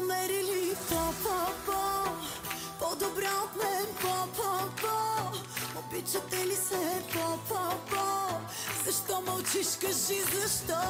намерили по-по-по По-добра от мен по-по-по Обичате ли се по-по-по Защо мълчиш, кажи защо?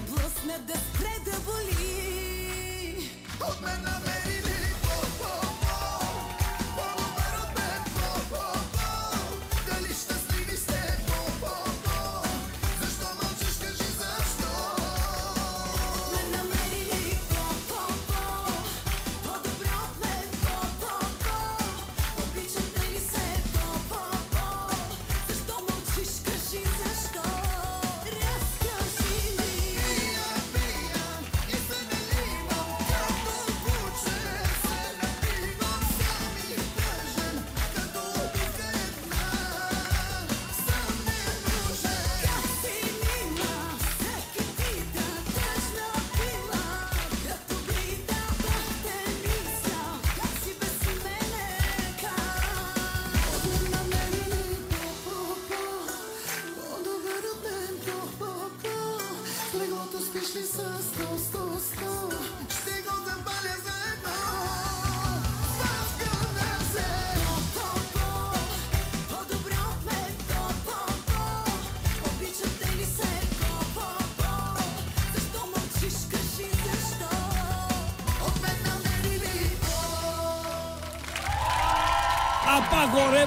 ме блъсна да спре да боли. От мен на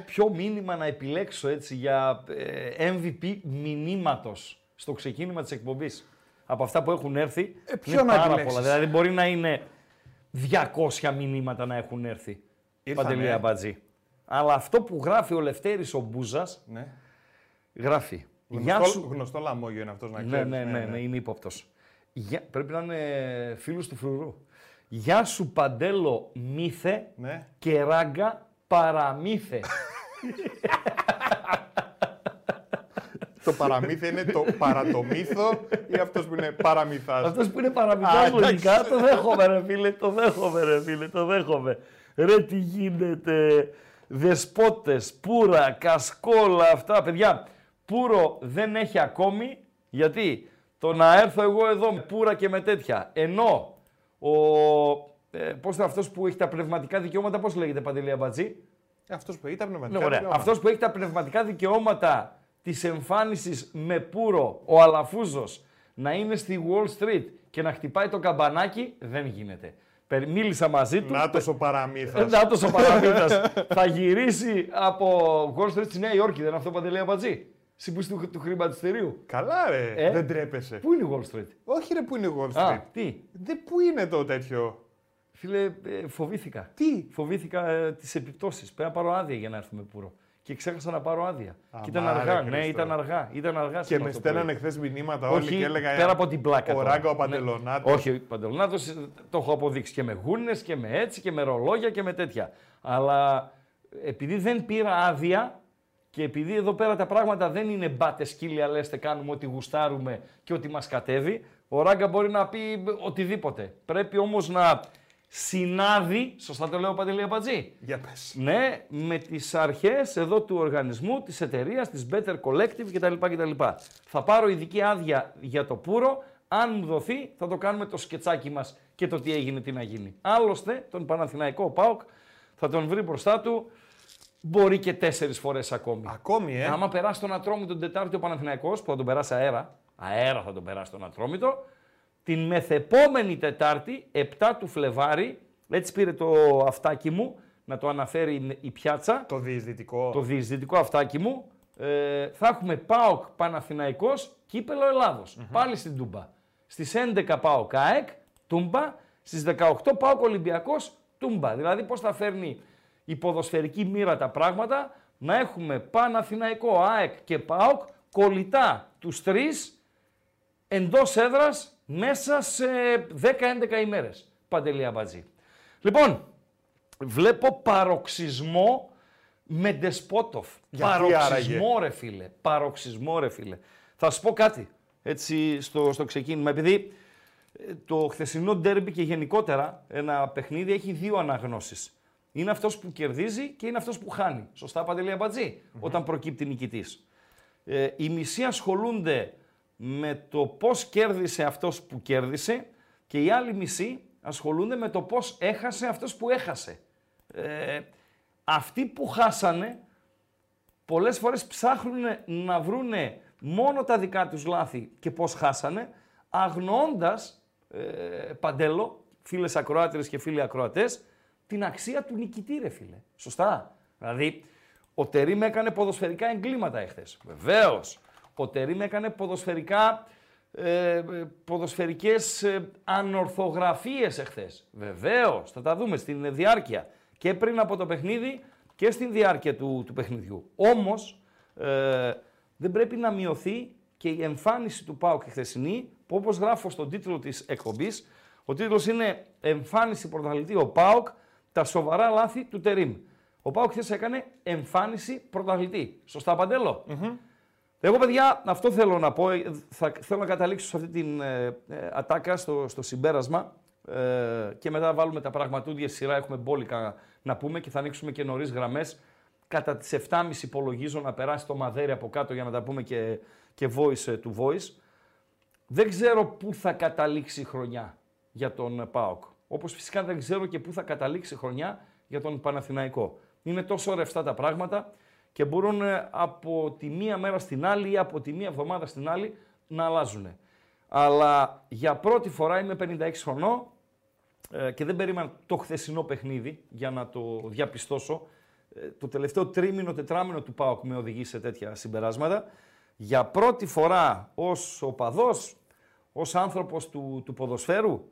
Ξέρω είμαστε... ποιο, ποιο μήνυμα να επιλέξω έτσι για ε, MVP μηνύματος στο ξεκίνημα της εκπομπής; Από αυτά που έχουν έρθει, Ε, ποιο είναι να πάρα επιλέξεις; πολλά. Δηλαδή μπορεί να είναι 200 μηνύματα να έχουν έρθει. Ήρθανε. Παντελή Αμπατζή. Αλλά αυτό που γράφει ο Λευτέρης ο Μπούζας, Ναι. γράφει. Γεια Γνωστό, σου. γνωστό λαμόγιο είναι αυτός να Ναι, ξέρεις. ναι, ναι, ναι, είναι ύποπτος. Πρέπει να είναι φίλος του φρουρού. Γεια σου Παντέλο μύθε Ναι. και ράγκα παραμύθε. Το παραμύθι είναι το παρατομύθο ή αυτός που είναι παραμυθάς; Αυτός που είναι Α, παραμυθάς εντάξει. λογικά το δέχομαι ρε φίλε, το δέχομαι ρε φίλε, το δέχομαι. Ρε τι γίνεται, δεσπότες, πουρα, κασκόλα, αυτά παιδιά. Πουρο δεν έχει ακόμη, γιατί το να έρθω εγώ εδώ με πουρα και με τέτοια, ενώ ο, ε, πώς είναι αυτός που έχει τα πνευματικά δικαιώματα, πώς λέγεται Παντελή Αμπατζή, Αυτός που ήταν πνευματικά. ναι, ωραία. δικαιώματα. Αυτός που έχει τα πνευματικά δικαιώματα της εμφάνισης με πουρο, ο Αλαφούζος, να είναι στη Wall Street και να χτυπάει το καμπανάκι, δεν γίνεται. Περι- Μίλησα μαζί του. Νάτος ο παραμύθας. Νάτος ο παραμύθας. θα γυρίσει από Wall Street στη Νέα Υόρκη, δεν είναι αυτό παντελή Αμπατζή; Εσύ που είσαι του, του χρηματιστηρίου. Καλά ρε, Ε; δεν τρέπεσαι. Πού είναι η Wall Street; Όχι ρε που είναι η Wall Α, Street. τι; Δεν πού είναι το τέτοιο; Φίλε, ε, φοβήθηκα. Τι; Φοβήθηκα ε, τις επιπτώσεις. Πρέπει να πάρω άδεια για να έρθουμε πουρο. Και ξέχασα να πάρω άδεια. και ήταν Αμάρε, αργά. Ναι, Χριστό. ήταν αργά. Ήταν αργά Και σήμερα με το στέλνανε πρωί. χθες μηνύματα όλοι Όχι, και έλεγα. πέρα από την πλάκα. Ο τώρα. Ράγκα ο Ναι. Παντελονάτος. Όχι, ο Παντελονάτο το έχω αποδείξει και με γούνες και με έτσι και με ρολόγια και με τέτοια. Αλλά επειδή δεν πήρα άδεια και επειδή εδώ πέρα τα πράγματα δεν είναι μπάτες σκύλια, λέστε κάνουμε ό,τι γουστάρουμε και ό,τι μας κατέβει, ο Ράγκα μπορεί να πει οτιδήποτε. Πρέπει όμως να συνάδει, σωστά το λέω Παντελή Απατζή, Για πες. ναι, με τις αρχές εδώ του οργανισμού, της εταιρείας, της Better Collective κτλ. κτλ. Θα πάρω ειδική άδεια για το πουρο. Αν μου δοθεί, θα το κάνουμε το σκετσάκι μας και το τι έγινε, τι να γίνει. Άλλωστε, τον Παναθηναϊκό ΠΑΟΚ θα τον βρει μπροστά του, μπορεί και τέσσερις φορές ακόμη. Ακόμη, ε. Άμα περάσει τον Ατρόμητο τον Τετάρτη ο Παναθηναϊκός, που θα τον περάσει αέρα, αέρα θα τον περάσει τον Ατρόμητο, την μεθεπόμενη Τετάρτη, 7 του Φλεβάρι, έτσι πήρε το αυτάκι μου, να το αναφέρει η πιάτσα, Το διεισδυτικό. το διεισδυτικό αυτάκι μου, ε, θα έχουμε ΠΑΟΚ Παναθηναϊκός, κύπελο Ελλάδος, πάλι στην Τούμπα. Στις 11 ΠΑΟΚ ΑΕΚ, Τούμπα, στις 18 ΠΑΟΚ Ολυμπιακός, Τούμπα. Δηλαδή πώς θα φέρνει η ποδοσφαιρική μοίρα τα πράγματα, να έχουμε Παναθηναϊκό, ΑΕΚ και ΠΑΟΚ, κολλητά τους τρεις, εντός έδρας μέσα σε 10-11 ημέρες. Παντελή Αμπατζή. Λοιπόν, βλέπω παροξισμό με Ντεσπότοφ. Γιατί Παροξισμό ρε φίλε. Παροξισμό ρε φίλε. Θα σου πω κάτι έτσι στο, στο ξεκίνημα. Επειδή ε, το χθεσινό ντέρμπι και γενικότερα ένα παιχνίδι έχει δύο αναγνώσεις. Είναι αυτός που κερδίζει και είναι αυτός που χάνει. Σωστά Παντελή Αμπατζή, όταν προκύπτει νικητής. Ε, οι μισοί ασχολούνται με το πώς κέρδισε αυτός που κέρδισε και οι άλλοι μισοί ασχολούνται με το πώς έχασε αυτός που έχασε. Ε, αυτοί που χάσανε πολλές φορές ψάχνουν να βρούνε μόνο τα δικά τους λάθη και πώς χάσανε, αγνοώντας, ε, παντέλο, φίλες ακροάτρες και φίλοι ακροατές, την αξία του νικητή ρε φίλε. Σωστά. Δηλαδή, ο Τερίμ έκανε ποδοσφαιρικά εγκλήματα εχθές. Βεβαίως. Ο Τερίμ έκανε ποδοσφαιρικά, ε, ε, ποδοσφαιρικές ε, ανορθογραφίες εχθές. Βεβαίως. Θα τα δούμε στην διάρκεια. Και πριν από το παιχνίδι και στην διάρκεια του, του παιχνιδιού. Όμως, ε, δεν πρέπει να μειωθεί και η εμφάνιση του ΠΑΟΚ χθεσινή, που όπως γράφω στον τίτλο της εκπομπής, ο τίτλος είναι «Εμφάνιση πρωταθλητή ο ΠΑΟΚ, τα σοβαρά λάθη του Τερίμ». Ο ΠΑΟΚ χθες έκανε εμφάνιση πρωταθλητή. Σωστά, Παντέλο; Εγώ, παιδιά, αυτό θέλω να πω. ε, Θα, θέλω να καταλήξω σε αυτή την ε, ε, ατάκα, στο, στο συμπέρασμα. Ε, και μετά βάλουμε τα πραγματούδια στη σειρά. Έχουμε μπόλικα να πούμε και θα ανοίξουμε και νωρίς γραμμές. Κατά τις 7.30 υπολογίζω να περάσει το μαδέρι από κάτω για να τα πούμε και, και voice ε, to voice. Δεν ξέρω πού θα καταλήξει η χρονιά για τον ΠΑΟΚ. Όπως φυσικά δεν ξέρω και πού θα καταλήξει η χρονιά για τον Παναθηναϊκό. Είναι τόσο ρευστά τα πράγματα και μπορούν ε, από τη μία μέρα στην άλλη ή από τη μία εβδομάδα στην άλλη να αλλάζουν. Αλλά για πρώτη φορά είμαι 56 χρονών ε, και δεν περίμενα το χθεσινό παιχνίδι για να το διαπιστώσω. Ε, το τελευταίο τρίμηνο, τετράμινο του ΠΑΟΚ με οδηγεί σε τέτοια συμπεράσματα. Για πρώτη φορά ως οπαδός, ως άνθρωπος του, του ποδοσφαίρου,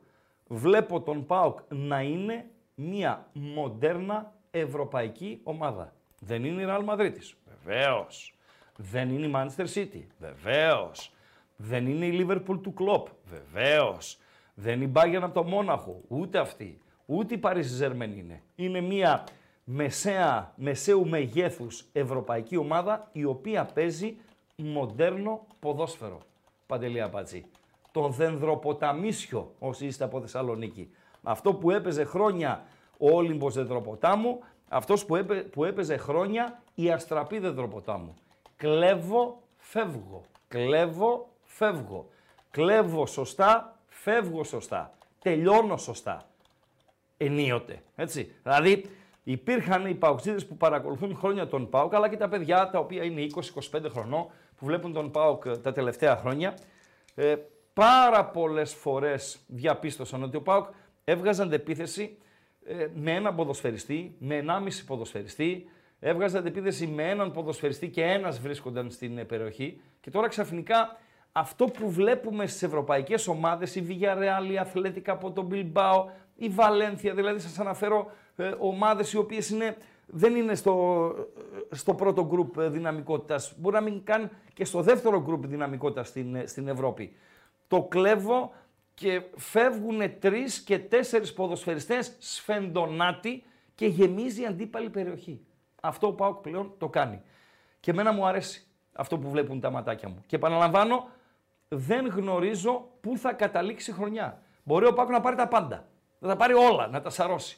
βλέπω τον ΠΑΟΚ να είναι μια μοντέρνα ευρωπαϊκή ομάδα. Δεν είναι η Real Madrid. Βεβαίως. Δεν είναι η Manchester City. Βεβαίως. Δεν είναι η Liverpool του Klopp. Βεβαίως. Δεν είναι η Bayern από το Μόναχο. Ούτε αυτή. Ούτε η Paris Saint είναι. Είναι μια μεσαία, μεσαίου μεγέθους ευρωπαϊκή ομάδα η οποία παίζει μοντέρνο ποδόσφαιρο. Παντελή Αμπατζή. Το δενδροποταμίσιο όσοι είστε από Θεσσαλονίκη. Αυτό που έπαιζε χρόνια ο Όλυμπος Δεντροποτάμου, αυτός που, έπαι, που έπαιζε χρόνια η Αστραπή Δεντροποτάμου. Κλέβω, φεύγω. Κλέβω, φεύγω. Κλέβω σωστά, φεύγω σωστά. Τελειώνω σωστά. Ενίοτε. Έτσι. Δηλαδή, υπήρχαν οι παουξίδες που παρακολουθούν χρόνια τον ΠΑΟΚ, αλλά και τα παιδιά τα οποία είναι 20-25 χρονών, που βλέπουν τον ΠΑΟΚ τα τελευταία χρόνια. Ε, πάρα πολλές φορές διαπίστωσαν ότι ο ΠΑΟΚ έβγαζαν επίθεση ε, με έναν ποδοσφαιριστή, με 1,5 ποδοσφαιριστή, έβγαζαν επίθεση με έναν ποδοσφαιριστή και ένας βρίσκονταν στην ε, περιοχή και τώρα ξαφνικά αυτό που βλέπουμε στις ευρωπαϊκές ομάδες, η Villarreal, η Αθλέτικα από τον Bilbao, η Βαλένθια, δηλαδή σας αναφέρω ε, ομάδες οι οποίες είναι, δεν είναι στο, ε, στο πρώτο γκρουπ δυναμικότητας, μπορεί να μην καν και στο δεύτερο γκρουπ δυναμικότητας στην, στην Ευρώπη. Το κλέβω και φεύγουν τρεις και τέσσερις ποδοσφαιριστές σφεντονάτι και γεμίζει η αντίπαλη περιοχή. Αυτό ο Πάοκ πλέον το κάνει. Και εμένα μου αρέσει αυτό που βλέπουν τα ματάκια μου. Και επαναλαμβάνω, δεν γνωρίζω πού θα καταλήξει η χρονιά. Μπορεί ο Πάοκ να πάρει τα πάντα. Να τα πάρει όλα, να τα σαρώσει.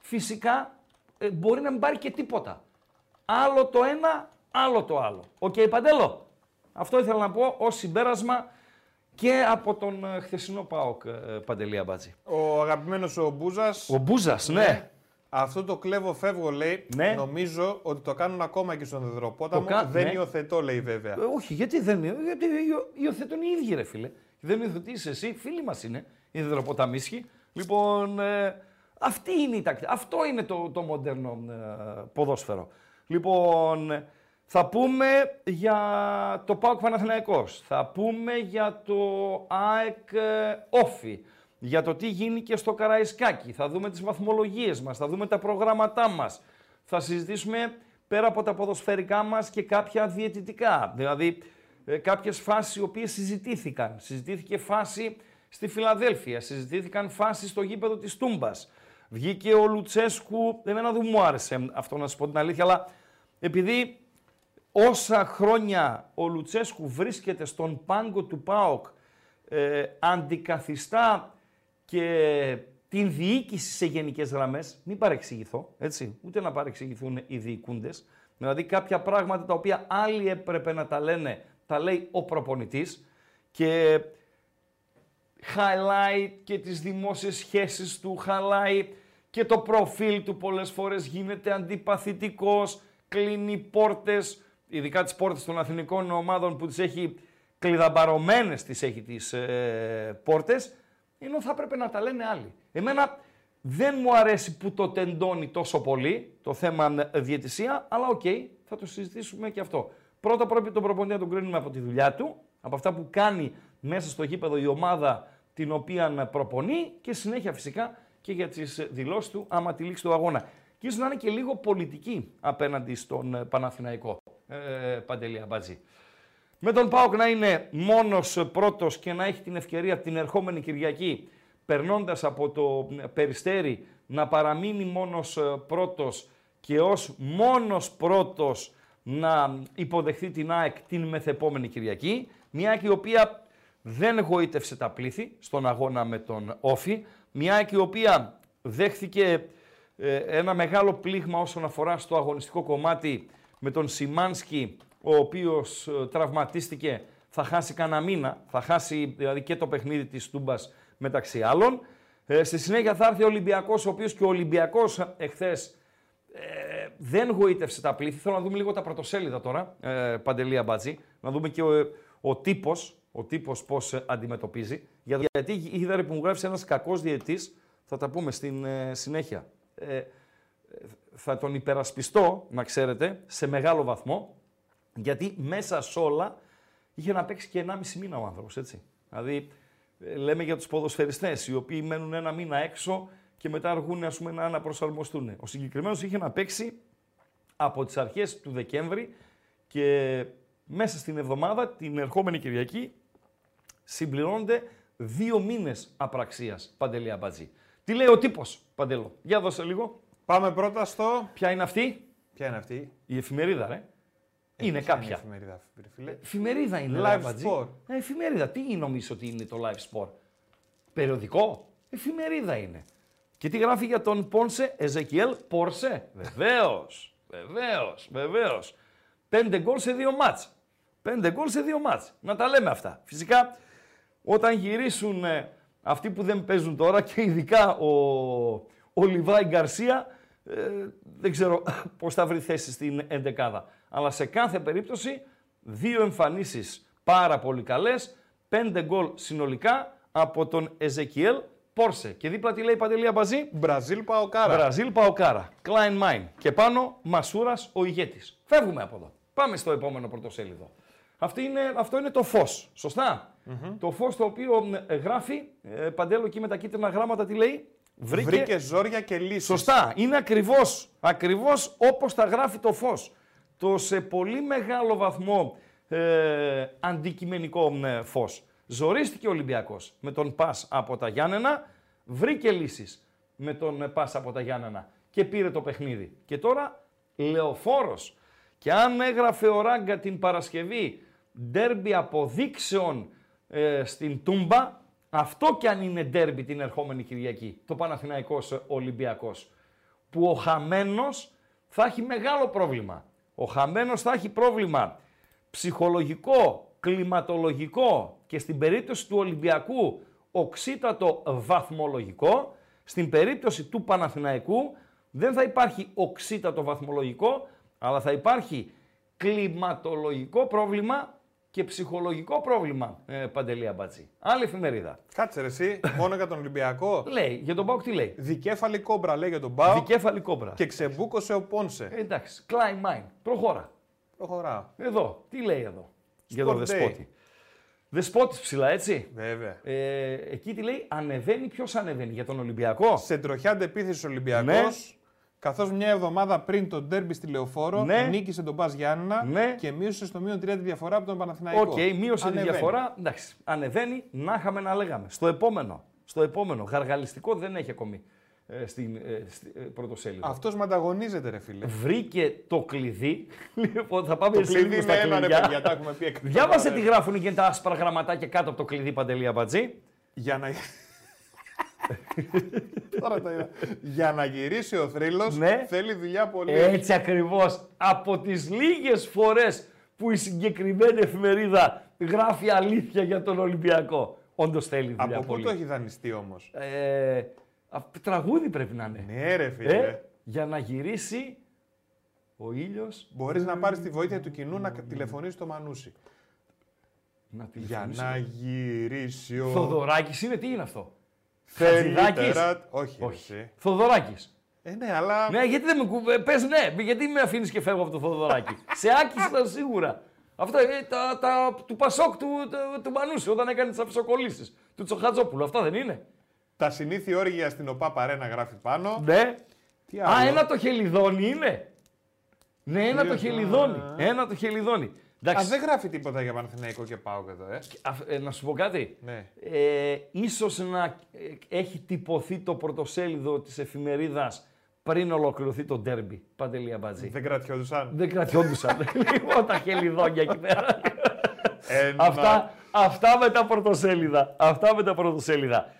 Φυσικά ε, μπορεί να μην πάρει και τίποτα. Άλλο το ένα, άλλο το άλλο. Οκ, okay, Παντέλο. Αυτό ήθελα να πω ως συμπέρασμα και από τον ε, χθεσινό ΠΑΟΚ ε, Παντελία Μπάτζη. Ο αγαπημένος ο Μπούζας. Ο Μπούζας, ναι. ναι. Αυτό το κλέβω φεύγω λέει, ναι. νομίζω ότι το κάνουν ακόμα και στον Δεδροπόταμο. Κα... Δεν ναι. υιοθετώ λέει βέβαια. Ε, όχι, γιατί δεν γιατί υιοθετούν οι ίδιοι ρε φίλε. Δεν υιοθετείς εσύ, φίλοι μας είναι οι Δεδροποταμίσχοι. Λοιπόν, ε, αυτή είναι η τακτική. Αυτό είναι το, το μοντέρνο ε, ποδόσφαιρο. Λοιπόν, θα πούμε για το ΠΑΟΚ Παναθηναϊκός. Θα πούμε για το ΑΕΚ ε, Όφι. Για το τι γίνει και στο Καραϊσκάκι. Θα δούμε τις βαθμολογίες μας. Θα δούμε τα προγράμματά μας. Θα συζητήσουμε πέρα από τα ποδοσφαιρικά μας και κάποια διαιτητικά. Δηλαδή ε, κάποιες φάσεις οι οποίες συζητήθηκαν. Συζητήθηκε φάση στη Φιλαδέλφια. Συζητήθηκαν φάσεις στο γήπεδο της Τούμπας. Βγήκε ο Λουτσέσκου. Εμένα δεν μου άρεσε αυτό να σα πω την αλήθεια, αλλά επειδή όσα χρόνια ο Λουτσέσκου βρίσκεται στον πάγκο του ΠΑΟΚ, ε, αντικαθιστά και την διοίκηση σε γενικές γραμμές, μην παρεξηγηθώ, έτσι, ούτε να παρεξηγηθούν οι διοικούντες, δηλαδή κάποια πράγματα τα οποία άλλοι έπρεπε να τα λένε, τα λέει ο προπονητής και highlight και τις δημόσιες σχέσεις του, highlight και το προφίλ του πολλές φορές γίνεται αντιπαθητικός, κλείνει πόρτες, ειδικά τις πόρτες των αθηνικών ομάδων που τις έχει κλειδαμπαρωμένες τις έχει τις ε, πόρτες, ενώ θα έπρεπε να τα λένε άλλοι. Εμένα δεν μου αρέσει που το τεντώνει τόσο πολύ το θέμα διαιτησία, αλλά οκ, θα το συζητήσουμε και αυτό. Πρώτα πρέπει τον προπονητή να τον κρίνουμε από τη δουλειά του, από αυτά που κάνει μέσα στο γήπεδο η ομάδα την οποία προπονεί και συνέχεια φυσικά και για τις δηλώσεις του άμα τη λήξη του αγώνα. Και ίσως να είναι και λίγο πολιτική απέναντι στον Παναθηναϊκό ε, Παντελή Αμπάτζη. Με τον Πάοκ να είναι μόνος πρώτος και να έχει την ευκαιρία την ερχόμενη Κυριακή περνώντας από το Περιστέρι να παραμείνει μόνος ε, πρώτος και ως μόνος πρώτος να υποδεχθεί την ΑΕΚ την μεθεπόμενη Κυριακή. Μια ΑΕΚ η οποία δεν εγωίτευσε τα πλήθη στον αγώνα με τον Όφη. Μια ΑΕΚ η οποία δέχθηκε ε, ένα μεγάλο πλήγμα όσον αφορά στο αγωνιστικό κομμάτι με τον Σιμάνσκι, ο οποίος ε, τραυματίστηκε, θα χάσει κανένα μήνα, θα χάσει δηλαδή και το παιχνίδι της Τούμπας μεταξύ άλλων. Ε, στη συνέχεια θα έρθει ο Ολυμπιακός, ο οποίος και ο Ολυμπιακός εχθές ε, δεν γοήτευσε τα πλήθη. Θέλω να δούμε λίγο τα πρωτοσέλιδα τώρα, ε, Παντελία Μπατζή, να δούμε και ο, ο τύπος, ο τύπο πώ αντιμετωπίζει. Γιατί είδα που μου γράφει ένα κακό διαιτή, θα τα πούμε στην ε, συνέχεια. Ε, θα τον υπερασπιστώ, να ξέρετε, σε μεγάλο βαθμό, γιατί μέσα σε όλα είχε να παίξει και 1,5 μήνα ο άνθρωπος, έτσι. Δηλαδή, ε, λέμε για τους ποδοσφαιριστές, οι οποίοι μένουν ένα μήνα έξω και μετά αργούν ας πούμε, να αναπροσαρμοστούν. Ο συγκεκριμένος είχε να παίξει από τις αρχές του Δεκέμβρη και μέσα στην εβδομάδα, την ερχόμενη Κυριακή, συμπληρώνονται δύο μήνες απραξίας, Παντελή Αμπατζή. Τι λέει ο τύπος, Παντελό. Για δώσε λίγο. Πάμε πρώτα στο. Ποια είναι αυτή; Ποια είναι αυτή; Η εφημερίδα, ρε. Ε, είναι κάποια. Είναι εφημερίδα, φίλε; Εφημερίδα είναι. Live sport. Ε, εφημερίδα. Τι νομίζεις ότι είναι το live sport; Περιοδικό; Εφημερίδα είναι. Και τι γράφει για τον Πόνσε, Εζεκιέλ Πόρσε. Βεβαίως. Βεβαίως. Βεβαίως. Πέντε γκολ σε δύο μάτς. Πέντε γκολ σε δύο μάτς. Να τα λέμε αυτά. Φυσικά, όταν γυρίσουν ε, αυτοί που δεν παίζουν τώρα και ειδικά ο, ο Λιβάη Γκαρσία, ε, δεν ξέρω πώς θα βρει θέση στην εντεκάδα. Αλλά σε κάθε περίπτωση, δύο εμφανίσεις πάρα πολύ καλές, πέντε γκολ συνολικά από τον Εζεκιέλ Πόρσε. Και δίπλα τι λέει η Παντελία Μπαζή; Μπραζίλ Παοκάρα. Μπραζίλ Παοκάρα. Κλάιν Μάιν. Και πάνω Μασούρας ο ηγέτης. Φεύγουμε από εδώ. Πάμε στο επόμενο πρωτοσέλιδο. Αυτή είναι, αυτό είναι το φως. Το φως το οποίο ε, γράφει ε, παντέλο εκεί με τα κίτρινα γράμματα τι λέει; Βρήκε, Βρήκε ζόρια και λύσεις. Σωστά. Είναι ακριβώς ακριβώς όπως τα γράφει το φως. Το σε πολύ μεγάλο βαθμό ε, αντικειμενικό ε, φως. Ζορίστηκε ο Ολυμπιακός με τον πας από τα Γιάννενα, βρήκε λύσεις με τον πας από τα Γιάννενα και πήρε το παιχνίδι. Και τώρα λεωφόρος. Και αν έγραφε ο Ράγκα την Παρασκευή ντέρμπι αποδείξεων ε, στην Τούμπα, αυτό κι αν είναι ντέρμπι την ερχόμενη Κυριακή, το Παναθηναϊκός Ολυμπιακός, που ο χαμένος θα έχει μεγάλο πρόβλημα. Ο χαμένος θα έχει πρόβλημα ψυχολογικό, κλιματολογικό και στην περίπτωση του Ολυμπιακού οξύτατο βαθμολογικό, στην περίπτωση του Παναθηναϊκού δεν θα υπάρχει οξύτατο βαθμολογικό, αλλά θα υπάρχει κλιματολογικό πρόβλημα και ψυχολογικό πρόβλημα, ε, Παντελία Μπατζή. Άλλη εφημερίδα. Κάτσε ρε, εσύ, μόνο για τον Ολυμπιακό. λέει, για τον Πάουκ τι λέει; Δικέφαλη κόμπρα λέει για τον Πάουκ. Δικέφαλη κόμπρα. Και ξεμπούκωσε ο Πόνσε. Ε, εντάξει, Klein Mine. Προχώρα. Προχωράω. Εδώ, τι λέει εδώ; για τον Δεσπότη. Δεσπότης ψηλά, έτσι; Βέβαια. Ε, εκεί τι λέει, ανεβαίνει, ποιος ανεβαίνει για τον Ολυμπιακό; Σε τροχιά αντεπίθεσης Ολυμπιακός. Ναι. Καθώς μια εβδομάδα πριν το ντέρμπι στη Λεωφόρο ναι. νίκησε τον Πας Γιάννα ναι. και μείωσε στο μείον 3 τη διαφορά από τον Παναθηναϊκό. OK, okay, μείωσε ανεβαίνει. τη διαφορά. Εντάξει, ανεβαίνει, να είχαμε να λέγαμε. Στο επόμενο, στο επόμενο, γαργαλιστικό δεν έχει ακόμη ε, στην ε, στη, ε, πρωτοσέλιδο. Αυτός με ανταγωνίζεται, ρε φίλε. Βρήκε το κλειδί. Λοιπόν, θα πάμε το κλειδί είναι ένα, ρε παιδιά, τα έχουμε πει Διάβασε τι γράφουν και τα άσπρα γραμματάκια κάτω από το κλειδί Παντελή Μπατζή. Για να. Τώρα το είδα. Για να γυρίσει ο θρύλος ναι. θέλει δουλειά πολύ. Έτσι ακριβώς. Από τις λίγες φορές που η συγκεκριμένη εφημερίδα γράφει αλήθεια για τον Ολυμπιακό. Όντως θέλει δουλειά Από πολύ. πού το έχει δανειστεί όμως; Ε, τραγούδι πρέπει να είναι. Ναι ρε φίλε. Ε, για να γυρίσει ο ήλιος... Μπορείς να πάρεις τη βοήθεια του κοινού να τηλεφωνήσει το Μανούσι. Να για να γυρίσει ο... Θοδωράκης είναι, τι είναι αυτό; Χατζηδάκης. Όχι. Όχι. Θοδωράκης. Ε, ναι, αλλά... Ναι, γιατί δεν με κουβε... Πες ναι, γιατί με αφήνεις και φεύγω από το Θοδωράκη; Σε άκης ήταν σίγουρα. Αυτά είναι τα, τα, του Πασόκ του, του, του Μανούση όταν έκανε τις αυσοκολλήσει. Του Τσοχατζόπουλου. Αυτά δεν είναι; Τα συνήθεια όργια στην ΟΠΑ Παρένα γράφει πάνω. Ναι. Τι Α, ένα το χελιδόνι είναι. Ναι, ένα το χελιδόνι. Ένα το χελιδόνι. Α, δεν γράφει τίποτα για Παναθηναϊκό και πάω εδώ, ε. ε. να σου πω κάτι. Ναι. Ε, ίσως να ε, έχει τυπωθεί το πρωτοσέλιδο της εφημερίδας πριν ολοκληρωθεί το ντέρμπι. Παντελή Αμπατζή. Δεν κρατιόντουσαν. Δεν κρατιόντουσαν. Λοιπόν, τα χελιδόνια εκεί πέρα. αυτά, αυτά με τα πρωτοσέλιδα. Αυτά με τα πρωτοσέλιδα.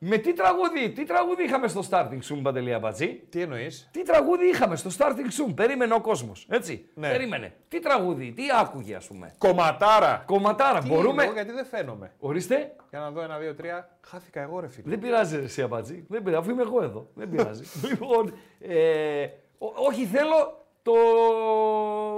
Με τι τραγούδι, τι τραγούδι είχαμε στο Starting Zoom, Παντελή Αμπατζή; Τι εννοείς; Τι τραγούδι είχαμε στο Starting Zoom. Περίμενε ο κόσμος. Έτσι; Ναι. Περίμενε. Τι τραγούδι, τι άκουγε, ας πούμε; Κομματάρα. Κομματάρα. Τι Μπορούμε. Εγώ, γιατί δεν φαίνομαι. Ορίστε. Για να δω ένα, δύο, τρία. Χάθηκα εγώ, ρε φίλε. Δεν πειράζει, εσύ Αμπατζή. Δεν πειράζει, αφού είμαι εγώ εδώ. Δεν πειράζει. λοιπόν, ε, ό, όχι θέλω το.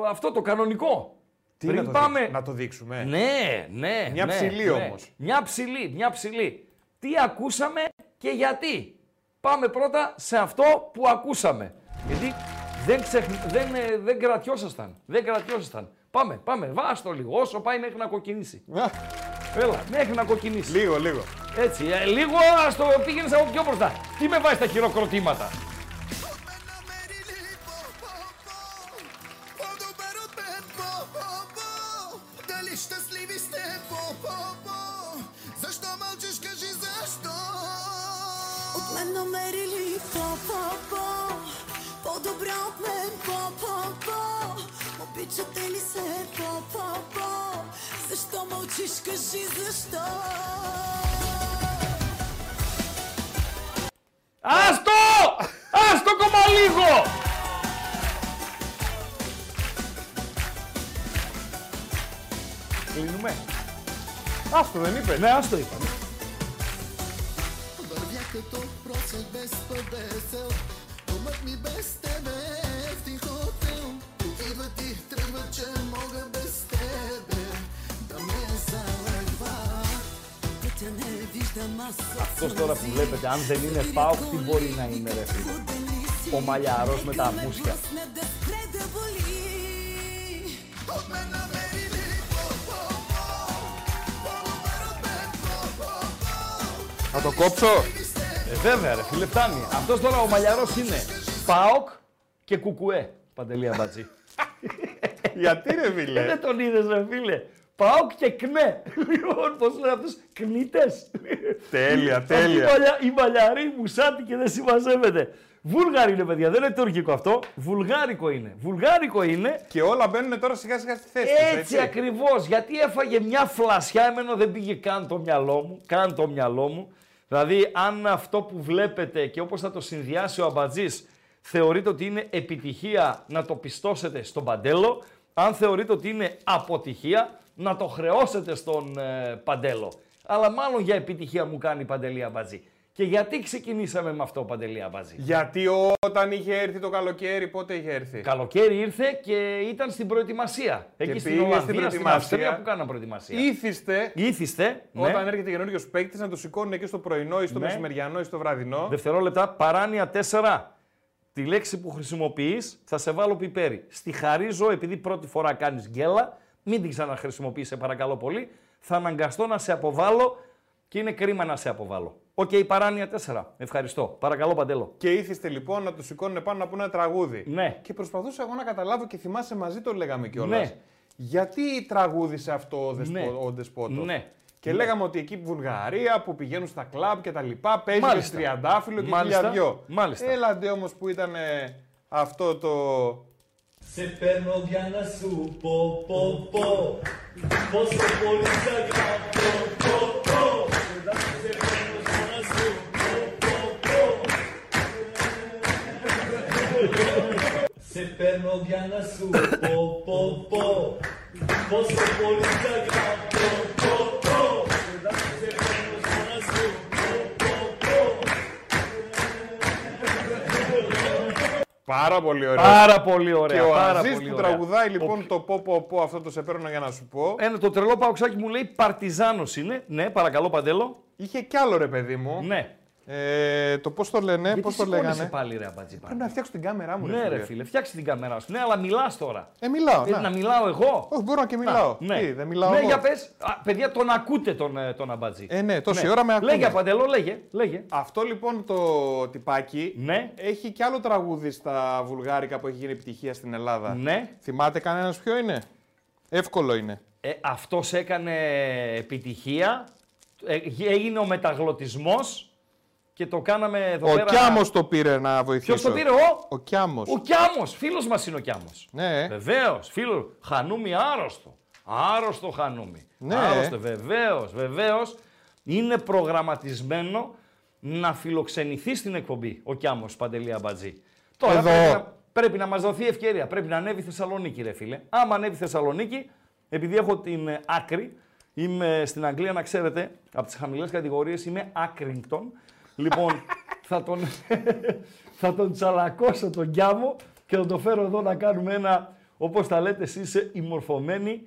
αυτό το κανονικό. Τι Πριν να το πάμε. Να το δείξουμε. Ναι, ναι. Μια ναι, ψηλή ναι. όμως. Μια ψηλή, μια ψηλή. Τι ακούσαμε και γιατί. Πάμε πρώτα σε αυτό που ακούσαμε. Γιατί δεν, ξεχ... δεν, ε, δεν κρατιόσασταν. Δεν κρατιόσασταν. Πάμε, πάμε. Βάστο λίγο. Όσο πάει μέχρι να κοκκινήσει. Έλα, μέχρι να κοκκινήσει. Λίγο, λίγο. Έτσι, ε, λίγο ας το πήγαινες από πιο μπροστά. Τι με βάζεις τα χειροκροτήματα. Обичате ли се по-по-по? Защо мълчиш, кажи защо? Άστο! Άστο κομμά λίγο! Κλείνουμε. Άστο δεν είπε. Ναι, άστο είπαμε. Вървях като просят без побесел, умът ми без тебе в тих хотел. Идва ти, тръгва, че мога без тебе да ме залъгва. Пътя не виждам аз Αυτός τώρα που βλέπετε, αν δεν είναι πάω, τι μπορεί να είναι ρε φίλε. Ο μαλλιαρός με τα μουσια. От мен намери ли по-по-по? По-добър от мен по-по-по. Θα το κόψω. Ε, βέβαια ρε φίλε, φτάνει. Αυτός τώρα ο μαλλιαρός είναι ΠΑΟΚ και Κουκουέ. Παντελή Αμπατζή. Γιατί ρε Ε, φίλε. δεν τον είδες ρε φίλε. ΠΑΟΚ και ΚΝΕ. Λοιπόν, πώς λένε αυτούς, κνίτες. τέλεια, Αυτή η τέλεια. μαλλια- Η μαλλιαρή μουσάτη και δεν συμμαζεύεται. Βούλγαρη είναι παιδιά, δεν είναι τουρκικό αυτό. Βουλγάρικο είναι. Βουλγάρικο είναι Και όλα μπαίνουν τώρα σιγά σιγά στη θέση τους, Έτσι, έτσι. ακριβώς, γιατί έφαγε μια φλασιά, εμένα δεν πήγε καν το μυαλό μου, καν το μυαλό μου. Δηλαδή, αν αυτό που βλέπετε και όπως θα το συνδυάσει ο Αμπατζής, θεωρείτε ότι είναι επιτυχία να το πιστώσετε στον Παντέλο, αν θεωρείτε ότι είναι αποτυχία, να το χρεώσετε στον ε, Παντέλο. Αλλά μάλλον για επιτυχία μου κάνει η Παντελή Αμπατζή. Και γιατί ξεκινήσαμε με αυτό, Παντελή Αμπατζή. Γιατί όταν είχε έρθει το καλοκαίρι, πότε είχε έρθει; Καλοκαίρι ήρθε και ήταν στην προετοιμασία. Εκεί στην πήγε Ολλανδία, στην στην, προετοιμασία. Αυστρία που κάναν προετοιμασία. Ήθιστε Ήθιστε, ναι. όταν έρχεται καινούριο παίκτη να το σηκώνουν εκεί στο πρωινό ή στο Ναι. μεσημεριανό ή στο βραδινό. Δευτερόλεπτα, παράνοια 4. Τη λέξη που χρησιμοποιείς θα σε βάλω πιπέρι. Στη χαρίζω, επειδή πρώτη φορά κάνεις γκέλα, μην την ξαναχρησιμοποιείς, σε παρακαλώ πολύ. Θα αναγκαστώ να σε αποβάλω και είναι κρίμα να σε αποβάλω. Οκ, παράνοια 4. Ευχαριστώ. Παρακαλώ, Παντέλο. Και είθισται λοιπόν να το σηκώνουν πάνω να πούνε ένα τραγούδι. Ναι. Και προσπαθούσα εγώ να καταλάβω και θυμάσαι μαζί το λέγαμε κιόλας. Ναι. Γιατί τραγούδισε αυτό ο, δεσπο... Ναι. ο Δεσπότος; Ναι. Και λέγαμε ότι εκεί Βουλγαρία που πηγαίνουν στα κλαμπ και τα λοιπά, παίζει και Μάλιστα. τριαντάφυλλο και Μάλιστα. χίλια δυο. Μάλιστα. Έλαντε όμως που ήταν ε, αυτό το... Σε παίρνω για να σου πω, πω, πω Πόσο πολύ σ' αγαπώ, πω, πω Σε παίρνω για να σου πω, πω, πω Σε παίρνω για να σου Πάρα πολύ ωραίο. Πάρα πολύ ωραία. και ο πάρα Αζής πολύ που ωραία. τραγουδάει λοιπόν το πω πω πω αυτό το σε παίρνω για να σου πω. Ένα, το τρελό παουξάκι μου λέει Παρτιζάνος είναι. Ναι, παρακαλώ, Παντέλο. Είχε κι άλλο ρε παιδί μου. Ναι. Ε, το πώς το λένε, Γιατί πώς το σηκώνεσαι λέγανε; πάλι, ρε Αμπατζή. Πρέπει να φτιάξω την κάμερά μου, Ναι, ρε φίλε, φτιάξε την κάμερά σου. Ναι, αλλά μιλάς τώρα. Ε, μιλάω. Θέλει να. να μιλάω εγώ; Όχι, μπορώ και μιλάω. ναι. Τι, δεν μιλάω ναι, εγώ; για πες. Α, παιδιά, τον ακούτε τον, ε, τον Αμπατζή. Ε, ναι, τόση ώρα με ακούνε. Λέγε, Παντελό, λέγε. λέγε. Αυτό λοιπόν το τυπάκι Ναι. έχει κι άλλο τραγούδι στα βουλγάρικα που έχει γίνει επιτυχία στην Ελλάδα. Ναι. Θυμάται κανένας ποιο είναι; Εύκολο είναι. Ε, αυτός έκανε επιτυχία. Ε, έγινε ο μεταγλωτισμός και το κάναμε εδώ Ο πέρα. Κιάμος το πήρε να βοηθήσω. Ποιος το πήρε, ο; Ο Κιάμος. Ο Κιάμος. Φίλος μας είναι ο Κιάμος. Ναι. Βεβαίως, φίλο. Χανούμι άρρωστο. Άρρωστο χανούμι. Ναι. Άρρωστο, βεβαίως, βεβαίως. Είναι προγραμματισμένο να φιλοξενηθεί στην εκπομπή ο Κιάμος Παντελή Αμπατζή. Τώρα Εδώ. πρέπει να, πρέπει να μας δοθεί ευκαιρία. Πρέπει να ανέβει Θεσσαλονίκη, ρε φίλε. Άμα ανέβει Θεσσαλονίκη, επειδή έχω την ε, άκρη, είμαι στην Αγγλία, να ξέρετε, από τις χαμηλές κατηγορίες είμαι Άκριγκτον. Λοιπόν, θα τον, θα τον τσαλακώσω τον Κιάμο και θα τον φέρω εδώ να κάνουμε ένα Όπως τα λέτε εσείς οι μορφωμένοι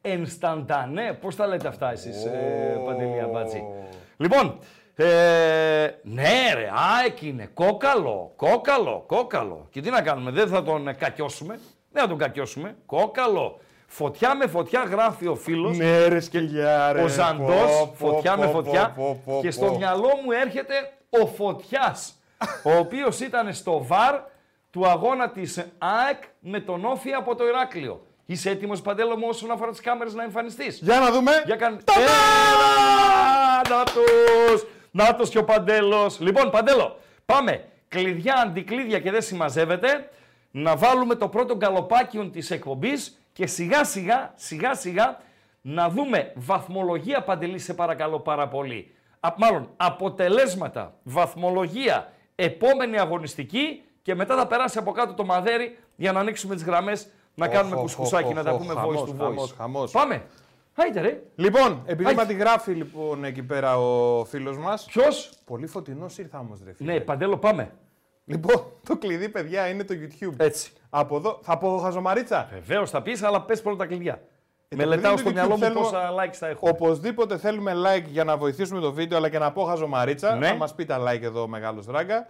ενσταντανέ. Πώς τα λέτε αυτά εσείς, ε, Παντελή Αμπάτζη. Λοιπόν, ε, ναι ρε, ΑΕΚ είναι, κόκαλο, κόκαλο, κόκαλο. Και τι να κάνουμε, δεν θα τον κακιώσουμε, δεν θα τον κακιώσουμε, κόκαλο. Φωτιά με φωτιά γράφει ο φίλος. Ναι ρε σκυλιά ρε. Ο Ζαντός, φωτιά με φωτιά. και στο μυαλό μου έρχεται ο Φωτιάς, ο οποίος ήταν στο ΒΑΡ του αγώνα της ΑΕΚ με τον Όφη από το Ηράκλειο. Είσαι έτοιμος, Παντέλο μου, όσον αφορά τις κάμερες να εμφανιστείς; Για να δούμε. Για καν... Να τους! και ο Παντέλος. Λοιπόν, Παντέλο, πάμε. Κλειδιά, αντικλείδια και δεν συμμαζεύεται. Να βάλουμε το πρώτο γκαλοπάκιον της εκπομπής και σιγά σιγά, σιγά σιγά να δούμε βαθμολογία Παντελή, σε παρακαλώ πάρα πολύ. Α, μάλλον αποτελέσματα, βαθμολογία, επόμενη αγωνιστική και μετά θα περάσει από κάτω το μαδέρι για να ανοίξουμε τις γραμμές να κάνουμε κουσκουσάκι, να τα πούμε voice to voice. Χαμός, Πάμε. Άιτε ρε. Λοιπόν, επειδή μα τη γράφει λοιπόν εκεί πέρα ο φίλος μας. Ποιος; Πολύ φωτεινός ήρθα όμως, ρε φίλε. Ναι, παντέλο, πάμε. Λοιπόν, το κλειδί, παιδιά, είναι το YouTube. Έτσι. Από εδώ, θα πω χαζομαρίτσα. Βεβαίως θα πεις, αλλά πες πρώτα τα κλειδιά. Ε, Μελετάω στο μυαλό μου θέλουμε... πόσα likes θα έχω. Οπωσδήποτε θέλουμε like για να βοηθήσουμε το βίντεο, αλλά και να πω χαζομαρίτσα. Ναι. Να μας πει τα like εδώ ο μεγάλος ράγκα.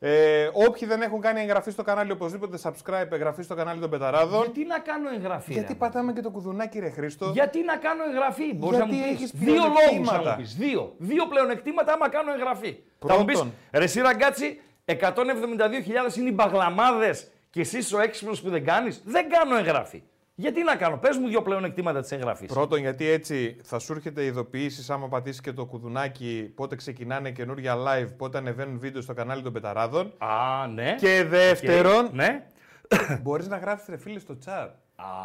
Ε, όποιοι δεν έχουν κάνει εγγραφή στο κανάλι, οπωσδήποτε subscribe, εγγραφή στο κανάλι των Πεταράδων. Γιατί να κάνω εγγραφή. Γιατί ρε. πατάμε και το κουδουνάκι, ρε Χρήστο. Γιατί να κάνω εγγραφή. Μπορείς να μου πεις. Δύο λόγους να μου πεις. Δύο. Δύο πλεονεκτήματα άμα κάνω εγγραφή. Πρώτον. Θα μου πεις, ρε συ Ραγκάτση, 172.000 είναι οι μπαγλαμάδες και εσύ ο έξυπνος που δεν κάνεις. Δεν κάνω εγγραφή. Γιατί να κάνω, πες μου δύο πλεονεκτήματα της εγγραφής. Πρώτον, γιατί έτσι θα σου έρχεται ειδοποίηση άμα πατήσεις και το κουδουνάκι πότε ξεκινάνε καινούργια live, πότε ανεβαίνουν βίντεο στο κανάλι των Πεταράδων. Α, ναι. Και δεύτερον, okay. ναι. μπορείς να γράφεις ρε φίλε στο chat.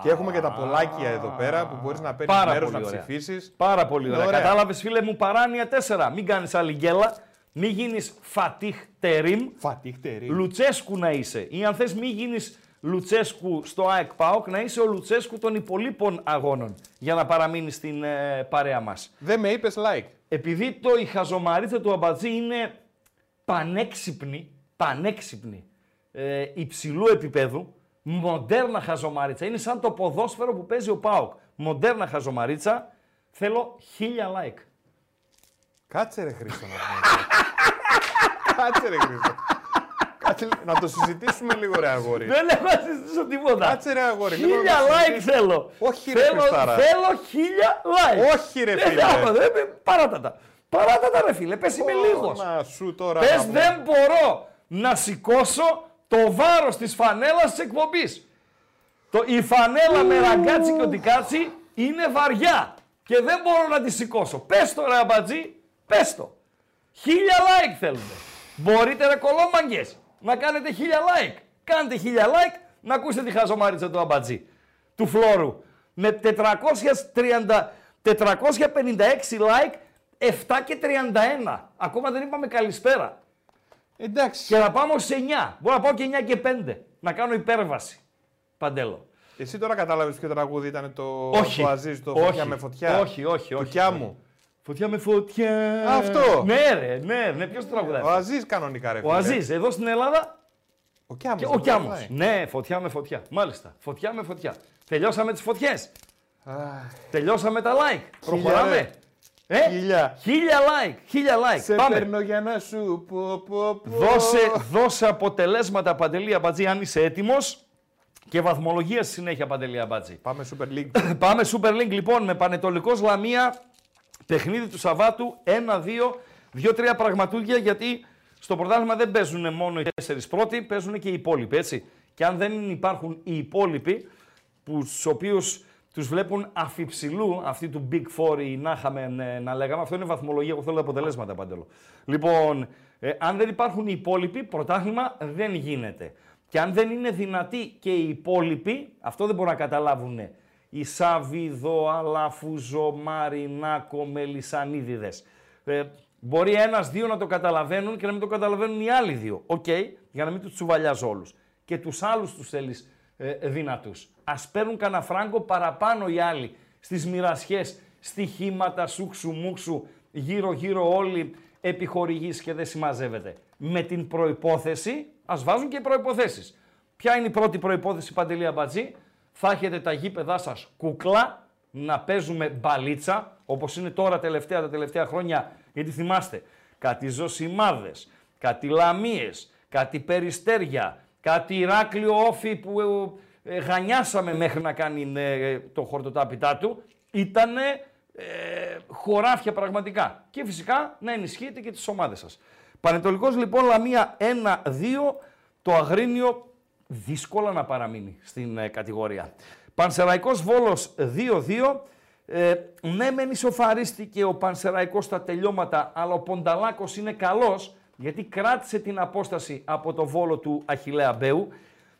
Και έχουμε και τα πολλάκια εδώ πέρα που μπορείς να παίρνεις μέρος να ψηφίσεις. Πάρα πολύ ωραία. ωραία. Κατάλαβες, φίλε μου, παράνοια 4. Μην κάνεις άλλη γκέλα. Μην γίνεις Φατίχ Τερίμ. Φατίχ Τερίμ. Λουτσέσκου να είσαι. Ή αν θες, μην γίνεις Λουτσέσκου στο ΑΕΚ ΠΑΟΚ, να είσαι ο Λουτσέσκου των υπολείπων αγώνων για να παραμείνεις στην ε, παρέα μας. Δεν με είπες like. Επειδή το η χαζομαρίτσα του Αμπατζή είναι πανέξυπνη, πανέξυπνη, ε, υψηλού επίπεδου, μοντέρνα χαζομαρίτσα. Είναι σαν το ποδόσφαιρο που παίζει ο ΠΑΟΚ. Μοντέρνα χαζομαρίτσα. Θέλω χίλια like. Κάτσε ρε Χρήστο να Κάτσε ρε Χρήστο. Κάτσε να το συζητήσουμε λίγο, ρε αγόρι. Δεν έχω να συζητήσω τίποτα. Κάτσε ρε αγόρι. Χίλια like θέλω. Όχι ρε θέλω, θέλω χίλια like. Όχι ρε φίλε. Δεν Παράτα τα. Παράτα τα ρε φίλε. Πες είμαι λίγος. Να σου τώρα. Πες δεν μπορώ να σηκώσω το βάρος της φανέλας της εκπομπής. Το, η φανέλα με ραγκάτσι και οτικάτσι είναι βαριά και δεν μπορώ να τη σηκώσω. Πες το ρε αμπατζή, πες το. Χίλια like θέλουμε. Μπορείτε ρε κολόμαγκες να κάνετε χίλια like. Κάντε χίλια like να ακούσετε τη χαζομάριτσα του αμπατζή, του φλόρου. Με 430, 456 like, 7 και 31. Ακόμα δεν είπαμε καλησπέρα. Εντάξει. Και να πάμε σε 9. Μπορώ να πάω και 9 και 5. Να κάνω υπέρβαση. Παντέλο. Εσύ τώρα κατάλαβες ποιο τραγούδι ήταν το, όχι. το Αζίζ, το όχι. Φωτιά με φωτιά. Όχι, όχι, όχι. Φωτιά μου. Φωτιά με φωτιά. Αυτό. Ναι, ρε, ναι, ναι. Ποιος το τραγουδάει. Ο Αζής κανονικά, ρε. Ο Αζής, εδώ στην Ελλάδα. Ο Κιάμος. Ο Κιάμος. Ναι, φωτιά με φωτιά. Μάλιστα. Φωτιά με φωτιά. Τελειώσαμε τις φωτιές. Τελειώσαμε τα like. Προχωράμε. Ε, χίλια. Χίλια like. Χίλια like. Σε Πάμε. παίρνω για να σου πω, πω, πω. Δώσε, δώσε αποτελέσματα, Παντελή Αμπατζή, αν είσαι έτοιμος. Και βαθμολογία στη συνέχεια, Παντελή Αμπατζή. Πάμε Super League. Πάμε Super League, λοιπόν, με Πανετολικός Λαμία Παιχνίδι του Σαββάτου 1-2, 2-3 πραγματούδια γιατί στο πρωτάθλημα δεν παίζουν μόνο οι τέσσερις πρώτοι, παίζουν και οι υπόλοιποι. Έτσι. Και αν δεν υπάρχουν οι υπόλοιποι, τους οποίους τους βλέπουν αφιψηλού, αυτή του Big Four ή να είχαμε να λέγαμε, αυτό είναι βαθμολογία. Εγώ θέλω αποτελέσματα παντελώ. Λοιπόν, ε, αν δεν υπάρχουν οι υπόλοιποι, πρωτάθλημα δεν γίνεται. Και αν δεν είναι δυνατοί και οι υπόλοιποι, αυτό δεν μπορούν να καταλάβουν οι Σαββίδο, Αλαφούζο, Μαρινάκο, Μελισανίδιδες. Ε, μπορεί ένας-δύο να το καταλαβαίνουν και να μην το καταλαβαίνουν οι άλλοι δύο. Οκ, για να μην τους τσουβαλιάζω όλους. Και τους άλλους τους θέλεις ε, δυνατούς. Ας παίρνουν κανένα φράγκο παραπάνω οι άλλοι στις μοιρασιές, στοιχήματα, σούξου, μουξου, γύρω-γύρω όλοι επιχορηγείς και δεν συμμαζεύεται. Με την προϋπόθεση, ας βάζουν και οι προϋποθέσεις. Ποια είναι η πρώτη προϋπόθεση, Παντελία Μπατζή, θα έχετε τα γήπεδά σας κούκλα, να παίζουμε μπαλίτσα, όπως είναι τώρα τελευταία, τα τελευταία χρόνια, γιατί θυμάστε, κάτι ζωσιμάδες, κάτι λαμίες, κάτι περιστέρια, κάτι Ηράκλειο όφι που ε, γανιάσαμε μέχρι να κάνει ε, το χορτοτάπητά του, ήτανε ε, χωράφια πραγματικά. Και φυσικά να ενισχύετε και τις ομάδες σας. Πανετολικός λοιπόν Λαμία 1-2, το Αγρίνιο δύσκολα να παραμείνει στην ε, κατηγορία. Πανσεραϊκός Βόλος 2-2, ε, ναι μεν ισοφαρίστηκε ο Πανσεραϊκός στα τελειώματα, αλλά ο Πονταλάκος είναι καλός, γιατί κράτησε την απόσταση από το Βόλο του Αχιλέα Μπέου,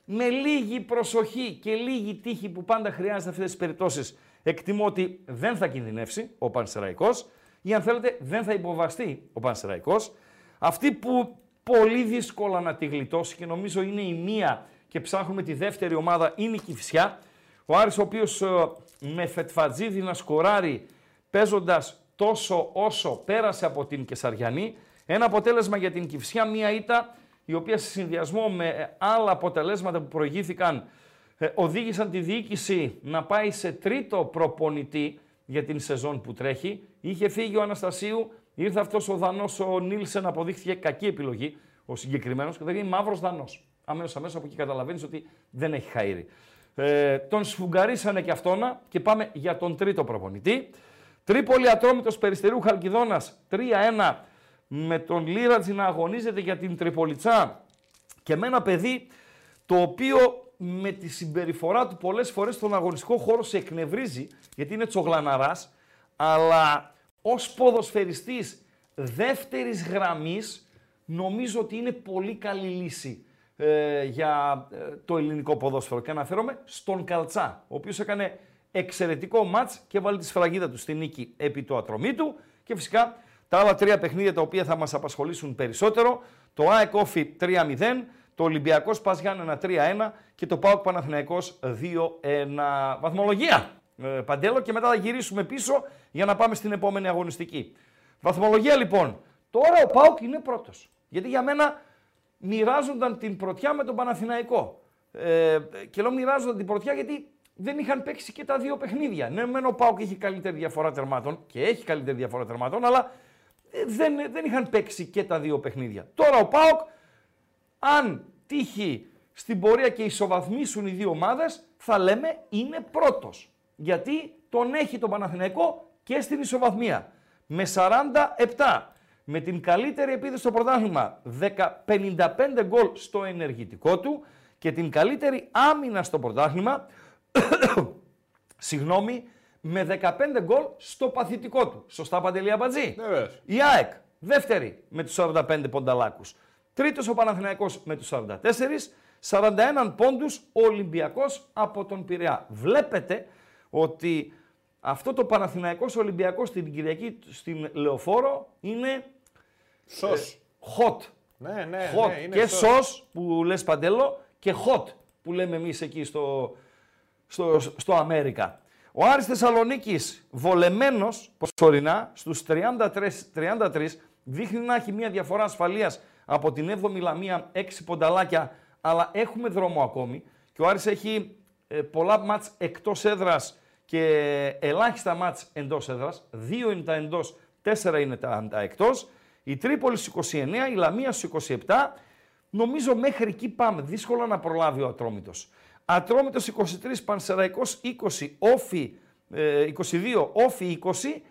με λίγη προσοχή και λίγη τύχη που πάντα χρειάζεται αυτές τις περιπτώσεις εκτιμώ ότι δεν θα κινδυνεύσει ο Πανσεραϊκός ή αν θέλετε δεν θα υποβαστεί ο Πανσεραϊκός. Αυτή που πολύ δύσκολα να τη γλιτώσει και νομίζω είναι η μία και ψάχνουμε τη δεύτερη ομάδα είναι η Κυφσιά. Ο Άρης ο οποίος ε, με Φετφατζίδη να σκοράρει παίζοντας τόσο όσο πέρασε από την Κεσαριανή. Ένα αποτέλεσμα για την Κυφσιά, μία ήττα η οποία σε συνδυασμό με ε, άλλα αποτελέσματα που προηγήθηκαν ε, οδήγησαν τη διοίκηση να πάει σε τρίτο προπονητή για την σεζόν που τρέχει. Είχε φύγει ο Αναστασίου, ήρθε αυτός ο Δανός, ο Νίλσεν, αποδείχθηκε κακή επιλογή ο συγκεκριμένος και δεν είναι μαύρος Δανός. Αμέσως αμέσως από εκεί καταλαβαίνεις ότι δεν έχει χαΐρει. Ε, τον σφουγγαρίσανε και αυτόνα και πάμε για τον τρίτο προπονητή. Τρίπολη Ατρόμητος Περιστερού Χαλκιδόνας 3-1 με τον Λίρατζη να αγωνίζεται για την Τριπολιτσά και με ένα παιδί το οποίο με τη συμπεριφορά του πολλές φορές στον αγωνιστικό χώρο σε εκνευρίζει, γιατί είναι τσογλαναράς, αλλά ως ποδοσφαιριστής δεύτερης γραμμής νομίζω ότι είναι πολύ καλή λύση ε, για ε, το ελληνικό ποδόσφαιρο. Και αναφέρομαι στον Καλτσά, ο οποίος έκανε εξαιρετικό μάτς και βάλει τη σφραγίδα του στη νίκη επί του ατρωμίτου και φυσικά τα άλλα τρία παιχνίδια τα οποία θα μας απασχολήσουν περισσότερο, το ΑΕΚ 3-0, το Ολυμπιακός Πα Γιάννενα 3-1 και το Πάοκ Παναθηναϊκός 2-1. Βαθμολογία. Ε, παντέλο και μετά θα γυρίσουμε πίσω για να πάμε στην επόμενη αγωνιστική. Βαθμολογία λοιπόν. Τώρα ο Πάοκ είναι πρώτος. Γιατί για μένα μοιράζονταν την πρωτιά με τον Παναθηναϊκό. Ε, και λέω μοιράζονταν την πρωτιά γιατί δεν είχαν παίξει και τα δύο παιχνίδια. Ναι, μεν ο Πάοκ έχει καλύτερη διαφορά τερμάτων και έχει καλύτερη διαφορά τερμάτων, αλλά ε, δεν, δεν είχαν παίξει και τα δύο παιχνίδια. Τώρα ο Πάοκ αν τύχει στην πορεία και ισοβαθμίσουν οι δύο ομάδες, θα λέμε είναι πρώτος. Γιατί τον έχει τον Παναθηναϊκό και στην ισοβαθμία. Με 47, με την καλύτερη επίδοση στο πρωτάθλημα, 55 γκολ στο ενεργητικό του και την καλύτερη άμυνα στο πρωτάθλημα, συγγνώμη, με 15 γκολ στο παθητικό του. Σωστά Παντελή Αμπατζή. Η ΑΕΚ, δεύτερη με τους 45 πονταλάκους. Τρίτος ο Παναθηναϊκός με τους 44, 41 πόντους ο Ολυμπιακός από τον Πειραιά. Βλέπετε ότι αυτό το Παναθηναϊκός Ολυμπιακός στην Κυριακή στην Λεωφόρο είναι Σος. Ε, hot. Ναι, ναι, hot. ναι, είναι και σος. σος που λες Παντέλο και hot που λέμε εμείς εκεί στο, στο, στο Αμέρικα. Ο Άρης Θεσσαλονίκης βολεμένος προσωρινά στους 33, 33 δείχνει να έχει μια διαφορά ασφαλείας από την 7η Λαμία 6 πονταλάκια, αλλά έχουμε δρόμο ακόμη. Και ο Άρης έχει ε, πολλά μάτς εκτός έδρας και ελάχιστα μάτς εντός έδρας. Δύο είναι τα εντός, τέσσερα είναι τα, τα εκτός. Η Τρίπολης στους 29, η Λαμίας στους 27. Νομίζω μέχρι εκεί πάμε. Δύσκολα να προλάβει ο Ατρόμητος. Ατρόμητος 23, Πανσεραϊκός 20, Όφι 22, Όφι 20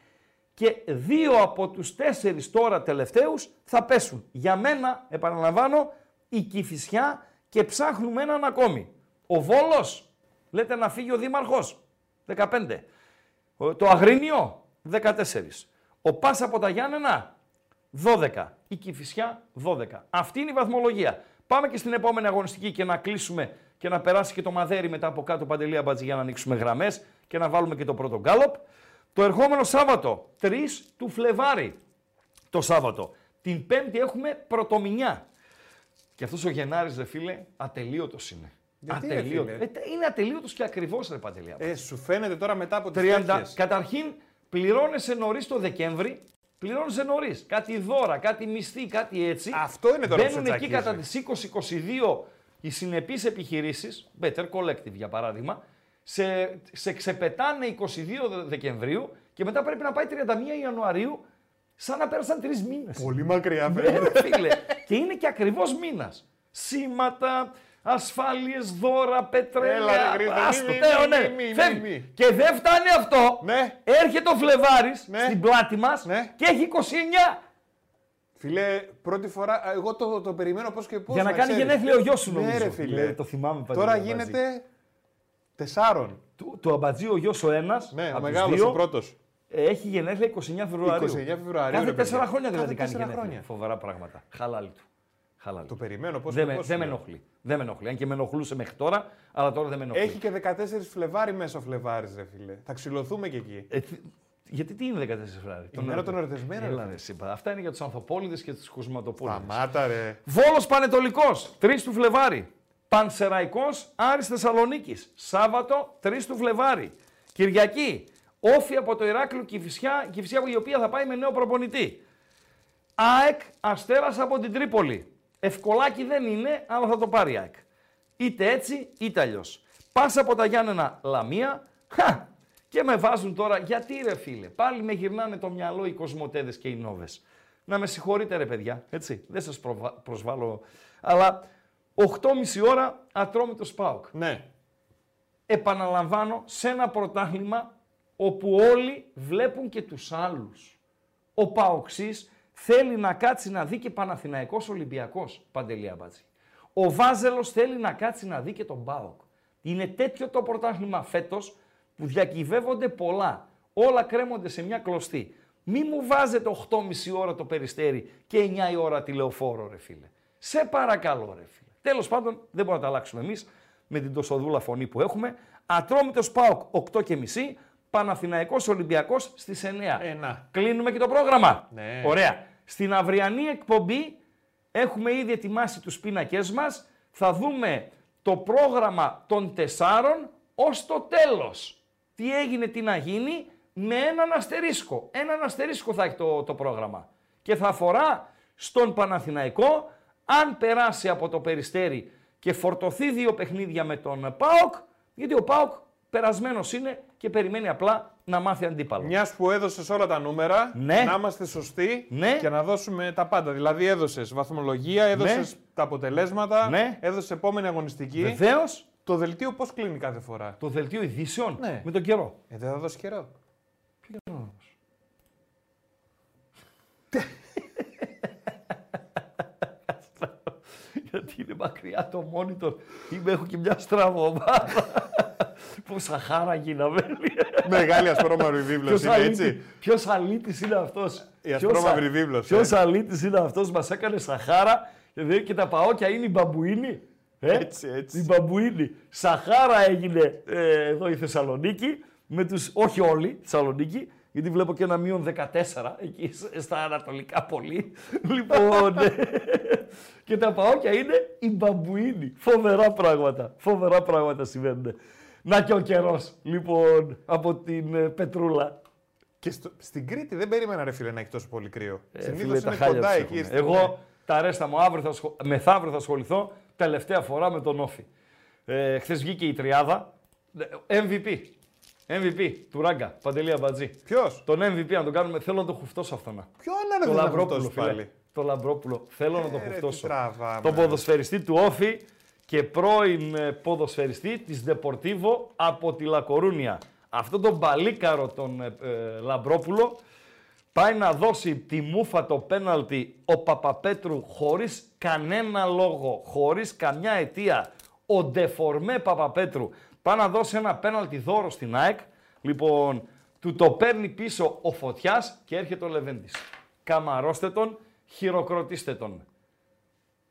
και δύο από τους τέσσερις τώρα τελευταίους θα πέσουν. Για μένα, επαναλαμβάνω, η Κηφισιά και ψάχνουμε έναν ακόμη. Ο Βόλος, λέτε να φύγει ο Δήμαρχος, 15. Ο- Το Αγρίνιο, 14. Ο Πάσα από τα Γιάννενα, 12. Η Κηφισιά, 12. Αυτή είναι η βαθμολογία. Πάμε και στην επόμενη αγωνιστική και να κλείσουμε και να περάσει και το μαδέρι μετά από κάτω παντελία μπατζή για να ανοίξουμε γραμμές και να βάλουμε και το πρώτο γκάλοπ. Το ερχόμενο Σάββατο, 3 του Φλεβάρι, το Σάββατο. Την Πέμπτη έχουμε πρωτομηνιά. Και αυτός ο Γενάρης, ρε φίλε, ατελείωτος είναι. Γιατί, ρε Ατελείωτος. φίλε; Ε, είναι ατελείωτος και ακριβώς, ρε Παντελία. Ε, σου φαίνεται τώρα μετά από τις 30. τέτοιες. Καταρχήν, πληρώνεσαι νωρίς το Δεκέμβρη, πληρώνεσαι νωρίς. Κάτι δώρα, κάτι μισθή, κάτι έτσι. Αυτό είναι τώρα που σε Μπαίνουν εκεί τσακίζεις. κατά τις 20-22 οι συνεπείς επιχειρήσεις, Better Collective για παράδειγμα, σε, σε ξεπετάνε 22 Δεκεμβρίου και μετά πρέπει να πάει 31 Ιανουαρίου σαν να πέρασαν τρεις μήνες. Πολύ μακριά Ναι, φαίνεται. ρε φίλε. και είναι και ακριβώς μήνας. Σήματα, ασφάλειες, δώρα, πετρέλαια. Έλα, ρε, Χρήστο, μη, άστο, μη, Θεό, μη, ναι. μη, μη, Φεύγει. μη. Και δεν φτάνει αυτό. Ναι. Έρχεται ο Φλεβάρης Ναι. στην πλάτη μας Ναι. και έχει 29. Φίλε, πρώτη φορά, α, εγώ το, το περιμένω πώς και πώς. για να κάνει γενέθλια ο γιος σου, Ναι, νομίζω. ρε φίλε. το θυμάμαι παντού. Τώρα Αμπατζή. γίνεται τεσσάρων. Του, του αμπατζή ο γιος ο ένας. Ναι, ο μεγάλος, ο πρώτος. Έχει γενέθλια 29 Φεβρουαρίου. 29 Φεβρουαρίου, Κάθε ρε παιδιά. τέσσερα χρόνια δηλαδή Κάθε κάνει τέσσερα γενέθλια. χρόνια. Φοβερά πράγματα. Χαλάλι του. Χαλάλι Το του. περιμένω πώς Δεν, και με, πώς. δεν με λέω. ενοχλεί. Δεν με ενοχλεί. Αν και με ενοχλούσε μέχρι τώρα, αλλά τώρα δεν με ενοχλεί. Έχει και 14 Φλεβάρι μέσα ο Φλεβάρις, ρε φίλε. Θα ξυλωθούμε και εκεί. Ε, τι- γιατί τι είναι 14 Φεβρουάριο. Η μέρα των ερωτεσμένων, Έλα, ρε ρε, σύμπα. Αυτά είναι για τους Ανθοπόλυδε και τους Κοσματοπόλυδε. Σταμάτα, ρε. Βόλος Πανετολικός, 3 του Φλεβάρι. Πανσεραϊκός Άρης Θεσσαλονίκης. Σάββατο, 3 του Φλεβάρι. Κυριακή, όφη από το Ηράκλειο Κυφυσιά, Κυφυσιά η οποία θα πάει με νέο προπονητή. ΑΕΚ Αστέρας από την Τρίπολη. Ευκολάκι δεν είναι, αλλά θα το πάρει η ΑΕΚ. Είτε έτσι, είτε αλλιώς. Πας από τα Γιάννενα Λαμία. Χα! Και με βάζουν τώρα, γιατί ρε φίλε, πάλι με γυρνάνε το μυαλό οι κοσμοτέδες και οι νόβες. Να με συγχωρείτε ρε παιδιά, έτσι, δεν σας προβα- προσβάλλω. Αλλά 8.30 ώρα ατρόμητος ΣΠΑΟΚ Ναι. επαναλαμβάνω, σε ένα πρωτάθλημα όπου όλοι βλέπουν και τους άλλους. Ο Παοξής θέλει να κάτσει να δει και Παναθηναϊκός Ολυμπιακός, Παντελή Αμπάτζη. Ο Βάζελος θέλει να κάτσει να δει και τον Πάοκ. Είναι τέτοιο το πρωτάθλημα φέτος που διακυβεύονται πολλά. Όλα κρέμονται σε μια κλωστή. Μη μου βάζετε 8.30 ώρα το περιστέρι και 9 η ώρα τηλεοφόρο, ρε φίλε. Σε παρακαλώ, ρε φίλε. Τέλος πάντων, δεν μπορούμε να τα αλλάξουμε εμείς με την τοσοδούλα φωνή που έχουμε. Ατρόμητος ΠΑΟΚ 8 και μισή, Παναθηναϊκός Ολυμπιακός στις 9. Ε, να. Κλείνουμε και το πρόγραμμα. Ναι. Ωραία. Στην αυριανή εκπομπή έχουμε ήδη ετοιμάσει τους πίνακές μας. Θα δούμε το πρόγραμμα των τεσσάρων ως το τέλος. Τι έγινε, τι να γίνει, με έναν αστερίσκο. Έναν αστερίσκο θα έχει το, το πρόγραμμα. Και θα αφορά στον Παναθηναϊκό, αν περάσει από το Περιστέρι και φορτωθεί δύο παιχνίδια με τον ΠΑΟΚ, γιατί ο ΠΑΟΚ περασμένος είναι και περιμένει απλά να μάθει αντίπαλος. Μιας που έδωσες όλα τα νούμερα, Ναι. να είμαστε σωστοί Ναι. και να δώσουμε τα πάντα. Δηλαδή, έδωσες βαθμολογία, έδωσες Ναι. τα αποτελέσματα, Ναι. έδωσες επόμενη αγωνιστική. Βεβαίως, Το δελτίο πώς κλείνει κάθε φορά; το δελτίο ειδήσεων Ναι. με τον καιρό. Ε, δεν θα δώσει καιρό. Γιατί είναι μακριά το monitor. Είμαι, έχω και μια στραβωμάδα. Που Σαχάρα γίναμε. Μεγάλη ασπρόμαυρη βίβλος είναι έτσι. Ποιος αλήτης είναι αυτός; Η ασπρόμαυρη βίβλος, Ποιος ε. αλήτης είναι αυτός; Μας έκανε Σαχάρα και, δεν- και τα παόκια είναι η μπαμπουίνη. Ε; Έτσι, έτσι. Η μπαμπουίνη. Σαχάρα έγινε ε, εδώ η Θεσσαλονίκη. Με τους, όχι όλοι, η Θεσσαλονίκη, γιατί βλέπω και ένα μείον 14 εκεί σ- στα ανατολικά πολύ. λοιπόν, ε, και τα παόκια είναι η μπαμπουίνη. Φοβερά πράγματα. Φοβερά πράγματα συμβαίνουν. Να και ο καιρός, λοιπόν, από την ε, Πετρούλα. Και στο, στην Κρήτη δεν περίμενα, ρε φίλε, να έχει τόσο πολύ κρύο. Ε, Συνήθως φίλε, τα είναι χάλια κοντά τους εκεί. έχουν. στην- Εγώ τα ρέστα μου αύριο θα ασχολ... μεθαύριο θα ασχοληθώ τελευταία φορά με τον Όφη. Ε, Χθες βγήκε η τριάδα. Ε, MVP. MVP του Ράγκα, Παντελία Μπατζή. Ποιος; Τον MVP να τον κάνουμε, θέλω να τον χουφτώσω αυτόν. να. Ποιο είναι Το ρε Λαμπρόπουλο, αυτό φίλε. πάλι; Το Λαμπρόπουλο. Θέλω να τον Ε, ρε, τι χουφτώσω. τραβάμε. Το ποδοσφαιριστή του Όφη και πρώην ε, ποδοσφαιριστή της Deportivo από τη Λακορούνια. Αυτό τον μπαλίκαρο τον ε, ε, Λαμπρόπουλο πάει να δώσει τη μούφα το πέναλτι ο Παπαπέτρου χωρίς κανένα λόγο, χωρίς καμιά αιτία. Ο Ντεφορμέ Παπαπέτρου πάει να δώσει ένα πέναλτι δώρο στην ΑΕΚ. Λοιπόν, του το παίρνει πίσω ο Φωτιάς και έρχεται ο Λεβέντης. Καμαρώστε τον, χειροκροτήστε τον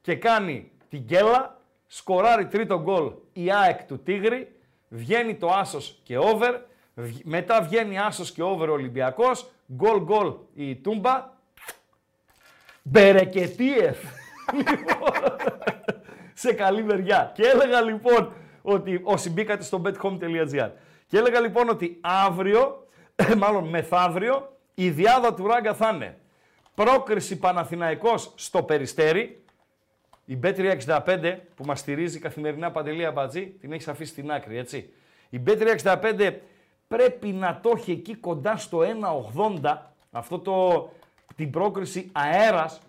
και κάνει την γκέλα, σκοράρει τρίτο γκολ η ΑΕΚ του Τίγρη, βγαίνει το άσος και over, βγ- μετά βγαίνει άσος και over ο Ολυμπιακός, γκολ γκολ η Τούμπα, Μπερεκετίεφ. Λοιπόν, σε καλή μεριά. Και έλεγα λοιπόν ότι όσοι μπήκατε στο bethome.gr και έλεγα λοιπόν ότι αύριο, μάλλον μεθαύριο, η διάδα του Ράγκα θα είναι πρόκριση Παναθηναϊκός στο Περιστέρι, η B365 που μας στηρίζει καθημερινά Παντελία Μπατζή, την έχεις αφήσει στην άκρη, έτσι. Η B365 πρέπει να το έχει εκεί κοντά στο 1,80. Αυτό το, την πρόκριση αέρας,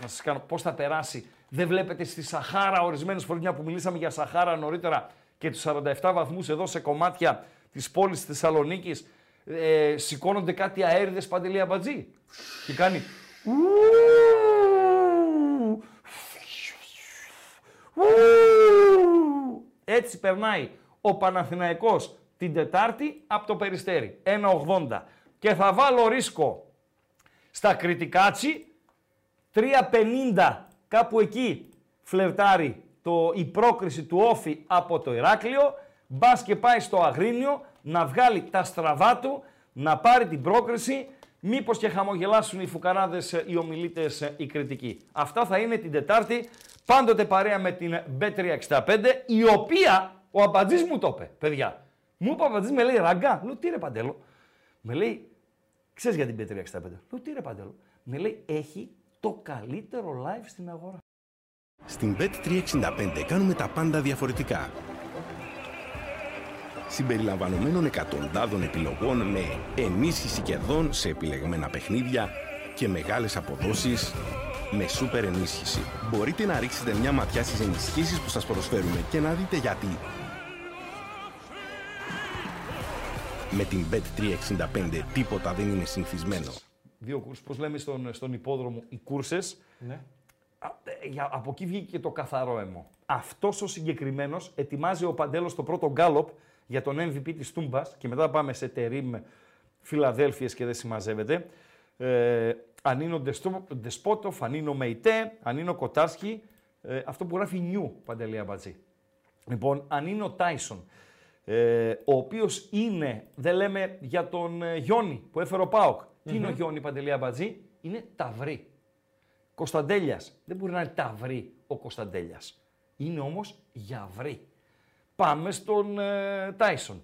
να σας κάνω πώς θα περάσει. Δεν βλέπετε στη Σαχάρα ορισμένες φορές, μια που μιλήσαμε για Σαχάρα νωρίτερα και τους 47 βαθμούς εδώ σε κομμάτια της πόλης της Θεσσαλονίκης, ε, σηκώνονται κάτι αέριδες παντελή αμπατζή. Και κάνει... Έτσι περνάει ο Παναθηναϊκός την Τετάρτη από το Περιστέρι. 1,80. Και θα βάλω ρίσκο στα κριτικάτσι 3,50 κάπου εκεί φλερτάρει το, η πρόκριση του Όφη από το Ηράκλειο. Μπας και πάει στο Αγρίνιο να βγάλει τα στραβά του, να πάρει την πρόκριση, μήπως και χαμογελάσουν οι φουκαράδες, ε, οι ομιλήτες, ε, οι κριτικοί. Αυτά θα είναι την Τετάρτη, πάντοτε παρέα με την B365, η οποία ο Αμπατζής μου το είπε, παιδιά. Μου είπε ο Αμπατζής, με λέει ραγκά. Λέω, τι ρε Παντέλο. Με λέει, ξέρεις για την B365. Λέω, τι ρε Παντέλο. Με λέει, έχει το καλύτερο live στην αγορά. Στην Bet365 κάνουμε τα πάντα διαφορετικά. Συμπεριλαμβανομένων εκατοντάδων επιλογών με ενίσχυση κερδών σε επιλεγμένα παιχνίδια και μεγάλες αποδόσεις με σούπερ ενίσχυση. Μπορείτε να ρίξετε μια ματιά στις ενισχύσεις που σας προσφέρουμε και να δείτε γιατί. Με την Bet365 τίποτα δεν είναι συνηθισμένο. Δύο κούρς, πώς λέμε στον, στον υπόδρομο, οι κούρσες. Ναι. Α, ε, για- Από εκεί βγήκε και το καθαρό αίμο. Αυτός ο συγκεκριμένος ετοιμάζει ο Παντέλος το πρώτο γκάλοπ για τον MVP της Τούμπας και μετά πάμε σε τερίμ Φιλαδέλφιες και δεν συμμαζεύεται. Ε, αν είναι ο Ντεστο- Ντεσπότοφ, αν είναι ο Μεϊτέ, αν είναι ο Κοτάρσκι, ε, αυτό που γράφει νιου Παντελή Αμπατζή. Λοιπόν, αν είναι ο Τάισον, ε, ο οποίος είναι, δεν λέμε για τον ε, Γιόνι που έφερε ο Πάοκ. Τι είναι ο Γιόνι Παντελή Αμπατζή, είναι ταυρί. Κωνσταντέλιας. Δεν μπορεί να είναι ταυρί ο Κωνσταντέλιας. Είναι όμως γιαυρί. Πάμε στον ε, Τάισον.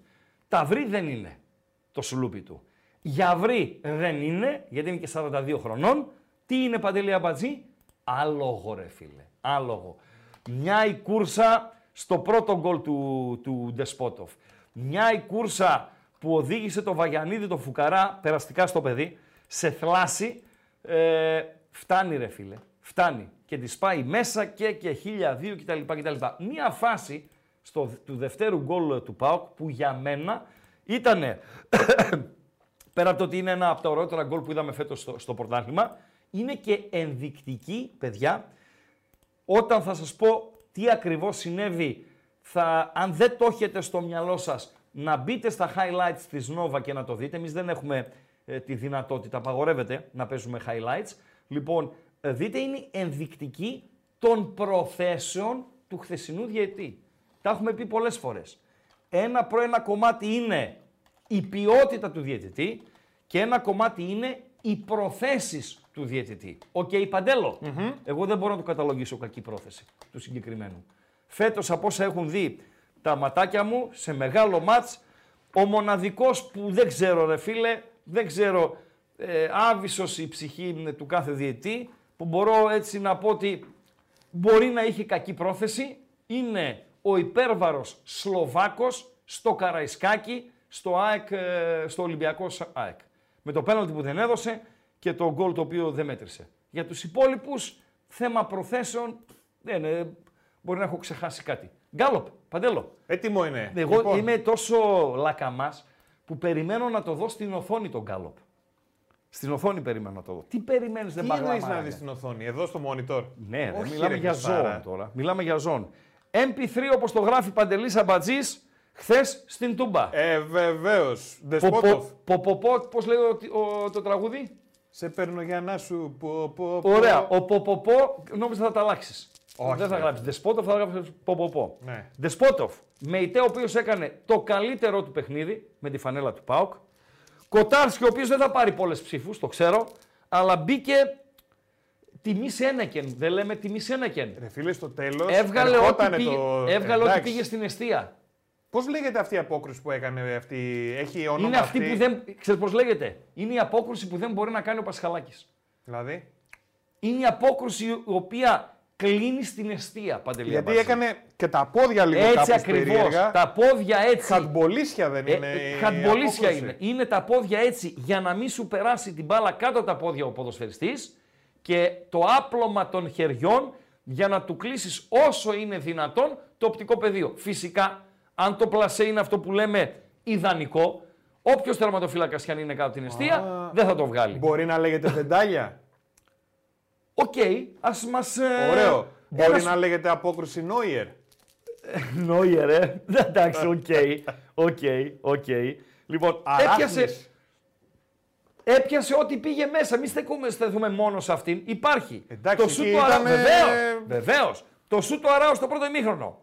Ταυρί δεν είναι το σουλούπι του. Γιαυρί δεν είναι, γιατί είναι και 42 χρονών. Τι είναι Παντελή Αμπατζή, άλογο ρε φίλε. Άλογο. Μια η κούρσα στο πρώτο γκολ του, του Ντεσπότοφ. Μια η κούρσα που οδήγησε το Βαγιανίδη το Φουκαρά περαστικά στο παιδί σε θλάση. Ε, φτάνει ρε φίλε. Φτάνει. Και τη πάει μέσα και, και χίλια δύο κτλ. κτλ. Μια φάση στο, του δευτέρου γκολ του ΠΑΟΚ που για μένα ήταν πέρα από το ότι είναι ένα από τα ωραιότερα γκολ που είδαμε φέτος στο, στο πρωτάθλημα, είναι και ενδεικτική, παιδιά, όταν θα σας πω τι ακριβώς συνέβη, θα, αν δεν το έχετε στο μυαλό σας, να μπείτε στα highlights της Nova και να το δείτε. Εμείς δεν έχουμε ε, τη δυνατότητα, απαγορεύεται να παίζουμε highlights. Λοιπόν, ε, δείτε είναι ενδεικτική των προθέσεων του χθεσινού διαιτητή. Τα έχουμε πει πολλές φορές. Ένα πρώην κομμάτι είναι η ποιότητα του διαιτητή και ένα κομμάτι είναι οι προθέσεις του διαιτητή. Οκ, παντελο Εγώ δεν μπορώ να του καταλογίσω κακή πρόθεση του συγκεκριμένου. Φέτος από όσα έχουν δει τα ματάκια μου σε μεγάλο ματς, ο μοναδικός που δεν ξέρω ρε φίλε, δεν ξέρω ε, άβυσος η ψυχή του κάθε διαιτή, που μπορώ έτσι να πω ότι μπορεί να είχε κακή πρόθεση, είναι ο υπέρβαρος Σλοβάκος στο Καραϊσκάκι, στο, ΑΕΚ, ε, στο Ολυμπιακός ΑΕΚ. Με το πέναλτι που δεν έδωσε και το γκολ το οποίο δεν μέτρησε. Για τους υπόλοιπους, θέμα προθέσεων, δεν, ε, μπορεί να έχω ξεχάσει κάτι. Γκάλοπ, Παντέλο. Έτοιμο είναι. Εγώ Λοιπόν, είμαι τόσο λακαμάς που περιμένω να το δω στην οθόνη τον Γκάλοπ. Στην οθόνη περιμένω να το δω. Τι περιμένεις δεν Τι παγλάμα, εννοείς να ρε. δεις στην οθόνη, εδώ στο monitor; Ναι, ρε, Όχι, μιλάμε ρε, για Χριστάρα. ζώων τώρα. Μιλάμε για ζώων. MP3 όπως το γράφει Παντελής Αμπατζής, χθες στην Τούμπα. Ε, βεβαίως. Πο- Δεσπότοφ. πο- πο- πο- πο- Πώς λέει ο- ο- το τραγούδι; Σε παίρνω για να σου πω. πω, πω. Ωραία. Ο Ποποπό νόμιζα θα τα αλλάξεις. Όχι, Δεν θα ρε. γράψεις Δεσπότοφ, θα γράψεις Ποποπό. Ναι. Δεσπότοφ, με ητέ ο οποίος έκανε το καλύτερό του παιχνίδι με τη φανέλα του Πάουκ. Κοτάρσκι, ο οποίος δεν θα πάρει πολλές ψήφους, το ξέρω, αλλά μπήκε τιμή Σένεκεν. Δεν λέμε τιμή Σένεκεν. Ρε φίλε, στο τέλος. Έβγαλε, ό,τι πήγε, έβγαλε ό,τι πήγε στην αιστεία. Πώς λέγεται αυτή η απόκριση που έκανε αυτή. Έχει όνομα. Είναι αυτή που δεν. Ξέρεις πώς λέγεται; Είναι η απόκρουση που δεν μπορεί να κάνει ο Πασχαλάκης. Δηλαδή; Είναι η απόκρουση η οποία κλείνει την αιστεία παντελή. Γιατί Αμπατζή. έκανε και τα πόδια λίγο Έτσι κάπως ακριβώς. περίεργα. Τα πόδια έτσι. Χατμπολίσια δεν Ε, είναι. ε, η χατμπολίσια απόκρουση. είναι. Είναι τα πόδια έτσι για να μην σου περάσει την μπάλα κάτω από τα πόδια ο ποδοσφαιριστής και το άπλωμα των χεριών για να του κλείσεις όσο είναι δυνατόν το οπτικό πεδίο. Φυσικά, αν το πλασέ είναι αυτό που λέμε ιδανικό, όποιος τερματοφύλακας και αν είναι κάτω από την εστία, δεν θα το βγάλει. Μπορεί να λέγεται βεντάλια. Οκ, ας μας... ε, Ωραίο. Μπορεί ένας- να λέγεται απόκρουση Νόιερ. Νόιερ, ε. Εντάξει, OK. OK, OK. Λοιπόν, Αράχνης. έπιασε, έπιασε ό,τι πήγε μέσα. Μην στεκούμε, στεθούμε μόνο σε αυτήν. Υπάρχει. Εντάξει, το σουτ εκεί του Αράου. ήτανε- Βεβαίως. Βεβαίως. Το σουτ του Αράου στο πρώτο ημίχρονο.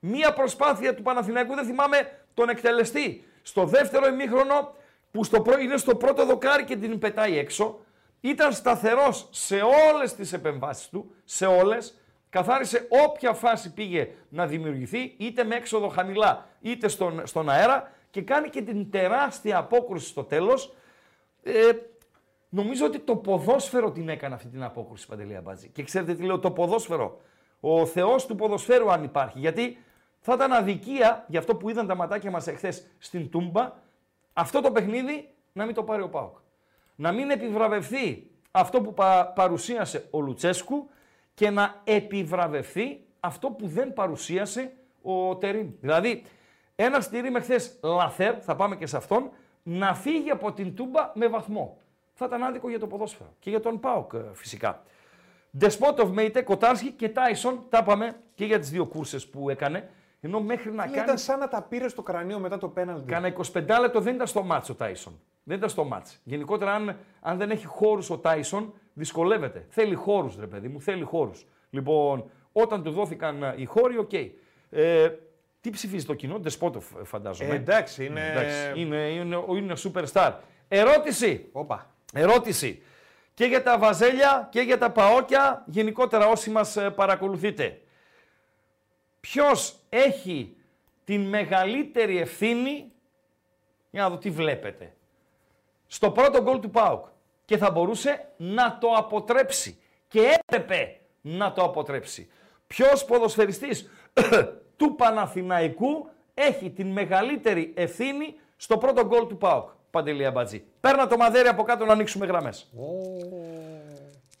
Μία προσπάθεια του Παναθηναϊκού, δεν θυμάμαι τον εκτελεστή. Στο δεύτερο ημίχρονο, που στο πρω... είναι στο πρώτο δοκάρι και την πετάει έξω, ήταν σταθερός σε όλες τις επεμβάσεις του, σε όλες, καθάρισε όποια φάση πήγε να δημιουργηθεί, είτε με έξοδο χαμηλά, είτε στον, στον αέρα και κάνει και την τεράστια απόκρουση στο τέλος. Ε, νομίζω ότι το ποδόσφαιρο την έκανε αυτή την απόκρουση, Παντελή Αμπάτζη. Και ξέρετε τι λέω, το ποδόσφαιρο. Ο θεός του ποδοσφαίρου αν υπάρχει. Γιατί θα ήταν αδικία για αυτό που είδαν τα ματάκια μας εχθές στην Τούμπα, αυτό το παιχνίδι να μην το πάρει ο Πάοκ. Να μην επιβραβευθεί αυτό που πα- παρουσίασε ο Λουτσέσκου και να επιβραβευθεί αυτό που δεν παρουσίασε ο Τερίμ. Δηλαδή, ένα στήρι με χθες Λαθέρ, θα πάμε και σε αυτόν, να φύγει από την Τούμπα με βαθμό. Θα ήταν άδικο για το ποδόσφαιρο και για τον Πάοκ ε, φυσικά. Ντεσπότοφ Μέιτε, Κοτάρσκι και Τάισον, τα είπαμε και για τις δύο κούρσες που έκανε. Ενώ μέχρι να κάνει Ήταν σαν να τα πήρες στο κρανίο μετά το πέναλτι. Κάνα 25 λεπτό δεν ήταν στο ματς ο Τάισον. Δεν ήταν στο ματς. Γενικότερα, αν, αν δεν έχει χώρους ο Τάισον, δυσκολεύεται. Θέλει χώρους, ρε παιδί μου, θέλει χώρους. Λοιπόν, όταν του δόθηκαν ε, οι χώροι, οκ. Ε, τι ψηφίζει το κοινό, Ντεσπότοφ φαντάζομαι. Ε, εντάξει, είναι. Εντάξει, είναι, είναι, είναι superstar. Ερώτηση. Όπα. Ερώτηση. Και για τα βαζέλια και για τα παόκια, γενικότερα όσοι μας ε, παρακολουθείτε. Ποιος έχει την μεγαλύτερη ευθύνη, για να δω τι βλέπετε, στο πρώτο γκολ του ΠΑΟΚ και θα μπορούσε να το αποτρέψει και έπρεπε να το αποτρέψει. Ποιος ποδοσφαιριστής του Παναθηναϊκού έχει την μεγαλύτερη ευθύνη στο πρώτο γκολ του ΠΑΟΚ. Παντελή Αμπατζή. Παίρνα το μαδέρι από κάτω να ανοίξουμε γραμμές.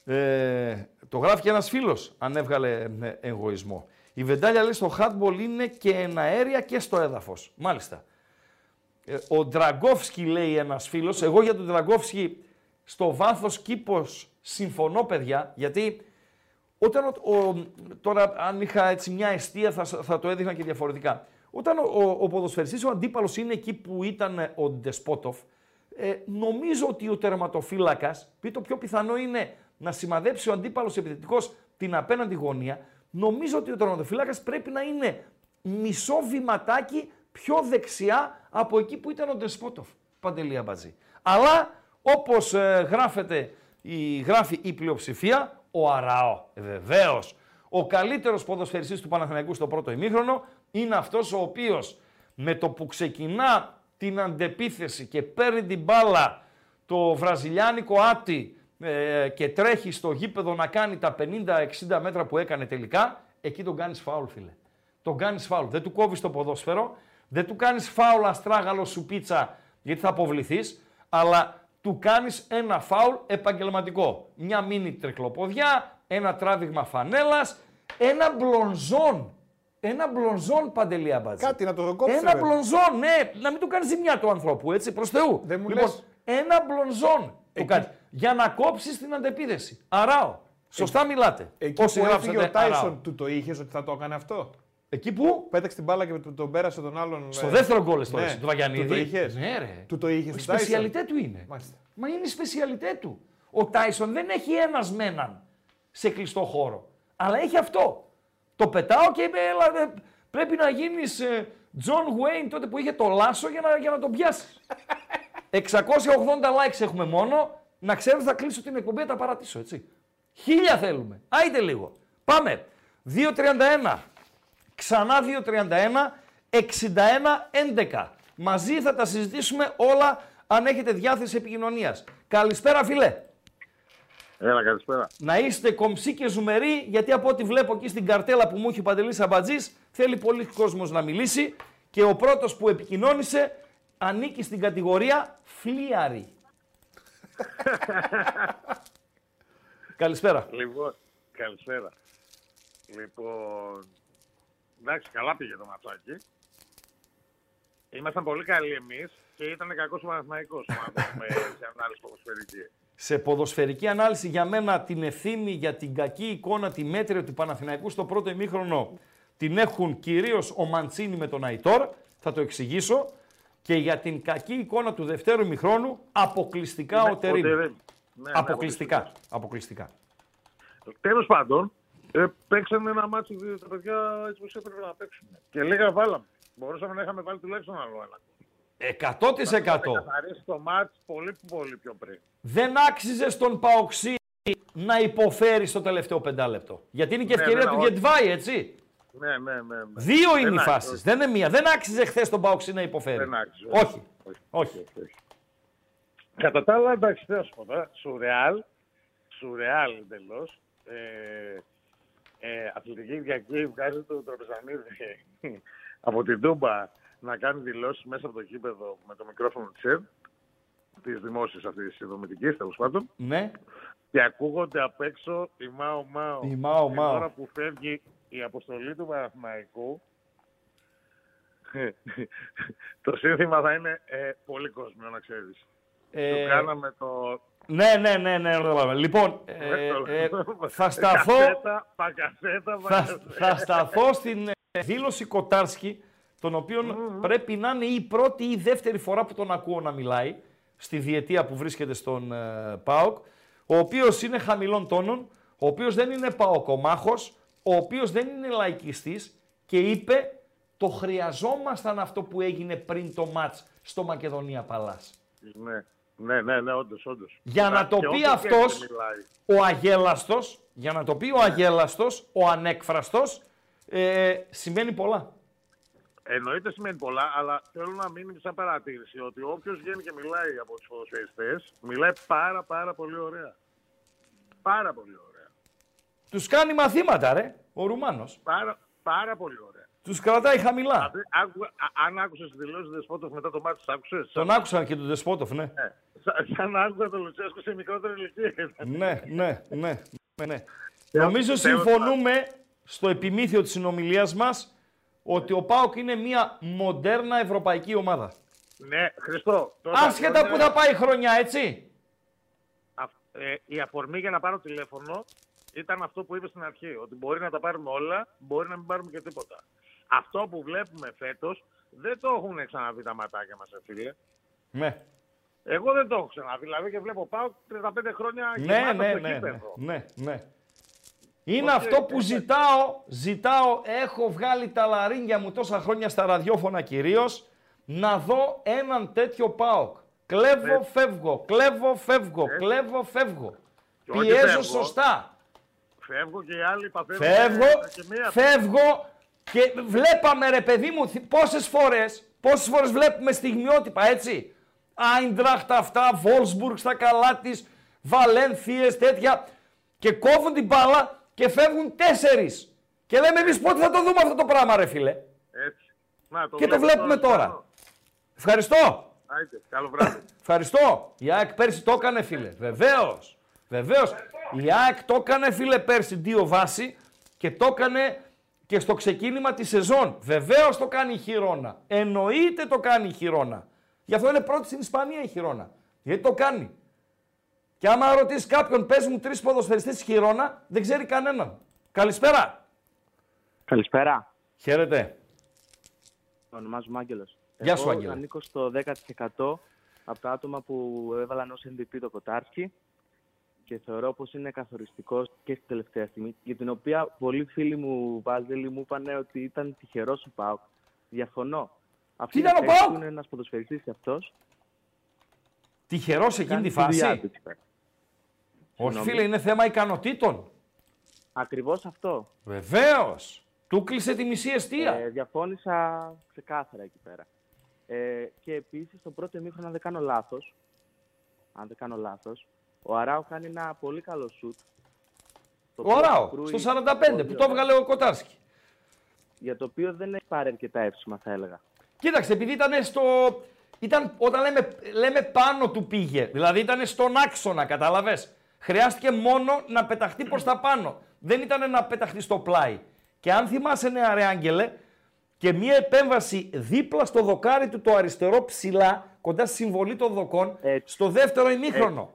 Ε, το γράφει και ένας φίλος, αν έβγαλε ε, εγωισμό. Η βεντάλια λέει στο handball είναι και εναέρια και στο έδαφος. Μάλιστα. Ε, ο Ντραγκόφσκι λέει ένας φίλος, εγώ για τον Ντραγκόφσκι στο βάθος κήπος συμφωνώ παιδιά, γιατί όταν ο, ο- τώρα αν είχα έτσι μια αιστεία θα, θα το έδειχνα και διαφορετικά. Όταν ο, ο, ο ποδοσφαιριστής, ο αντίπαλος είναι εκεί που ήταν ε, ο Ντεσπότοφ, ε, νομίζω ότι ο τερματοφύλακας, πει το πιο πιθανό είναι να σημαδέψει ο αντίπαλος επιθετικός την απέναντι γωνία, νομίζω ότι ο τερματοφύλακας πρέπει να είναι μισό βηματάκι πιο δεξιά από εκεί που ήταν ο Ντεσπότοφ. Παντελή Αμπατζή. Αλλά όπως ε, γράφεται, η, γράφει η πλειοψηφία, ο Αραώ. Ε, βεβαίως. Ο καλύτερος ποδοσφαιριστής του Παναθηναϊκού στο πρώτο ημίχρονο είναι αυτός ο οποίος με το που ξεκινά την αντεπίθεση και παίρνει την μπάλα το βραζιλιάνικο άτι ε, και τρέχει στο γήπεδο να κάνει τα 50-60 μέτρα που έκανε τελικά, εκεί τον κάνεις φάουλ φίλε. Τον κάνεις φάουλ. Δεν του κόβεις το ποδόσφαιρο, δεν του κάνεις φάουλ αστράγαλο σου πίτσα γιατί θα αποβληθείς, αλλά του κάνεις ένα φάουλ επαγγελματικό. Μια μίνι τρικλοποδιά, ένα τράβηγμα φανέλας, ένα μπλονζόν. Ένα μπλονζόν παντελή αμπάτζη. Κάτι να το κόψει. Ένα μπλονζόν, ναι, να μην του κάνεις ζημιά του ανθρώπου, έτσι, προς Θεού. Δεν μου λοιπόν, λες. ένα μπλονζόν του Εκεί- κάνεις. Για να κόψεις την αντεπίδεση. Αράω. Σωστά μιλάτε. Εκεί Όσοι που έφυγε γράψατε ο Τάισον, αράω. του το είχες ότι θα το έκανε αυτό; Εκεί που; Πέταξε την μπάλα και τον, τον πέρασε τον άλλον. Στο ε, δεύτερο γκολ στο ναι. του Βαγιανίδη. Του το είχες; Ναι, ρε. Του το είχες Η στον Τάισον. σπεσιαλιτέ του είναι. Μάλιστα. Μα είναι η σπεσιαλιτέ του. Ο Τάισον δεν έχει ένας με έναν σε κλειστό χώρο. Αλλά έχει αυτό. Το πετάω και είπε, έλα, ε, πρέπει να γίνεις Τζον Γουέιν τότε που είχε το λάσο για να, για να τον πιάσεις. 680 likes έχουμε μόνο. Να ξέρω θα κλείσω την εκπομπή, θα τα παρατήσω, έτσι. Χίλια θέλουμε. Άιτε λίγο. Πάμε. 2.31. Ξανά 2.31. 61-11. Μαζί θα τα συζητήσουμε όλα αν έχετε διάθεση επικοινωνίας. Καλησπέρα φίλε. Έλα, καλησπέρα. Να είστε κομψοί και ζουμεροί, γιατί από ό,τι βλέπω εκεί στην καρτέλα που μου έχει ο Παντελής Αμπατζής, θέλει πολύ κόσμος να μιλήσει και ο πρώτος που επικοινώνησε ανήκει στην κατηγορία φλίαρη. Καλησπέρα. Λοιπόν, καλησπέρα. Λοιπόν, εντάξει, καλά πήγε το ματσάκι. Ήμασταν πολύ καλοί εμείς και ήταν κακός ο Παναθηναϊκός, να το πούμε σε ανάλυση ποδοσφαιρική. Σε ποδοσφαιρική ανάλυση για μένα την ευθύνη για την κακή εικόνα, τη μέτρια του Παναθηναϊκού στο πρώτο ημίχρονο την έχουν κυρίως ο Μαντσίνη με τον Αϊτόρ, θα το εξηγήσω, και για την κακή εικόνα του δευτέρου ημιχρόνου αποκλειστικά Ναι, ο Τερίμ. Τερίμ. Ναι, ναι, αποκλειστικά. αποκλειστικά. Τέλος πάντων, ε, παίξαμε ένα μάτσο δύο τα παιδιά έτσι όπως έπρεπε να παίξουν. Και λίγα βάλαμε. Μπορούσαμε να είχαμε βάλει τουλάχιστον άλλο ένα. 100%. καθαρίσει το μάτς πολύ πολύ πιο πριν. Δεν άξιζε στον Παοξή να υποφέρει στο τελευταίο πεντάλεπτο. Γιατί είναι και Ναι, ευκαιρία ναι, του όχι. Γετβάη, έτσι. Ναι, ναι, ναι. ναι. Δύο είναι Δεν οι άξιζε, φάσεις. όχι. Δεν είναι μία. Δεν άξιζε χθες τον Παοξή να υποφέρει. Δεν άξιζε. Όχι. Όχι. Όχι. όχι. Κατά τα άλλα, εντάξει, τι να σου πω τώρα. Σουρεάλ, σουρεάλ εντελώς. Ε, ε, αθλητική διακή βγάζει το τραπεζανίδι από την Τούμπα να κάνει δηλώσεις μέσα από το γήπεδο με το μικρόφωνο της ΕΔ, της δημόσιας αυτής της συνδρομητικής τέλος πάντων. Ναι. Και ακούγονται απ' έξω η Μάο Μάο. Η Μάο Την Μάο. ώρα που φεύγει η αποστολή του Παναθηναϊκού, το σύνθημα θα είναι ε, πολύ κόσμιο, να ξέρεις. Ε, Του κάναμε το... Ναι, ναι, ναι, ναι. ναι. Λοιπόν, ε, ε, θα σταθώ, Κασέτα, πακασέτα, θα, πακασέτα. θα σταθώ στην ε, δήλωση Κοτάρσκι, τον οποίον πρέπει να είναι η πρώτη ή η δεύτερη φορά που τον ακούω να μιλάει, στη διετία που βρίσκεται στον ε, ΠΑΟΚ, ο οποίος είναι χαμηλών τόνων, ο οποίος δεν είναι παοκομάχος, ο οποίος δεν είναι λαϊκιστής και είπε το χρειαζόμασταν αυτό που έγινε πριν το μάτς στο Μακεδονία Παλάς. Ναι, ναι, ναι, ναι, όντως, όντως. Για να το Και πει ό,τι αυτός, και μιλάει. ο αγέλαστος, για να το πει ο αγέλαστος, ο ανέκφραστος, ε, σημαίνει πολλά. Εννοείται σημαίνει πολλά, αλλά θέλω να μείνει σαν παρατήρηση ότι όποιος βγαίνει και μιλάει από τους ποδοσφαιριστέ, μιλάει πάρα πάρα πολύ ωραία. Πάρα πολύ ωραία. Τους κάνει μαθήματα, ρε, ο Ρουμάνος. Πάρα, πάρα πολύ ωραία. Τους κρατάει χαμηλά. Δηλαδή, άκου- α- αν άκουσες τη δηλώση του Δεσπότοφ μετά το μάτι, άκουσες; Τον άκουσαν και τον Δεσπότοφ, ναι. Σαν να άκουγα τον Λουτσέσκο σε μικρότερη ηλικία. ναι, ναι, ναι, ναι, ναι. Τέλος- Νομίζω τέλος συμφωνούμε στο επιμήθειο της συνομιλίας μας ότι ο ΠΑΟΚ είναι μια μοντέρνα ευρωπαϊκή ομάδα. Ναι, Χριστό. τόσα Άσχετα χρόνια, που θα πάει η χρονιά, έτσι. α- ε, η αφορμή για να πάρω τηλέφωνο ήταν αυτό που είπε στην αρχή. Ότι μπορεί να τα πάρουμε όλα, μπορεί να μην πάρουμε και τίποτα. Αυτό που βλέπουμε φέτος δεν το έχουν ξαναδεί τα ματάκια μας, φίλε. Ναι, Εγώ δεν το έχω ξαναδεί. Δηλαδή και βλέπω ΠΑΟΚ 35 χρόνια ναι, γεμάτο ναι, στο ναι, ναι, γήπεδο. ναι, ναι. Είναι Οκ, αυτό που ναι. ζητάω, ζητάω, έχω βγάλει τα λαρύγγια μου τόσα χρόνια στα ραδιόφωνα κυρίως, να δω έναν τέτοιο ΠΑΟΚ. Κλέβω, Έτσι. φεύγω, κλέβω, φεύγω, Έτσι. κλέβω, φεύγω. Και όχι Πιέζω φεύγω. σωστά. Φεύγω και οι άλλοι παθαίνουν. Φεύγω, και μία. φεύγω και βλέπαμε ρε παιδί μου θυ- πόσες φορές, πόσες φορές βλέπουμε στιγμιότυπα έτσι. Άιντραχτ αυτά, Βόλσμπουργκ στα καλά της, Βαλένθιες τέτοια και κόβουν την μπάλα και φεύγουν τέσσερις. Και λέμε εμείς πότε θα το δούμε αυτό το πράγμα ρε φίλε; Έτσι. Να, Και το βλέπω βλέπουμε τώρα. Ευχαριστώ. Άιτε, καλό βράδυ. Ευχαριστώ. Η ΑΕΚ πέρσι το έκανε, φίλε. Βεβαίως. Βεβαίως. Η ΑΕΚ το έκανε, φίλε, πέρσι δύο βάση και το έκανε και στο ξεκίνημα της σεζόν. Βεβαίως το κάνει η Χιρόνα. Εννοείται το κάνει η Χιρόνα. Γι' αυτό είναι πρώτη στην Ισπανία η Χιρόνα. Γιατί το κάνει. Και άμα ρωτήσεις κάποιον, πες μου τρεις ποδοσφαιριστές στη Χιρόνα, δεν ξέρει κανέναν. Καλησπέρα. Καλησπέρα. Χαίρετε. Ονομάζομαι Άγγελος. Γεια σου, Εγώ Άγγελε. ανήκω στο 10% από τα άτομα που έβαλαν ως MVP το Κοτάρσκι και θεωρώ πως είναι καθοριστικός και στη τελευταία στιγμή, για την οποία πολλοί φίλοι μου, Βάζελοι, μου είπαν ότι ήταν τυχερός ο ΠΑΟΚ. Διαφωνώ. Αυτή Τι ήταν η ο θέση ΠΑΟΚ; του Είναι ένας ποδοσφαιριστής και αυτός. Τυχερός εκείνη Κάνει τη τη δουλειά φάση. του εκεί πέρα. Όχι, Συγγνώμη. φίλε, είναι θέμα ικανοτήτων. Ακριβώς αυτό. Βεβαίως. Του κλείσε τη μισή αιστεία. Ε, διαφώνησα ξεκάθαρα εκεί πέρα. Ε, και επίσης το πρώτο ημίχρονο, αν δεν κάνω λάθος, αν δεν κάνω λάθος, Ο Αράο κάνει ένα πολύ καλό σουτ. το Ο οποίο Ράο, κρούει στο 45 πολύ που το ωραία, έβγαλε ο Κοτάρσκι. Για το οποίο δεν έχει πάρει αρκετά εύσημα, θα έλεγα. Κοίταξε, επειδή ήταν στο. Ήταν, όταν λέμε, λέμε πάνω του πήγε, δηλαδή ήταν στον άξονα, κατάλαβες; Χρειάστηκε μόνο να πεταχτεί προς τα πάνω. Δεν ήταν να πεταχτεί στο πλάι. Και αν θυμάσαι, νεαρέ Άγγελε, και μία επέμβαση δίπλα στο δοκάρι του το αριστερό ψηλά, κοντά στη συμβολή των δοκών, Έτσι. στο δεύτερο ημίχρονο.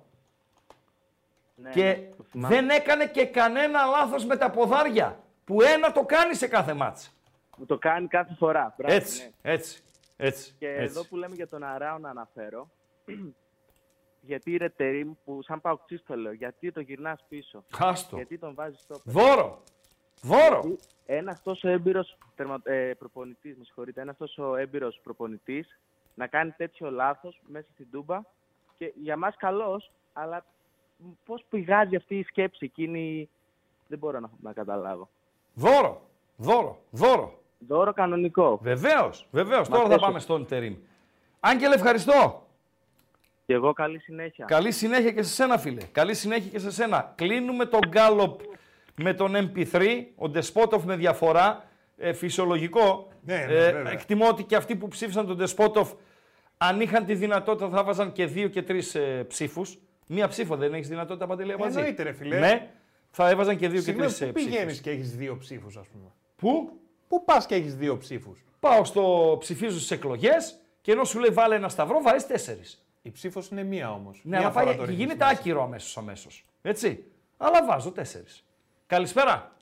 Ναι, Και ναι, το θυμάμαι. δεν έκανε και κανένα λάθος με τα ποδάρια, που ένα το κάνει σε κάθε μάτς. Που το κάνει κάθε φορά. Μπράβο, Έτσι, ναι. έτσι, έτσι. Και έτσι. εδώ που λέμε για τον Αράο να αναφέρω, γιατί η Ρετερίμ που σαν παουξής το λέω, γιατί το γυρνάς πίσω. Χάστο. Γιατί τον βάζεις στο Δώρο. Δώρο. Ένας τόσο έμπειρος ε, προπονητής, με συγχωρείτε, ένας τόσο έμπειρος προπονητής να κάνει τέτοιο λάθος μέσα στην τούμπα και για μας καλός, αλλά πώς πηγάζει αυτή η σκέψη εκείνη, δεν μπορώ να, να καταλάβω. Δώρο. Δώρο. Δώρο. Δώρο κανονικό. Βεβαίως. Βεβαίως. Τώρα θα θες- πάμε στον Τερήμ. Άγγελε, ευχαριστώ. Και εγώ καλή συνέχεια. Καλή συνέχεια και σε σένα, φίλε. Καλή συνέχεια και σε σένα. Κλείνουμε τον Γκάλοπ με τον MP3. Ο Ντεσπότοφ με διαφορά. Ε, φυσιολογικό. Ναι, ναι, ε, βέβαια. εκτιμώ ότι και αυτοί που ψήφισαν τον Ντεσπότοφ, αν είχαν τη δυνατότητα, θα βάζαν και δύο και τρεις ε, ψήφους. Μία ψήφο δεν έχεις δυνατότητα, Παντελή Αμπατζή. Εννοείται, ρε φίλε. Ναι, θα έβαζαν και δύο Συγγνώμη, και τρει πού ψήφους. πηγαίνει και έχεις δύο ψήφους, ας πούμε. Πού; Πού πας και έχεις δύο ψήφους; Πάω στο ψηφίζω στι εκλογές και ενώ σου λέει βάλε ένα σταυρό, βάζεις τέσσερις. Η ψήφος είναι μία όμως. Ναι, αλλά πάει, και γίνεται άκυρο αμέσως αμέσως. Έτσι. Αλλά βάζω τέσσερις. Καλησπέρα.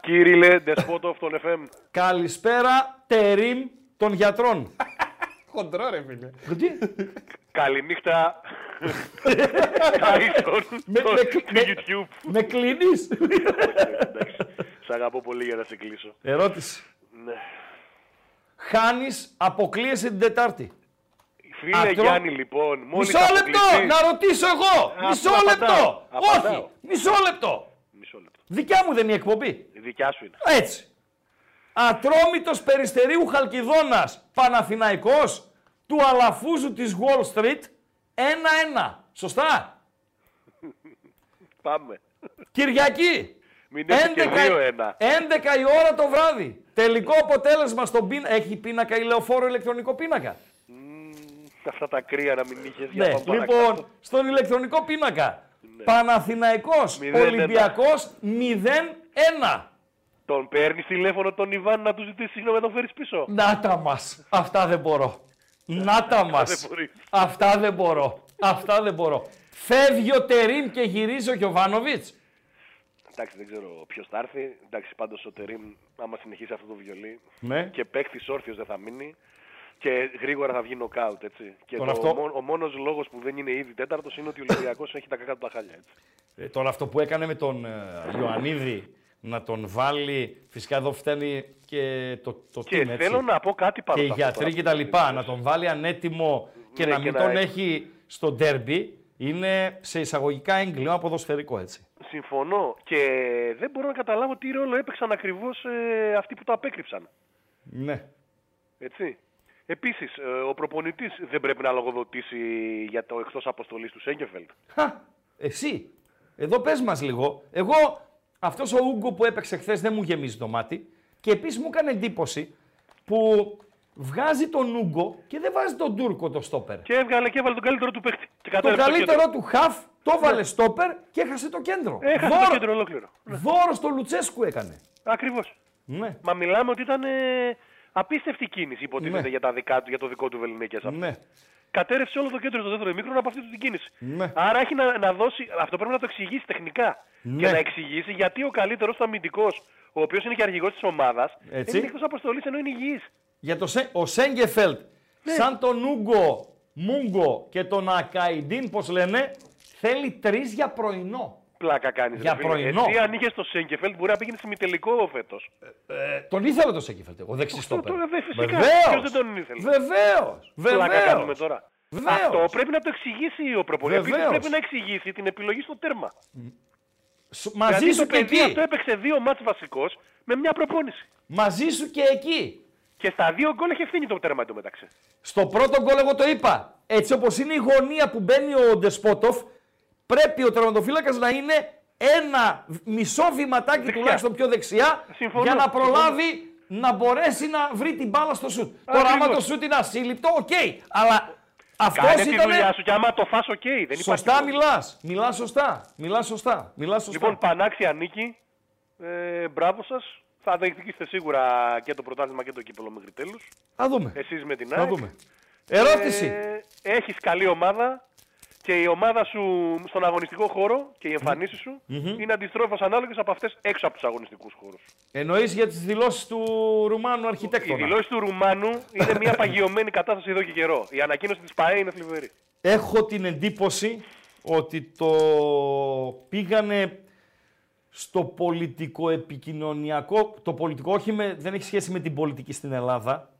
Κύριε Ντεσπότοφ των FM. Καλησπέρα, Τερίμ των γιατρών. Χοντρό, ρε φίλε. Τι; Καληνύχτα. Τάισον. Με- στο με- στο με- YouTube. Με κλείνεις; Εντάξει. Σ' αγαπώ πολύ για να σε κλείσω. Ερώτηση. Ναι. Χάνεις, αποκλείεσαι την Τετάρτη. Φίλε Ατρό- Γιάννη, λοιπόν, μόλις Μισό λεπτό! αποκλειστείς- Να ρωτήσω εγώ! Α, Μισό απαντάω. λεπτό! Απαντάω. Όχι! Μισό λεπτό! Μισό λεπτό. Δικιά μου δεν είναι η εκπομπή. Η δικιά σου είναι. Έτσι. Ατρόμητος Περιστερίου Χαλκιδόνας, Παναθηναϊκός, του Αλαφούζου της Wall Street, 1-1. Σωστά. Πάμε. Κυριακή. Μην έχει και 2-1. 11 η ώρα το βράδυ. Τελικό αποτέλεσμα στον πίνακα. Έχει πίνακα ή λεωφόρο ηλεκτρονικό πίνακα; Αυτά τα κρύα να μην είχες για Ναι, πάμε λοιπόν, παρακάτω. στον ηλεκτρονικό πίνακα. Παναθηναϊκός, 0-1. Ολυμπιακός 0-1. Τον παίρνεις τηλέφωνο τον Ιβάν να του ζητήσεις συγγνώμη να τον φέρεις πίσω; Να τα μας. Αυτά δεν μπορώ. Να τα μας. δεν μπορείς. Αυτά δεν μπορώ. Αυτά δεν μπορώ. Φεύγει ο Τερίμ και γυρίζει ο Γιωβάνοβιτς. Εντάξει, δεν ξέρω ποιος θα έρθει. Εντάξει, πάντως ο Τερήμ, άμα συνεχίσει αυτό το βιολί Ναι. και παίχτη όρθιος δεν θα μείνει. Και γρήγορα θα βγει νοκάουτ, έτσι. Και Τον το, αυτό- μο- ο μόνος λόγος που δεν είναι ήδη τέταρτος είναι ότι ο Ολυμπιακός έχει τα κακά του τα χάλια, έτσι. Ε, τώρα αυτό που έκανε με τον ε, Ιωαννίδη να τον βάλει, φυσικά εδώ φταίνει και το, το Και team, έτσι. θέλω να πω κάτι πάνω και οι σε αυτό γιατροί τώρα και που τα λες. λοιπά, να τον βάλει ανέτοιμο και Ναι, να και μην να τον έχει- έχει στο ντέρμπι, είναι σε εισαγωγικά έγκλημα ποδοσφαιρικό έτσι. Συμφωνώ. Και δεν μπορώ να καταλάβω τι ρόλο έπαιξαν ακριβώς ε, αυτοί που το απέκρυψαν. Ναι. Έτσι. Επίσης, ο προπονητής δεν πρέπει να λογοδοτήσει για το εκτός αποστολής του Σέγκεφελτ. Χα, εσύ. Εδώ πες μας λίγο. Εγώ, αυτός ο Ούγκο που έπαιξε χθες δεν μου γεμίζει το μάτι. Και επίσης μου έκανε εντύπωση που βγάζει τον Ούγκο και δεν βάζει τον Τούρκο το στόπερ. Και έβγαλε και έβαλε τον καλύτερο του παίχτη. Και Το κατέληξε καλύτερο κέντρο. του χαφ το έβαλε στόπερ και έχασε το κέντρο. Έχασε το κέντρο ολόκληρο. Δώρο στο Λουτσέσκου έκανε. Ακριβώς. Ναι. Μα μιλάμε ότι ήταν ε, απίστευτη κίνηση υποτίθεται Ναι. για, τα δικά του, για το δικό του Βεληνίκη. Ναι. Κατέρευσε όλο το κέντρο στο δεύτερο ημίχρονο από αυτή του την κίνηση. Ναι. Άρα έχει να, να δώσει. Αυτό πρέπει να το εξηγήσει τεχνικά. Ναι. Και να εξηγήσει γιατί ο καλύτερος του αμυντικός, ο οποίος είναι και αρχηγός της ομάδας, Έτσι. είναι εκτός αποστολής ενώ είναι υγιής. Για το, Σέ- ο Σέγκεφελτ, Ναι. σαν τον Ούγκο, Μούγκο και τον Ακαϊντίν, πώς λένε, θέλει τρεις για πρωινό. Πλάκα κάνεις. Για πρωινό. Εσύ αν είχες το Σέγκεφελτ μπορεί να πήγαινε ημιτελικό φέτος. Ε, τον ήθελε το Σέγκεφελτ, ο δεξιστόπερ. τώρα δεν φυσικά. Βεβαίως. Ποιος δεν τον ήθελε. Βεβαίως. Πλάκα Βεβαίως. κάνουμε τώρα. Βεβαίως. Αυτό πρέπει να το εξηγήσει ο προπονητής. Επίσης Βεβαίως. πρέπει να εξηγήσει την επιλογή στο τέρμα. Σου- Μαζί Γιατί σου το και παιδί εκεί. αυτό έπαιξε δύο μάτς βασικός με μια προπόνηση. Μαζί σου και εκεί. Και στα δύο γκολ έχει ευθύνη το τέρμα εντωμεταξύ. Στο πρώτο γκολ εγώ το είπα. Έτσι όπως είναι η γωνία που μπαίνει ο Ντεσπότοφ, πρέπει ο τερματοφύλακας να είναι ένα μισό βηματάκι Δεξιά. τουλάχιστον πιο δεξιά Συμφωνώ, για να συμφωνώ. προλάβει να μπορέσει να βρει την μπάλα στο σουτ. Τώρα, άμα Ακριβώς. το σουτ είναι ασύλληπτο, οκ. Αλλά αυτός Κάνε τη ήταν. δουλειά σου και άμα το φας, οκ. δεν υπάρχει Σωστά πρόβλημα. μιλάς. Μιλάς σωστά. Μιλάς σωστά. Μιλάς σωστά. Λοιπόν, πανάξια νίκη. Ε, μπράβο σας. Θα διεκδικήσετε σίγουρα και το πρωτάθλημα και το κύπελο μέχρι τέλους. Θα δούμε. Εσείς με την Θα ΑΕΚ. δούμε. Ερώτηση. Ε, έχεις καλή ομάδα και η ομάδα σου στον αγωνιστικό χώρο και οι εμφανίσεις σου είναι αντιστρόφως ανάλογες από αυτές έξω από τους αγωνιστικούς χώρους. Εννοείς για τις δηλώσεις του Ρουμάνου Η αρχιτέκτονα. δηλώση του Ρουμάνου είναι μια παγιωμένη κατάσταση εδώ και καιρό. Η ανακοίνωση της ΠαΕ είναι θλιβερή. Έχω την εντύπωση ότι το πήγανε στο πολιτικό επικοινωνιακό, το πολιτικό όχι με, δεν έχει σχέση με την πολιτική στην Ελλάδα,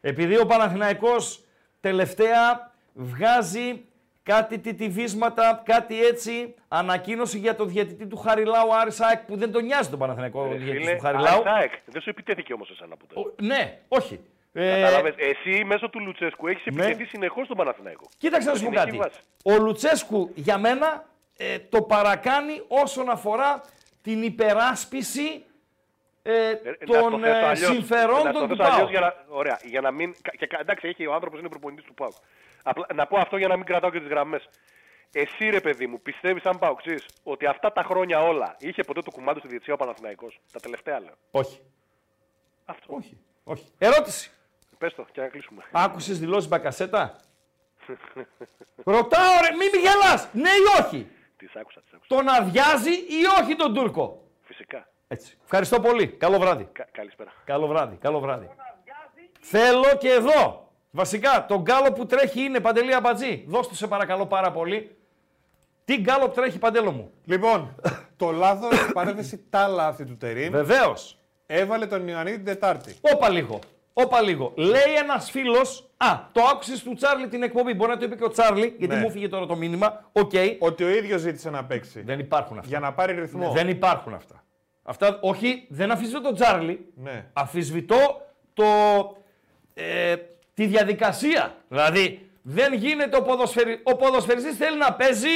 επειδή ο Παναθηναϊκός τελευταία βγάζει κάτι τιτιβίσματα, κάτι έτσι, ανακοίνωση για το διαιτητή του Χαριλάου Άρης ΑΕΚ που δεν τον νοιάζει τον Παναθηναϊκό Ρε διαιτητή φίλε, του Χαριλάου. ΑΕΚ, δεν σου επιτέθηκε όμως εσένα ποτέ. Ο- Ναι, όχι. Ε, Κατάλαβες, εσύ μέσω του Λουτσέσκου έχεις Ναι. επιτεθεί συνεχώς στον Παναθηναϊκό. Κοίταξε να σου πω Στην κάτι. εκεί βάση. Ο Λουτσέσκου για μένα ε, το παρακάνει όσον αφορά την υπεράσπιση ε, Ε, να το των θέσω ε, αλλιώς. Να το συμφερόντων του θέσω αλλιώς ΠΑΟ. Για να, ωραία, για να μην, και, κα- εντάξει, έχει, ο άνθρωπος είναι προπονητής του ΠΑΟ. Απλά, να πω αυτό για να μην κρατάω και τις γραμμές. Εσύ ρε παιδί μου, πιστεύεις σαν Παοξής ότι αυτά τα χρόνια όλα είχε ποτέ το κουμάντο στη διετσία ο Παναθηναϊκός; Τα τελευταία λέω. Όχι. Αυτό. Όχι. Όχι. Ερώτηση. Πες το και να κλείσουμε. Άκουσες δηλώσεις Μπακασέτα; Ρωτάω ρε, μη μη γελάς. Ναι ή όχι; τις άκουσα, τις άκουσα. Τον αδειάζει ή όχι τον Τούρκο; Φυσικά. Έτσι. Ευχαριστώ πολύ. Καλό βράδυ. Κα, καλησπέρα. Καλό βράδυ, καλό βράδυ. Θέλω και εδώ. Βασικά, το γκάλο που τρέχει είναι Παντελή Αμπατζή. Δώσ' του σε παρακαλώ πάρα πολύ. Τι γκάλο τρέχει Παντέλο μου; Λοιπόν, το λάθος παρένθεση τάλα αυτή του Τερίμ Βεβαίως. έβαλε τον Ιωαννίδη την Τετάρτη. Όπα λίγο. Όπα λίγο. Λέει ένας φίλος. Α, το άκουσες του Τσάρλι την εκπομπή. Μπορεί να το είπε και ο Τσάρλι, γιατί Ναι. μου 'φυγε τώρα το μήνυμα. Οκ. Ότι ο ίδιος ζήτησε να παίξει. Δεν υπάρχουν αυτά. Για να πάρει ρυθμό. Δεν υπάρχουν αυτά. Αυτά, όχι, δεν αμφισβητώ τον Τσάρλι. Ναι. Αμφισβητώ το, ε, τη διαδικασία. Δηλαδή, δεν γίνεται ο, ποδοσφαιρι... ο ποδοσφαιριστής θέλει να παίζει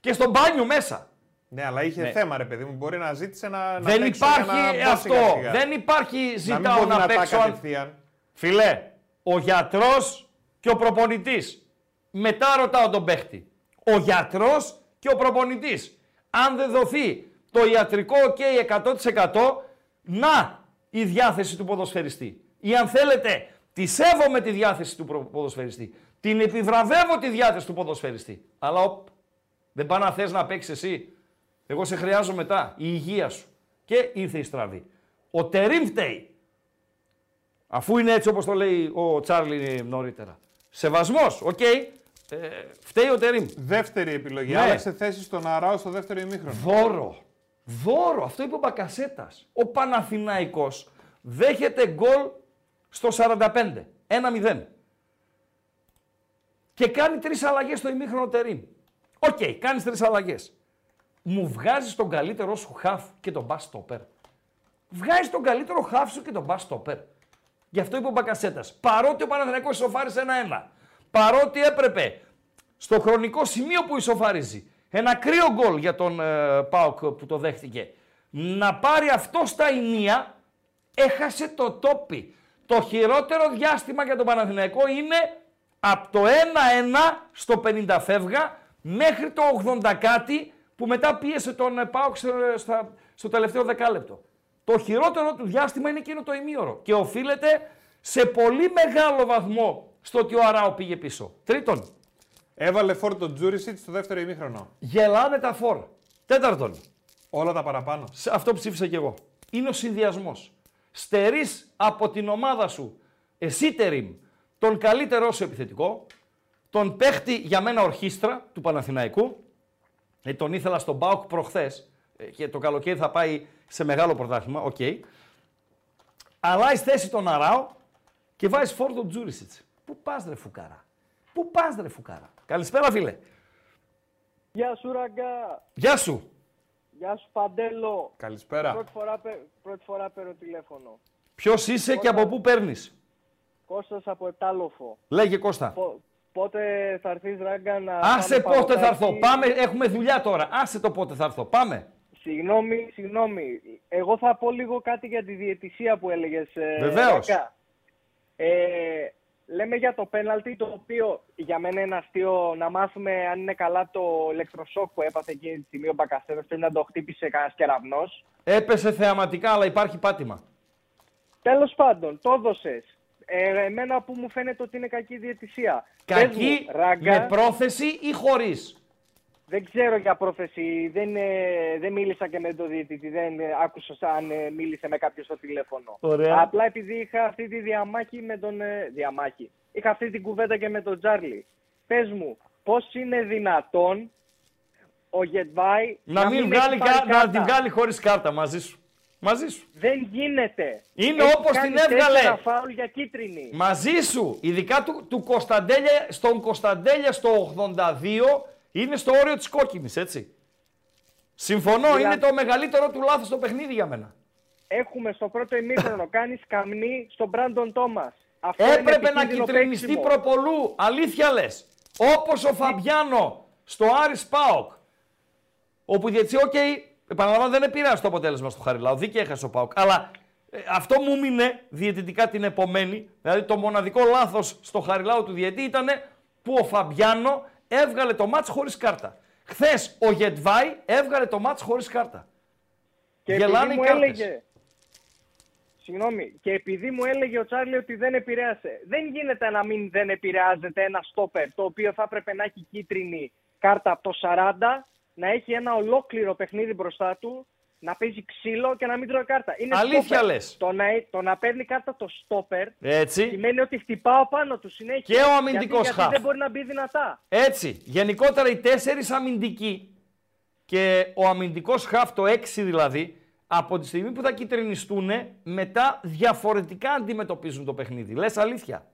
και στο μπάνιο μέσα. Ναι, αλλά είχε Ναι. θέμα, ρε παιδί μου. Μπορεί να ζήτησε να. να δεν παίξει για να υπάρχει μπω αυτό. σιγά-σιγά. Δεν υπάρχει να μην ζητάω πω να, δυνατά παίξω. αν- κατευθείαν. Φιλέ, ο γιατρός και ο προπονητής. Μετά ρωτάω τον παίχτη. Ο γιατρός και ο προπονητής. Αν δεν δοθεί το ιατρικό OK 100% να η διάθεση του ποδοσφαιριστή. Ή αν θέλετε, τη σέβομαι τη διάθεση του προ- ποδοσφαιριστή. Την επιβραβεύω τη διάθεση του ποδοσφαιριστή. Αλλά οπ, δεν πάει να θες να παίξεις εσύ. Εγώ σε χρειάζομαι μετά. Η υγεία σου. Και ήρθε η στραβή. Ο Τερίμ φταίει. Αφού είναι έτσι όπως το λέει ο Τσάρλι νωρίτερα. Σεβασμός, οκ. Ε, φταίει ο Τερίμ. Δεύτερη επιλογή. Ναι. Άλλαξε θέση στον Αράο στο δεύτερο ημίχρονο. Δώρο. Δώρο. Αυτό είπε ο Μπακασέτας. Ο Παναθηναϊκός δέχεται γκολ στο 45. 1-0. Και κάνει τρεις αλλαγές στο ημίχρονο Τερίμ. Οκ, κάνεις τρεις αλλαγές. Μου βγάζεις τον καλύτερό σου χαφ και τον πας στόπερ. Βγάζεις τον καλύτερο χαφ σου και τον πας στόπερ. Γι' αυτό είπε ο Μπακασέτας. Παρότι ο Παναθηναϊκός ισοφάρισε 1-1. Παρότι έπρεπε στο χρονικό σημείο που ισοφαρίζει ένα κρύο γκολ για τον ε, Πάοκ που το δέχτηκε να πάρει αυτός τα ηνία έχασε το τόπι. Το χειρότερο διάστημα για τον Παναθηναϊκό είναι από το 1-1 στο 50 φεύγα μέχρι το 80 κάτι που μετά πίεσε τον ε, Πάοκ στο, στα- στο τελευταίο δεκάλεπτο. Το χειρότερο του διάστημα είναι εκείνο το ημίωρο και οφείλεται σε πολύ μεγάλο βαθμό στο ότι ο Αράο πήγε πίσω. Τρίτον, Έβαλε φόρ τον Τζούρισιτς στο δεύτερο ημίχρονο. γελάνε τα φόρ. Τέταρτον, Όλα τα παραπάνω. σε αυτό που ψήφισα κι εγώ. Είναι ο συνδυασμός. Στερείς από την ομάδα σου, εσύ Τερίμ, τον καλύτερό σου επιθετικό, τον παίχτη για μένα ορχήστρα του Παναθηναϊκού. Ε, τον ήθελα στον ΠΑΟΚ προχθές και το καλοκαίρι θα πάει σε μεγάλο πρωτάθλημα. Οκ. Αλλάζει θέση τον Αράο και βάζεις φόρ τον Τζούρισιτς. Πού πας ρε φουκάρα; Πού πας ρε φουκάρα; Καλησπέρα φίλε. Γεια σου Ραγκά, Γεια σου. Γεια σου Παντέλο. Καλησπέρα. Πρώτη φορά, παι- πρώτη φορά παίρνω τηλέφωνο. Ποιος είσαι και από πού παίρνεις; Κώστας από Ετάλοφο. Λέγε Κώστα. Πο- πότε θα έρθεις Ράγκα να... Άσε πάμε πότε θα παγωτάκι. έρθω. Πάμε, έχουμε δουλειά τώρα. Άσε το πότε θα έρθω. Πάμε. Συγγνώμη, συγγνώμη. Εγώ θα πω λίγο κάτι για τη διαιτησία που έλεγες. ε, Βεβαίως. Ράγκα. Ε, λέμε για το πέναλτι, το οποίο για μένα είναι αστείο να μάθουμε αν είναι καλά το ηλεκτροσόκ που έπαθε εκείνη τη στιγμή ο Μπακασέτος. Πρέπει να το χτύπησε κανένας κεραυνός. Έπεσε θεαματικά, αλλά υπάρχει πάτημα. Τέλος πάντων, το έδωσες. Ε, εμένα που μου φαίνεται ότι είναι κακή διαιτησία. Πες Κακή μου, Ράγκα, με πρόθεση ή χωρίς; Δεν ξέρω για πρόθεση. Δεν, ε, δεν μίλησα και με τον διαιτητή. Δεν ε, άκουσα αν ε, μίλησε με κάποιο στο τηλέφωνο. Ωραία. Απλά επειδή είχα αυτή τη διαμάχη με τον. ε, διαμάχη. Είχα αυτή την κουβέντα και με τον Τζάρλι. Πες μου, πώς είναι δυνατόν ο Γετβάη Να, μην έχει βγάλει, πάρει κα- να κάρτα; την βγάλει χωρίς κάρτα μαζί σου. Μαζί σου. Δεν γίνεται. Είναι Έχει όπως κάνει την έβγαλε. τέσσερα φάουλ για κίτρινη. Μαζί σου. Ειδικά του, του Κωνσταντέλια, στον Κωνσταντέλια στο 82 είναι στο όριο της κόκκινης, έτσι. Συμφωνώ, Δηλαδή- είναι το μεγαλύτερο του λάθος στο παιχνίδι για μένα. Έχουμε στο πρώτο ημίχρονο κάνεις σκαμνή στον Μπράντον Τόμας. Έπρεπε να κυτρινιστεί προπολού. Αλήθεια λες. Όπως ο Φαμπιάνο στο Άρης Πάοκ. Όπου η διετησία, οκ, επαναλαμβάνω δεν επηρέασε το αποτέλεσμα στο Χαριλάου. Δίκαια έχασε ο Πάοκ. Αλλά ε, αυτό μου 'μεινε διαιτητικά την επομένη. Δηλαδή το μοναδικό λάθος στο Χαριλάου του διαιτητή ήταν που ο Φαμπιάνο έβγαλε το μάτς χωρίς κάρτα. Χθες ο Γεντβάι έβγαλε το μάτς χωρίς κάρτα. Και Γελάνε επειδή οι μου κάρτες. έλεγε. Συγγνώμη, και επειδή μου έλεγε ο Τσάρλι ότι δεν επηρέασε. Δεν γίνεται να μην δεν επηρεάζεται ένα στόπερ το οποίο θα έπρεπε να έχει κίτρινη κάρτα από το 40, να έχει ένα ολόκληρο παιχνίδι μπροστά του, να παίζει ξύλο και να μην τρώει κάρτα. Είναι Αλήθεια στόπερ. λες. Το να, το να παίρνει κάρτα το στόπερ Έτσι. σημαίνει ότι χτυπάω πάνω του συνέχεια. Και ο αμυντικός γιατί, χαφ. γιατί δεν μπορεί να μπει δυνατά. Έτσι, γενικότερα οι τέσσερις αμυντικοί και ο αμυντικός χαφ, το 6 δηλαδή, από τη στιγμή που θα κυτρινιστούν, μετά διαφορετικά αντιμετωπίζουν το παιχνίδι. Λες αλήθεια.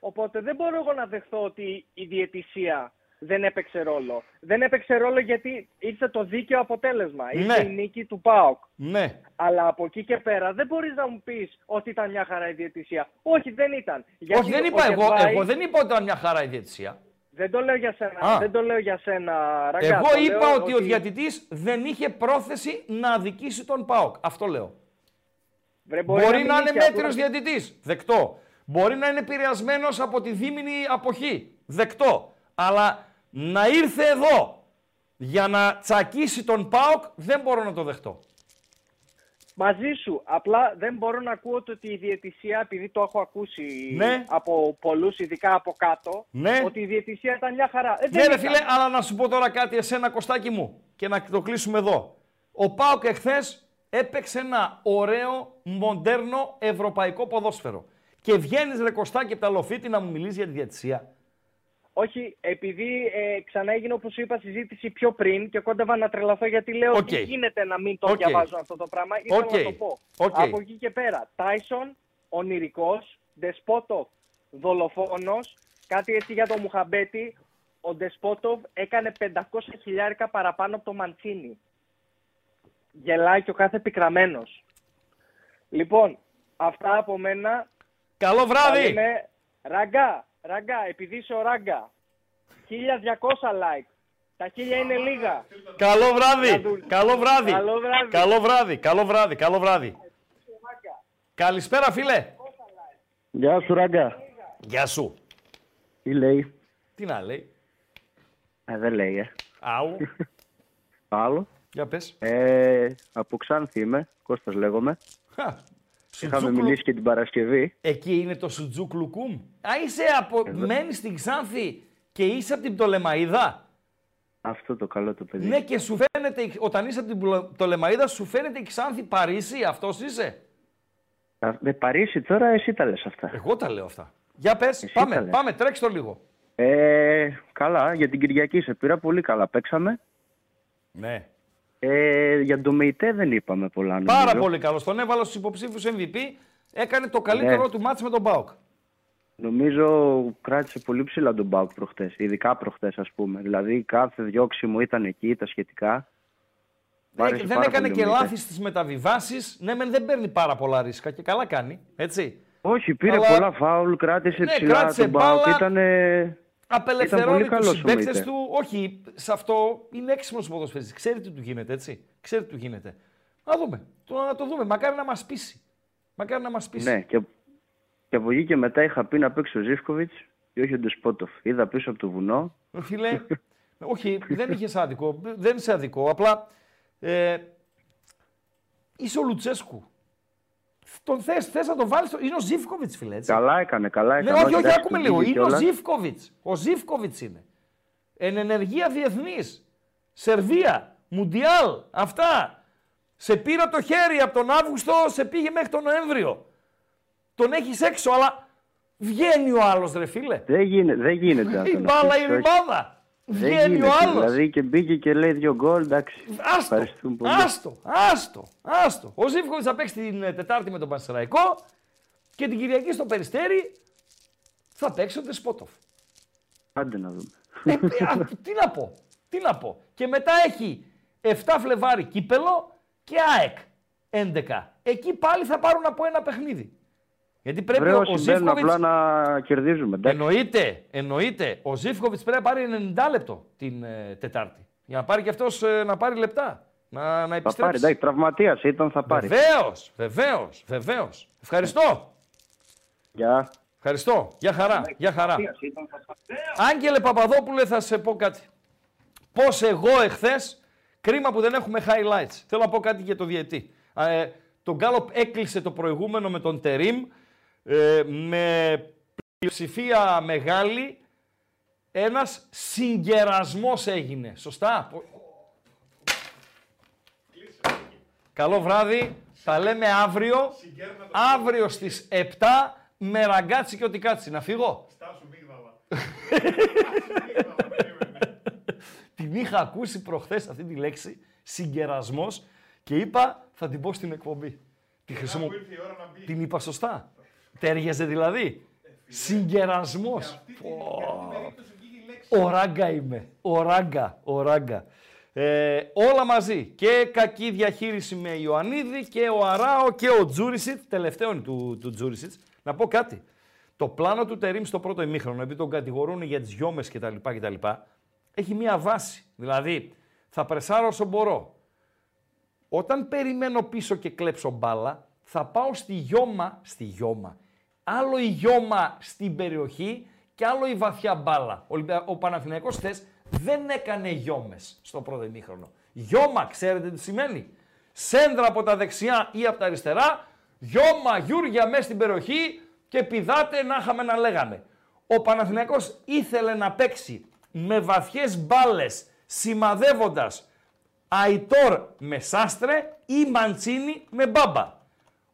Οπότε δεν μπορώ εγώ να δεχθώ ότι η διαιτησία δεν έπαιξε ρόλο. Δεν έπαιξε ρόλο γιατί ήρθε το δίκαιο αποτέλεσμα. Ήρθε Ναι. η νίκη του ΠΑΟΚ. Ναι. Αλλά από εκεί και πέρα δεν μπορείς να μου πεις ότι ήταν μια χαρά η διαιτησία. Όχι, δεν ήταν. Γιατί Όχι, δεν ο είπα εγώ, Γερβάη- εγώ δεν είπα ότι ήταν μια χαρά η διαιτησία. Δεν το λέω για σένα. Α. Δεν το λέω για σένα, Ραγκά. Εγώ Το είπα λέω ότι, ο διατητής δεν είχε πρόθεση να αδικήσει τον ΠΑΟΚ. Αυτό λέω. Βρε, Μπορεί, να να, μην είναι είχε, μέτριος απλά- διαιτητής. Δεκτό. Μπορεί να είναι επηρεασμένος από τη δίμηνη αποχή. Δεκτό. Αλλά να ήρθε εδώ για να τσακίσει τον ΠΑΟΚ δεν μπορώ να το δεχτώ. Μαζί σου. Απλά δεν μπορώ να ακούω το ότι η διαιτησία, επειδή το έχω ακούσει Ναι. από πολλούς, ειδικά από κάτω, Ναι. ότι η διαιτησία ήταν μια χαρά. Ε, δεν Ναι, ρε ήταν. φίλε, αλλά να σου πω τώρα κάτι εσένα, Κωστάκι μου, και να το κλείσουμε εδώ. Ο ΠΑΟΚ εχθές έπαιξε ένα ωραίο, μοντέρνο, ευρωπαϊκό ποδόσφαιρο. Και βγαίνεις ρε Κωστάκι από τα λοφίτη να μου μιλήσεις για τη διαιτησία. Όχι, επειδή ε, ξανά έγινε όπως σου είπα συζήτηση πιο πριν και κόντευα να τρελαθώ γιατί λέω Οκ. ότι γίνεται να μην το Οκ. διαβάζω αυτό το πράγμα. Ήθελα Οκ. να το πω. Οκ. Από εκεί και πέρα, Τάισον, ονειρικός, Ντεσπότοφ, δολοφόνος, κάτι έτσι για το Μουχαμπέτη, ο Ντεσπότοφ έκανε 500 χιλιάρικα παραπάνω από το Μαντσίνη. Γελάει και ο κάθε πικραμένος. Λοιπόν, αυτά από μένα. Καλό βράδυ! Θα λέμε, Ραγκά, ραγκά, επειδή είσαι ο Ράγκα. 1200 like. Τα χίλια είναι λίγα. Καλό βράδυ! Να δουν. Καλό βράδυ! Καλό βράδυ. Καλό βράδυ! Καλό βράδυ! Καλό βράδυ! Καλησπέρα, φίλε! Γεια σου, Ράγκα. Γεια σου! Τι λέει; Τι να λέει; Ε, δεν λέει, ε. Αου. Άλλο. Για πες. Ε, από Ξάνθη είμαι. Κώστας λέγομαι. Χα. Είχαμε Σουτζούκλου. μιλήσει και την Παρασκευή. Εκεί είναι το Σουτζούκλου Κουμ. Α, είσαι από... Μένεις στην Ξάνθη και είσαι από την Πτολεμαίδα. Αυτό το καλό το παιδί. Ναι, και σου φαίνεται, η- όταν είσαι από την Πτολε- Πτολεμαίδα, σου φαίνεται η Ξάνθη Παρίσι, αυτός είσαι; Α, Με Παρίσι τώρα εσύ τα λες αυτά. Εγώ τα λέω αυτά. Για πες, Εσύ πάμε, τα λες. πάμε, τρέξτε το λίγο. Ε, καλά, για την Κυριακή σε πήρα πολύ καλά. Παίξαμε. Ναι. Ε, για τον ΜΕΙΤΕ δεν είπαμε πολλά. Νομίζω. Πάρα πολύ καλός. Τον έβαλα στους υποψήφιους MVP. Έκανε το καλύτερο Ναι. του μάτς με τον Μπάουκ. Νομίζω κράτησε πολύ ψηλά τον Μπάουκ προχτές. Ειδικά προχτές ας πούμε. Δηλαδή κάθε διώξιμο ήταν εκεί τα σχετικά. Μ' άρεσε δεν πάρα έκανε πολύ και ο Μεϊτέ. λάθη στις μεταβιβάσεις. Ναι, μεν δεν παίρνει πάρα πολλά ρίσκα και καλά κάνει. Έτσι. Όχι, πήρε Αλλά- πολλά φάουλ, κράτησε Ναι, ψηλά κράτησε τον Μπάουκ. μπάλα. Ήταν. Απελευθερώνει πολύ τους καλός ο συμπαίκτες Μεϊτέ. του. Όχι, σε αυτό είναι έξυπνο ο ποδοσφαιριστής. Ξέρει τι του γίνεται, έτσι. Ξέρει τι του γίνεται. Να δούμε. Το, να το δούμε. Μακάρι να μας πείσει. Μακάρι να μας πείσει. Ναι, και, και από εκεί και μετά είχα πει να παίξει ο Ζήφκοβιτς και όχι ο Ντεσπότοφ. Είδα πίσω από το βουνό. Φίλε, όχι, δεν είχες άδικο. Δεν είσαι αδικό. Απλά ε, είσαι ο Λουτσέσκου. Τον θες, θες να τον βάλεις, στο- είναι ο Ζήφκοβιτς φίλε, έτσι. Καλά έκανε, καλά Ναι, έκανε. όχι, όχι, εντάξει, άκουμε του λίγο. βγήκε Είναι ο κιόλας. Ζήφκοβιτς. Ο Ζήφκοβιτς είναι. Εν ενεργεία διεθνής. Σερβία, Μουντιάλ, αυτά. Σε πήρα το χέρι από τον Αύγουστο, σε πήγε μέχρι τον Νοέμβριο. Τον έχεις έξω, αλλά βγαίνει ο άλλος ρε φίλε. Δεν γίνεται, δεν γίνεται. να Η τον μπάλα, η αφήσεις, όχι. ρημάδα. Δεν Βγαίνει ο γίνεται, άλλος. Δηλαδή και μπήκε και λέει δύο γκολ, εντάξει. Άστο, Ευχαριστούμε πολύ. άστο, άστο, άστο. Ο Ζήφκοβιτς θα παίξει την ε, Τετάρτη με τον Πανσεραϊκό και την Κυριακή στο Περιστέρι θα παίξει ο Δεσπότοφ. Άντε να δούμε. Ε, ε, α, τι να πω, τι να πω. Και μετά έχει 7 Φλεβάρι κύπελο και ΑΕΚ 11. Εκεί πάλι θα πάρουν από ένα παιχνίδι. Γιατί πρέπει Βρε, ο, όσοι ο μπαίνουν Ζήφκοβιτς... απλά να κερδίζουμε. εντάξει. Εννοείται, εννοείται. Ο Ζήφκοβιτς πρέπει να πάρει 90 λεπτό την ε, Τετάρτη. Για να πάρει και αυτός ε, να πάρει λεπτά. Να, να Θα πάρει, επιστρέψει. εντάξει, τραυματίας ήταν, θα πάρει. Βεβαίως, βεβαίως, βεβαίως. Ευχαριστώ. Γεια. Ευχαριστώ. Γεια χαρά. Γεια χαρά. Άγγελε Παπαδόπουλε, θα σε πω κάτι. Πώς εγώ εχθές, κρίμα που δεν έχουμε highlights. Θέλω να πω κάτι για το διετή. Ε, τον Γκάλοπ έκλεισε το προηγούμενο με τον Τερίμ ε, με πλειοψηφία μεγάλη. Ένας συγκερασμός έγινε. Σωστά; Καλό βράδυ. Τα λέμε αύριο. Αύριο στις 7 με ραγκάτσι και ό,τι κάτσει. Να φύγω. την είχα ακούσει προχθές αυτή τη λέξη, συγκερασμός, και είπα θα την πω στην εκπομπή. Τη χρησιμο... Την είπα σωστά; Τέριαζε δηλαδή. Συγκερασμός. Ο ράγκα είμαι. Ο ράγκα. Ο ράγκα. Ε, όλα μαζί. Και κακή διαχείριση με Ιωαννίδη και ο Αράο και ο Τζούρισιτς. Τελευταίο είναι του, του Τζούρισιτς. Να πω κάτι. Το πλάνο του Τερίμ στο πρώτο ημίχρονο, επειδή τον κατηγορούν για τις γιόμες κτλ. κτλ έχει μία βάση. Δηλαδή, θα πρεσάρω όσο μπορώ. Όταν περιμένω πίσω και κλέψω μπάλα, θα πάω στη γιώμα, στη γιώμα. Άλλο η γιώμα στην περιοχή και άλλο η βαθιά μπάλα. Ο, Ολυμπια- ο Παναθηναϊκός χθες δεν έκανε γιόμες στο πρώτο ημίχρονο. Γιώμα, ξέρετε τι σημαίνει; Σέντρα από τα δεξιά ή από τα αριστερά, γιώμα, γιούρια μέσα στην περιοχή και πηδάτε να είχαμε να λέγαμε. Ο Παναθηναϊκός ήθελε να παίξει με βαθιές μπάλες, σημαδεύοντας Αϊτόρ με Σάστρε ή Μαντσίνη με Μπάμπα.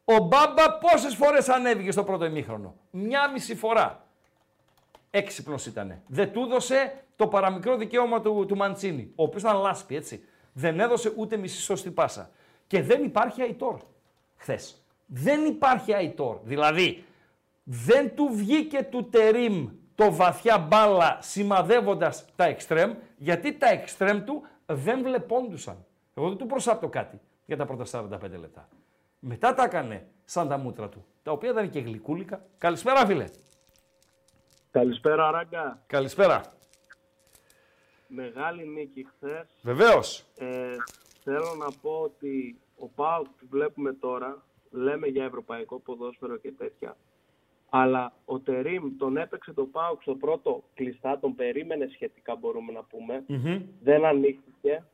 Ο Μπάμπα πόσες φορές ανέβηκε στο πρώτο ημίχρονο; Μια μισή φορά. Έξυπνος ήτανε. Δεν του έδωσε το παραμικρό δικαίωμα του, του Μαντσίνη, ο οποίος ήταν λάσπη, έτσι. Δεν έδωσε ούτε μισή σωστή πάσα. Και δεν υπάρχει Αϊτόρ χθες. Δεν υπάρχει Αϊτόρ. Δηλαδή, δεν του βγήκε του Τερίμ το βαθιά μπάλα σημαδεύοντας τα εξτρέμ, γιατί τα εξτρέμ του δεν βλεπόντουσαν. Εγώ δεν του προσάπτω κάτι για τα πρώτα 45 λεπτά. Μετά τα έκανε σαν τα μούτρα του, τα οποία ήταν και γλυκούλικα. Καλησπέρα φίλε. Καλησπέρα, Ράγκα. Καλησπέρα. Μεγάλη νίκη χθες. Βεβαίως. Ε, θέλω να πω ότι ο ΠΑΟΚ που βλέπουμε τώρα, λέμε για ευρωπαϊκό ποδόσφαιρο και τέτοια, αλλά ο Τερίμ τον έπαιξε το ΠΑΟΚ στο πρώτο κλειστά, τον περίμενε σχετικά μπορούμε να πούμε, δεν ανοίχθηκε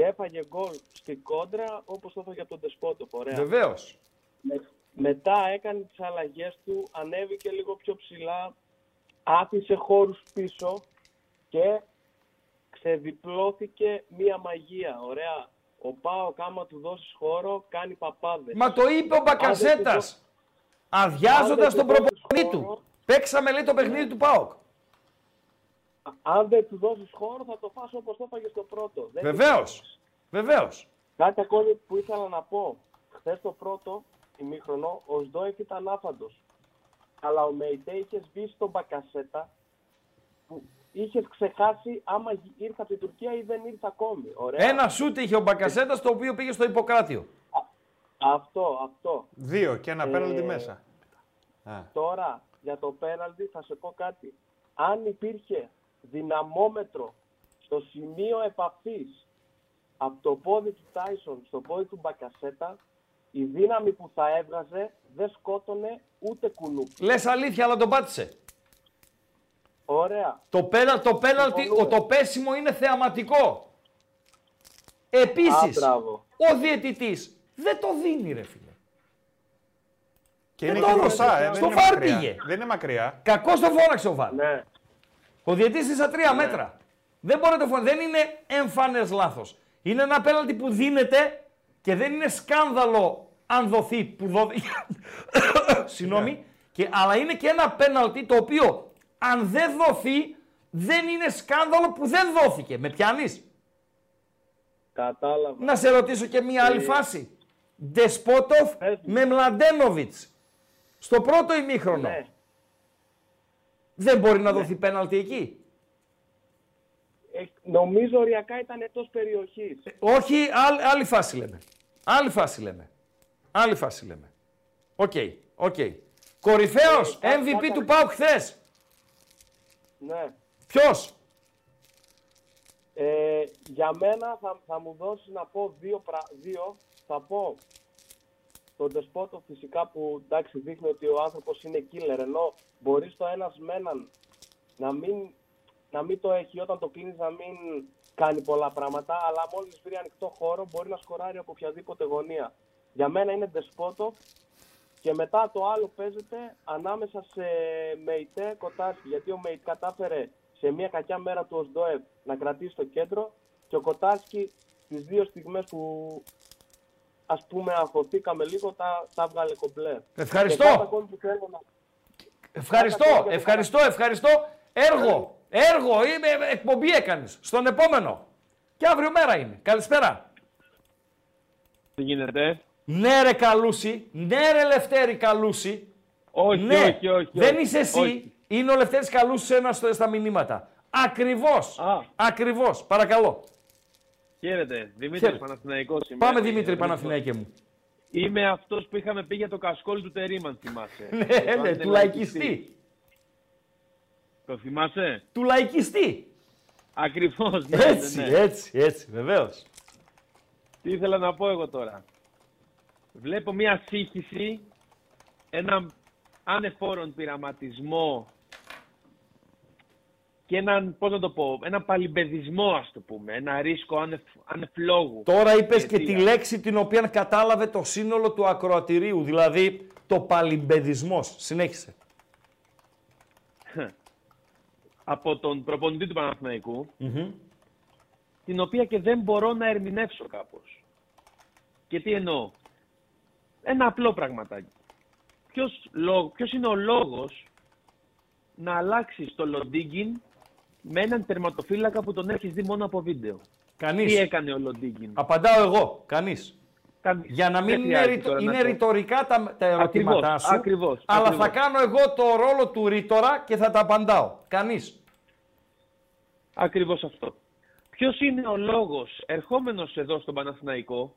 και έφαγε γκολ στην κόντρα όπως το έφαγε από τον Τεσπότοφ. Ωραία. Βεβαίως. Με- μετά έκανε τις αλλαγές του, ανέβηκε λίγο πιο ψηλά, άφησε χώρους πίσω και ξεδιπλώθηκε μία μαγεία. Ωραία. Ο Πάοκ άμα του δώσεις χώρο κάνει παπάδες. Μα το είπε ο Μπακασέτας. Αδειάζοντας τον προπονητή του. Παίξαμε λέει το παιχνίδι του ΠΑΟΚ. Αν δεν του δώσεις χώρο θα το φας όπως το έφαγες στο πρώτο. Δεν Βεβαίως. Βεβαίως. Κάτι ακόμη που ήθελα να πω. Χθες το πρώτο ημίχρονο ο Σντόεφ ήταν άφαντος. Αλλά ο Μεϊτέ είχες σβήσει τον Μπακασέτα που είχες ξεχάσει άμα γι- ήρθε από την Τουρκία ή δεν ήρθε ακόμη. Ωραία. Ένα σούτ είχε ο Μπακασέτας το οποίο πήγε στο Ιπποκράτιο. Αυτό, αυτό. Δύο και ένα Ε, πέναλτι μέσα. Τώρα, για το πέναλτι θα σε πω κάτι. Αν υπήρχε δυναμόμετρο στο σημείο επαφής από το πόδι του Τάισον στο πόδι του Μπακασέτα, η δύναμη που θα έβγαζε δεν σκότωνε ούτε κουνούπι. Λες αλήθεια, αλλά τον πάτησε. Ωραία. Το, πένα, το πέναλτι, ο, το πέσιμο είναι θεαματικό. Επίσης, Α, μπράβο. ο διαιτητής δεν το δίνει ρε φίλε. Και Δεν είναι το και έδωσε. μπροστά, ε, δεν Στο είναι βαρ μακριά. πήγε. Δεν είναι μακριά. Κακό το φώναξε ο Βαρ. Ναι. Ο διαιτητής είναι στα τρία μέτρα. Δεν μπορεί να το φωνάξει. Δεν είναι εμφανές λάθος. Είναι ένα πέναλτι που δίνεται και δεν είναι σκάνδαλο αν δοθεί που δόθηκε. Συγγνώμη. Και, αλλά είναι και ένα πέναλτι το οποίο αν δεν δοθεί δεν είναι σκάνδαλο που δεν δόθηκε. Με πιάνεις; Κατάλαβα. Να σε ρωτήσω και μία άλλη φάση. Ντεσπότοφ με Μλαντένοβιτς. Στο πρώτο ημίχρονο. Ναι. Δεν μπορεί να δοθεί πέναλτι εκεί. Ε, νομίζω οριακά ήταν εκτός περιοχής. Όχι, άλλη, άλλη φάση λέμε. Άλλη φάση λέμε. Άλλη φάση λέμε. OK, OK. Κορυφαίος Ε, κα- MVP κάτα- του ΠΑΟΚ χθες. Ναι. Ποιος; Ε, για μένα θα, θα μου δώσεις να πω δύο, πρα- δύο. Θα πω τον Τεσπότο φυσικά που εντάξει δείχνει ότι ο άνθρωπος είναι killer ενώ μπορείς το ένας με έναν να μην, να μην το έχει όταν το κλείνεις να μην κάνει πολλά πράγματα αλλά μόλις βρει ανοιχτό χώρο μπορεί να σκοράρει από οποιαδήποτε γωνία. Για μένα είναι Ντεσπότο και μετά το άλλο παίζεται ανάμεσα σε Μεϊτέ Κοτάρσκι. Γιατί ο Μεϊτέ κατάφερε σε μια κακιά μέρα του Οσντοεύ να κρατήσει το κέντρο και ο Κοτάρσκι τις δύο στιγμές που ας πούμε αγχωθήκαμε λίγο τα, τα βγάλε κομπλέ. Ευχαριστώ. Και κάτι ακόμη που θέλω να... Ευχαριστώ, ευχαριστώ, ευχαριστώ. Έργο, έργο, είμαι, εκπομπή έκανες. Στον επόμενο. Και αύριο μέρα είναι. Καλησπέρα. Τι γίνεται; Ναι ρε Καλούση, ναι ρε Λευτέρη Καλούση. Όχι, ναι. όχι, όχι, Δεν όχι. είσαι εσύ, Όχι. είναι ο Λευτέρης Καλούσης ένας στο- στα μηνύματα. Ακριβώς, ακριβώς, παρακαλώ. Χαίρετε. Δημήτρης Χαίρετε. Παναθηναϊκός είμαι. Πάμε Δημήτρη Ε, Παναθηναϊκέ μου. Είμαι αυτός που είχαμε πει για το κασκόλ του Τερίμαν, θυμάσαι. Ναι, Το αν ναι, είναι του λαϊκιστή. Το θυμάσαι; Του λαϊκιστή. Ακριβώς, ναι, Έτσι, ναι, ναι. έτσι, έτσι, βεβαίως. Τι ήθελα να πω εγώ τώρα. Βλέπω μια σύγχυση, έναν ανεφόρον πειραματισμό και έναν, πώς να το πω, έναν παλιμπεδισμό ας το πούμε, ένα ρίσκο άνευ, ανεφλόγου. Τώρα είπες και Γιατί τη λέξη την οποία κατάλαβε το σύνολο του ακροατηρίου, δηλαδή το παλιμπεδισμός. Συνέχισε. από τον προπονητή του Παναθηναϊκού, Μμμ. την οποία και δεν μπορώ να ερμηνεύσω κάπως. Και τι εννοώ. Ένα απλό πραγματάκι. Ποιος, λό- ποιος είναι ο λόγος να αλλάξεις το Λοντίγκιν με έναν τερματοφύλακα που τον έχεις δει μόνο από βίντεο. Κανείς. Τι έκανε ο Λοντίγκιν; Απαντάω εγώ, κανείς. Κανείς. Για να μην Δεν είναι, χρειάζεται ρητο- τώρα να είναι το- ρητορικά τα, τα ερωτήματά Ακριβώς, σου, ακριβώς, αλλά ακριβώς. θα κάνω εγώ το ρόλο του ρήτορα και θα τα απαντάω. Κανείς. Ακριβώς αυτό. Ποιος είναι ο λόγος, ερχόμενος εδώ στον Παναθηναϊκό,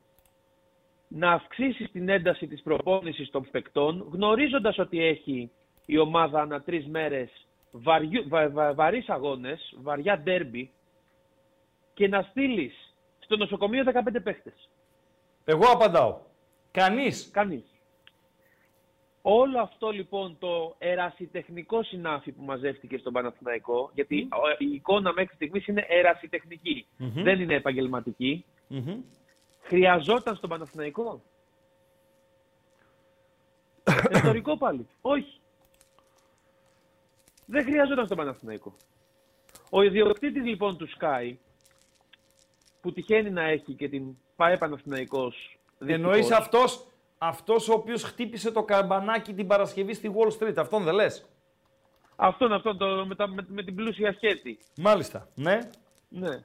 να αυξήσεις την ένταση της προπόνησης των παικτών, γνωρίζοντας ότι έχει η ομάδα ανά τρεις μέρες βαριού, βα, βα, βαρύς αγώνες, βαριά ντέρμπι, και να στείλεις στο νοσοκομείο 15 παίχτες. Εγώ απαντάω. Κανείς. Κανείς. Όλο αυτό λοιπόν το ερασιτεχνικό συνάφι που μαζεύτηκε στον Παναθηναϊκό, γιατί ο- η εικόνα μέχρι στιγμής είναι ερασιτεχνική, Μμμ. δεν είναι επαγγελματική, Μμμ. χρειαζόταν στον Παναθηναϊκό; Ρητορικό πάλι. Όχι. Δεν χρειαζόταν στον Παναθηναϊκό. Ο ιδιοκτήτης λοιπόν του Sky, που τυχαίνει να έχει και την ΠαΕ Παναθηναϊκός, Εννοείς δυστυχώς, αυτός, αυτός ο οποίος χτύπησε το καμπανάκι την Παρασκευή στη Wall Street. Αυτόν δεν λες; Αυτόν, αυτόν το, με, τα- με, με την πλούσια σχέτη. Μάλιστα. Ναι. Ναι.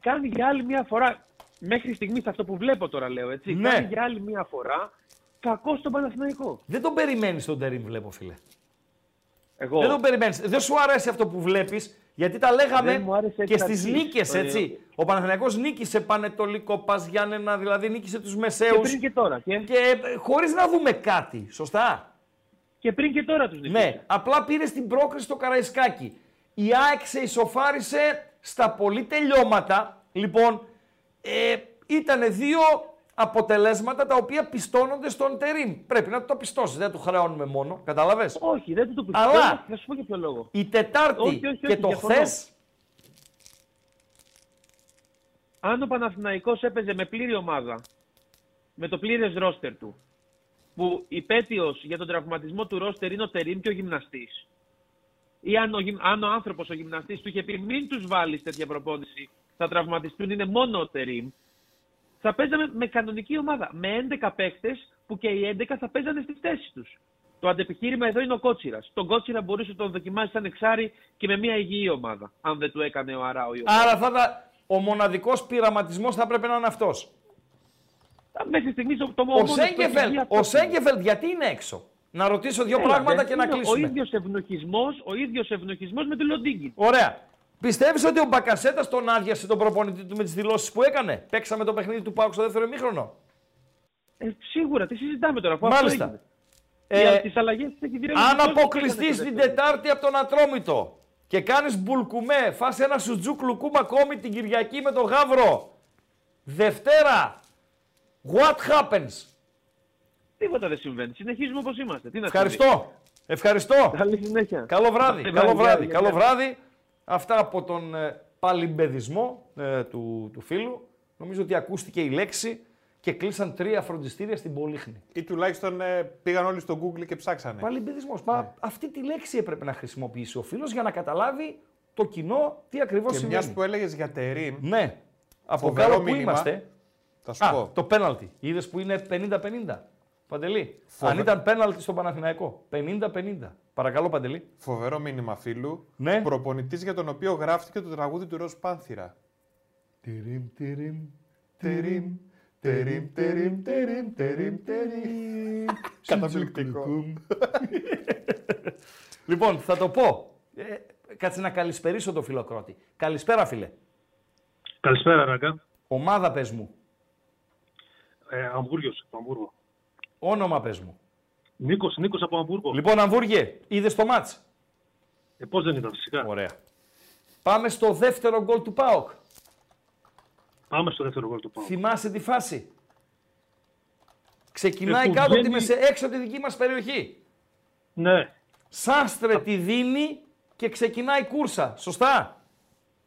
Κάνει για άλλη μια φορά, μέχρι στιγμής αυτό που βλέπω τώρα λέω έτσι, Ναι. κάνει για άλλη μια φορά κακό στον Παναθηναϊκό. Δεν τον περιμένεις τον Τερίμ, βλέπω φίλε. Εγώ. Δεν το περιμένεις. Δεν σου αρέσει αυτό που βλέπεις, γιατί τα λέγαμε Δεν μου άρεσε εξ και στις αρχής. νίκες, Ε, έτσι. Ο Παναθηναϊκός νίκησε Πανετολικό, Πας Γιάννενα, δηλαδή νίκησε τους Μεσαίους. Και πριν και τώρα. Και, Και χωρίς να δούμε κάτι. Σωστά; και πριν και τώρα τους νικήσει. Ναι, απλά πήρε την πρόκριση στο Καραϊσκάκι. Η ΑΕΚ σε ισοφάρισε στα πολύ τελειώματα. Λοιπόν, ε, ήταν δύο αποτελέσματα τα οποία πιστώνονται στον Τερίμ. Πρέπει να το πιστώσεις, δεν του χρεώνουμε μόνο. Κατάλαβες; Όχι, δεν του το πιστεύω. Αλλά Θα σου πω για ποιο λόγο. η Τετάρτη Όχι, όχι, και όχι, το διαφωνώ. χθε. Αν ο Παναθηναϊκός έπαιζε με πλήρη ομάδα, με το πλήρες ρόστερ του, που υπέτειος για τον τραυματισμό του ρόστερ είναι ο Τερίμ και ο γυμναστής, ή αν ο, γυμ- αν ο άνθρωπος, ο γυμναστής, του είχε πει μην τους βάλεις τέτοια προπόνηση, θα τραυματιστούν, είναι μόνο ο Τερίμ, θα παίζαμε με κανονική ομάδα, με 11 παίχτες που και οι 11 θα παίζανε στις θέσεις τους. Το αντεπιχείρημα εδώ είναι ο Κότσιρας. Τον Κότσιρα μπορούσε να τον δοκιμάσεις σαν εξάρι και με μια υγιή ομάδα, αν δεν του έκανε ο Αράου. ή ο Άρα θα τα... ο μοναδικός πειραματισμός θα πρέπει να είναι αυτός. Μέχρι στιγμής το, το Ο μόνος Σέγκεφελτ, ο Σέγκεφελτ γιατί είναι έξω; Να ρωτήσω δύο Έλα, πράγματα δεν και να είναι κλείσουμε. Ο ίδιος ευνοχισμός, ο ίδιος ευνοχισμός με τον Λοντίγκη. Ωραία. Πιστεύεις ότι ο Μπακασέτας τον άδειασε τον προπονητή του με τις δηλώσεις που έκανε; Παίξαμε το παιχνίδι του Πάουκ στο δεύτερο ημίχρονο; Ε, σίγουρα, τι συζητάμε τώρα. Αφού Μάλιστα. Αυτό Ε, έγινε. Για τις αλλαγές της έχει διρρεύσει Αν τόσο και αποκλειστείς έκανε το την δεύτερο. Τετάρτη από τον Ατρόμητο και κάνεις μπουλκουμέ, φας ένα σουτζούκ λουκούμ ακόμη την Κυριακή με τον Γαύρο. Δευτέρα. What happens; Τίποτα δεν συμβαίνει. Συνεχίζουμε όπως είμαστε. Τι να Ευχαριστώ. Ευχαριστώ. Καλή συνέχεια. Καλό βράδυ. Καλή Καλό βράδυ, βράδυ. γεια, Καλό γεια. βράδυ. Αυτά από τον ε, παλιμπεδισμό ε, του, του φίλου. Νομίζω ότι ακούστηκε η λέξη και κλείσαν τρία φροντιστήρια στην Πολύχνη. Ή τουλάχιστον ε, πήγαν όλοι στο Google και ψάξανε. Παλιμπεδισμός. Μα αυτή τη λέξη έπρεπε να χρησιμοποιήσει ο φίλος για να καταλάβει το κοινό τι ακριβώς Και συμβαίνει. μιας που έλεγες για Τερίμ. Ναι. Από Φοβερό κάτω που μήνυμα. είμαστε. Θα σου Α, πω. το πέναλτι. Είδες που είναι 50-50. Παντελή; Φοβε- Αν ήταν πέναλτι στο Παναθηναϊκό. 50-50. Παρακαλώ, Παντελή. Φοβερό μήνυμα φίλου. Ναι. Προπονητής για τον οποίο γράφτηκε το τραγούδι του Ροζ Πάνθυρα. Τιριμ, τιριμ, Τερίμ, τερίμ, τερίμ, τερίμ, τερίμ, τερίμ. Καταπληκτικό. Λοιπόν, θα το πω. Ε, κάτσε να καλησπερίσω το φιλοκρότη. Καλησπέρα, φίλε. Καλησπέρα, Ράγκα. Ομάδα πες μου. Ε, Αμβούργιος, από Αμβούργο. Όνομα πες μου. Νίκος, Νίκος από Αμβούργο. Λοιπόν, Αμβούργε, είδες το μάτς; Ε, πώς δεν ήταν, φυσικά. Ωραία. Πάμε στο δεύτερο γκολ του ΠΑΟΚ. Πάμε στο δεύτερο γκολ του Πάου. Θυμάσαι τη φάση; Ξεκινάει Ε, που κάτω από τη βγαίνει- μεσε... έξω από τη δική μας περιοχή. Ναι, Σάστρε τη δίνει και ξεκινάει κούρσα. Σωστά;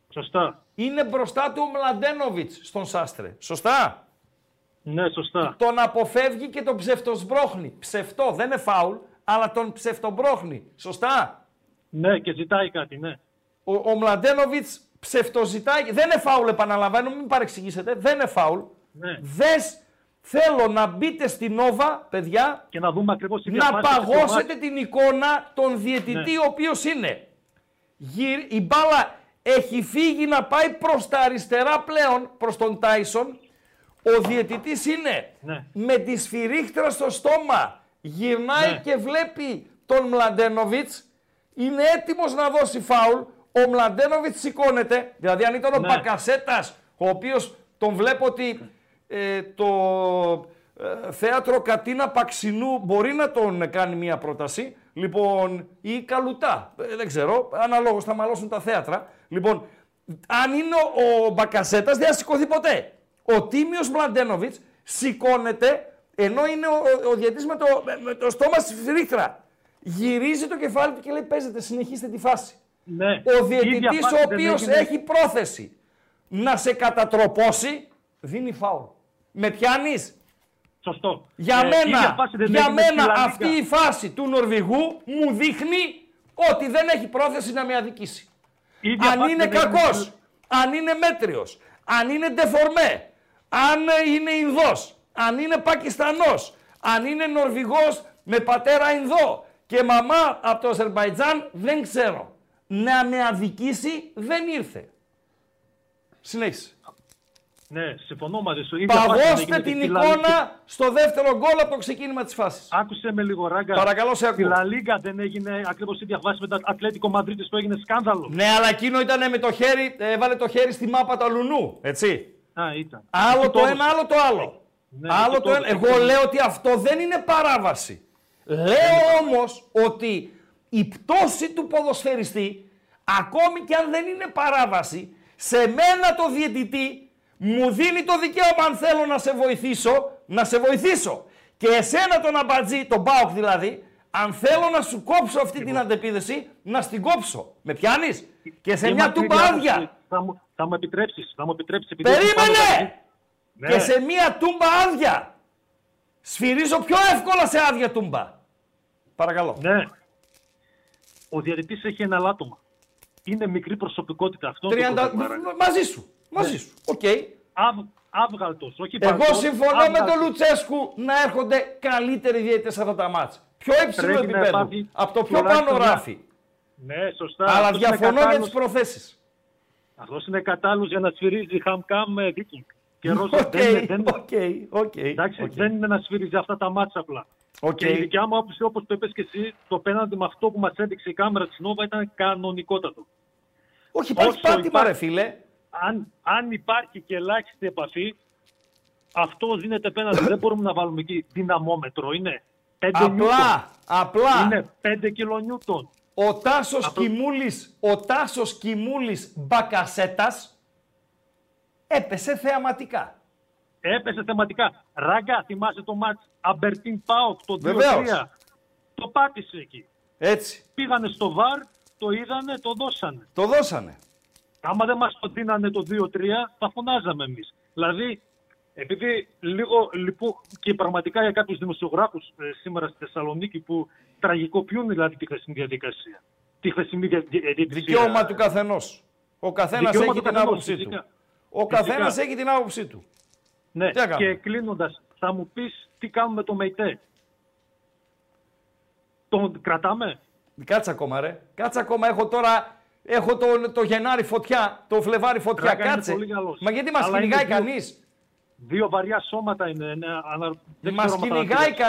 σωστά. Είναι μπροστά του ο Μλαντένοβιτς στον Σάστρε. Σωστά; Ναι, σωστά. Τον αποφεύγει και τον ψευτοσμπρώχνει. Ψευτό, δεν είναι φάουλ, αλλά τον ψευτομπρώχνει. Σωστά; Ναι, και ζητάει κάτι, ναι. Ο, ο Μλαντένοβιτς ψευτοζητάει. Δεν είναι φάουλ, επαναλαμβάνω, μην παρεξηγήσετε. Δεν είναι φάουλ. ναι. Δες, θέλω να μπείτε στην Νόβα, παιδιά, Και να δούμε ακριβώς τι να διαφάνεια στο παγώσετε μάτι. την εικόνα των διαιτητή Ναι. ο οποίος είναι. Γυρ- Η μπάλα έχει φύγει να πάει προς τα αριστερά πλέον, προς τον Τάισον. Ο διαιτητής είναι Ναι. με τη σφυρίχτρα στο στόμα. Γυρνάει Ναι. και βλέπει τον Μλαντένοβιτς. Είναι έτοιμος να δώσει φάουλ. Ο Μλαντένοβιτς σηκώνεται. Δηλαδή αν ήταν ο Ναι. Μπακασέτας, ο οποίος τον βλέπω ότι ε, το ε, θέατρο Κατίνα Παξινού μπορεί να τον κάνει μια πρόταση. Λοιπόν, ή Καλουτά. Ε, δεν ξέρω. Αναλόγως θα μαλώσουν τα θέατρα. Λοιπόν, αν είναι ο, ο Μπακασέτας δεν θα σηκωθεί ποτέ. Ο Τίμιος Μλαντένοβιτς σηκώνεται ενώ είναι ο, ο, ο διαιτής με το, με, με το στόμα στη φρίχτρα. Γυρίζει το κεφάλι του και λέει παίζετε, συνεχίστε τη φάση. Ναι. Ο Η διαιτητής διαφάνεια ο δεν οποίος έγινε. έχει πρόθεση να σε κατατροπώσει, δίνει φάουλ. Με πιάνεις; Σωστό. Για Ε, η ίδια μένα, φάση δεν για έγινε στη μένα Λα Λίγκα. αυτή η φάση του Νορβηγού μου δείχνει ότι δεν έχει πρόθεση να με αδικήσει. Η ίδια Αν φάση είναι δεν έγινε κακός, στη- αν είναι μέτριος, αν είναι ντεφορμέ, αν είναι Ινδός, αν είναι Πακιστανός, αν είναι Νορβηγός με πατέρα Ινδό και μαμά από το Αζερβαϊτζάν, δεν ξέρω. Να με αδικήσει δεν ήρθε. Συνέχισε. Ναι, συμφωνώ μαζί σου. Η ίδια φάση Παγώστε έγινε και την στη Λα Λίγκα. εικόνα στο δεύτερο γκολ από το ξεκίνημα της φάσης. Άκουσε με λίγο ράγκα. Παρακαλώ, σε Στη ακούω. Λα Λίγκα δεν έγινε ακριβώς η ίδια φάση με το Ατλέτικο Μαδρίτη που έγινε σκάνδαλο. Ναι, αλλά εκείνο ήταν με το χέρι, έβαλε το χέρι στη μάπα του Λουνού. Έτσι. Α, ήταν. Άλλο Εκεί το έδωσε. ένα, άλλο το άλλο. Ναι, άλλο εκεί το το ένα. έδωσε. Εγώ λέω ότι αυτό δεν είναι παράβαση. Λέω όμως ότι η πτώση του ποδοσφαιριστή, ακόμη και αν δεν είναι παράβαση, σε μένα το διαιτητή μου δίνει το δικαίωμα αν θέλω να σε βοηθήσω, να σε βοηθήσω. Και εσένα τον αμπατζή, τον Μπάουκ δηλαδή, αν θέλω να σου κόψω αυτή την αντεπίδεση, να στην κόψω. Με πιάνεις; Και σε Και μια μακρύ τούμπα διάβαση. άδεια. Θα μου, θα μου επιτρέψεις. Θα μου επιτρέψεις, επειδή Περίμενε! Ναι. Και σε μία τούμπα άδεια. Σφυρίζω πιο εύκολα σε άδεια τούμπα. Παρακαλώ. Ναι. Ο διαιτητής έχει ένα ελάττωμα. Είναι μικρή προσωπικότητα αυτό. 30... Μαζί σου. Μαζί σου. Οκ. Άβγαλτος, όχι Εγώ παλτός, συμφωνώ με τον άβγαλτος. Λουτσέσκου να έρχονται καλύτεροι διαιτητές σε αυτά τα μάτς. Πιο υψηλό Πρέπει να επίπεδο. υπάρχει Από το πιο τουλάχιστον πάνω μια- ράφι. Ναι, σωστά. Αλλά Αυτός είναι διαφωνώ για κατάλληλος- τις προθέσεις. Αυτός είναι κατάλληλος για να σφυρίζει χαμκάμ με Viking. Και Ρόζα Οκ, δεν, δεν, οκ, οκ. εντάξει, οκ. δεν είναι να σφυρίζει αυτά τα μάτσα απλά. Οκ. Και η δικιά μου άποψη, όπως το είπες και εσύ, το πέναντι με αυτό που μας έδειξε η κάμερα της Νόβα ήταν κανονικότατο. Όχι, υπάρχει Όσο πάτημα, υπάρχει- ρε φίλε. Αν, αν υπάρχει και ελάχιστη επαφή, αυτό δίνεται πέναντι. δεν μπορούμε να βάλουμε εκεί δυναμόμετρο. Είναι 5 Απλά, απλά. Είναι 5 κιλονιούτον. Ο Τάσος Κιμούλης, ο Τάσος Κιμούλης Μπακασέτας έπεσε θεαματικά. Έπεσε θεματικά. Ράγκα, θυμάσαι το μάτς Αμπερτίν Πάοκ το 2-3. Βεβαίως. Το πάτησε εκεί. Έτσι. Πήγανε στο βαρ, το είδανε, το δώσανε. Το δώσανε. Άμα δεν μας το δίνανε το 2-3, θα φωνάζαμε εμείς. Δηλαδή, επειδή λίγο λυπώ και πραγματικά για κάποιους δημοσιογράφους ε, σήμερα στη Θεσσαλονίκη που τραγικοποιούν δηλαδή τη χθεσινή διαδικασία. Τη χθεσινή δια- δια- διαδικασία. Δικαίωμα του καθενός. Ο καθένας Δικαίωμα έχει του την καθενός, άποψή του. φυσικά. Ο Φυσικά. καθένας έχει την άποψή του. Ναι, Τι να κάνουμε; και κλείνοντας, θα μου πεις τι κάνουμε με το ΜΕΙΤΕ. Τον κρατάμε; Κάτσε ακόμα ρε. Κάτσε ακόμα. Έχω τώρα έχω το, το Γενάρη φωτιά, το Φλεβάρι φωτιά. Ράκα είναι Κάτσε. πολύ καλός. Μα γιατί μας Αλλά κυνηγάει είναι δύο- κανείς; Δύο βαριά σώματα είναι. Ναι, ανα... δεν Μας ξέρω αν θα κυνηγάει αναπτύξω.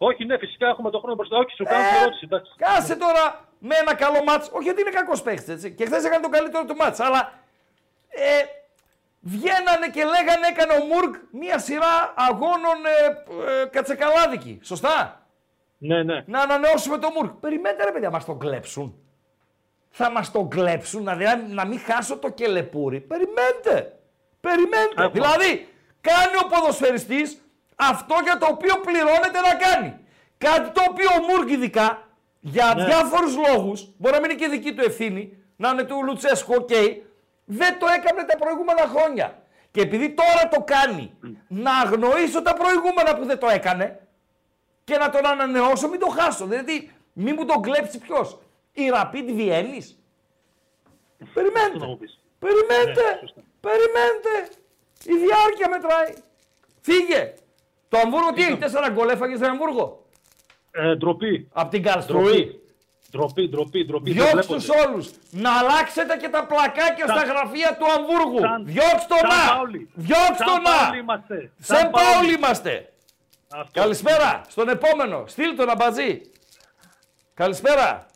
Κανείς. Όχι, ναι, φυσικά έχουμε τον χρόνο μπροστά. Όχι, σου κάνω Ε, την ερώτηση. εντάξει. Κάσε τώρα με ένα καλό μάτς. Όχι γιατί είναι κακός παίχτης, έτσι. Και χθες έκανε το καλύτερο του μάτς. Αλλά ε, βγαίνανε και λέγανε έκανε ο Μουρκ μία σειρά αγώνων ε, ε, κατσεκαλάδικη. Σωστά; Ναι, ναι. Να ανανεώσουμε το Μουρκ. Περιμένετε ρε παιδιά, μας τον κλέψουν. Θα μας τον κλέψουν, να, δηλαδή, να μην χάσω το κελεπούρι. Περιμένετε. Περιμένετε. Έχω. Δηλαδή, κάνει ο ποδοσφαιριστής αυτό για το οποίο πληρώνεται να κάνει. Κάτι το οποίο ο Μουργκ ειδικά, για Ναι. διάφορους λόγους, μπορεί να μην είναι και δική του ευθύνη, να είναι του Λουτσέσκου, οκ, δεν το έκανε τα προηγούμενα χρόνια. Και επειδή τώρα το κάνει, να αγνοήσω τα προηγούμενα που δεν το έκανε και να τον ανανεώσω, μην το χάσω. Δηλαδή, μην μου τον κλέψει ποιος. Η Rapid Βιέννη. Περιμένετε. Περιμένετε. Περιμένετε. Η διάρκεια μετράει. Φύγε. Το Αμβούργο τι έχει, τέσσερα γκολ έφαγε στο Αμβούργο; Ε, ντροπή. Απ' την Καλστρούη. Ντροπή, ντροπή, ντροπή. δεν Διώξτε βλέπονται. του όλους. Να αλλάξετε και τα πλακάκια Σαν- στα γραφεία του Αμβούργου. σαν- Διώξτε σαν τον να. Πάολη. Διώξτε Σαν τον Πάολη να. είμαστε. Σαν Σαν Πάολη. Πάολη είμαστε. Αυτό. Καλησπέρα. Στον επόμενο. Στείλ τον αμπατζή. Καλησπέρα.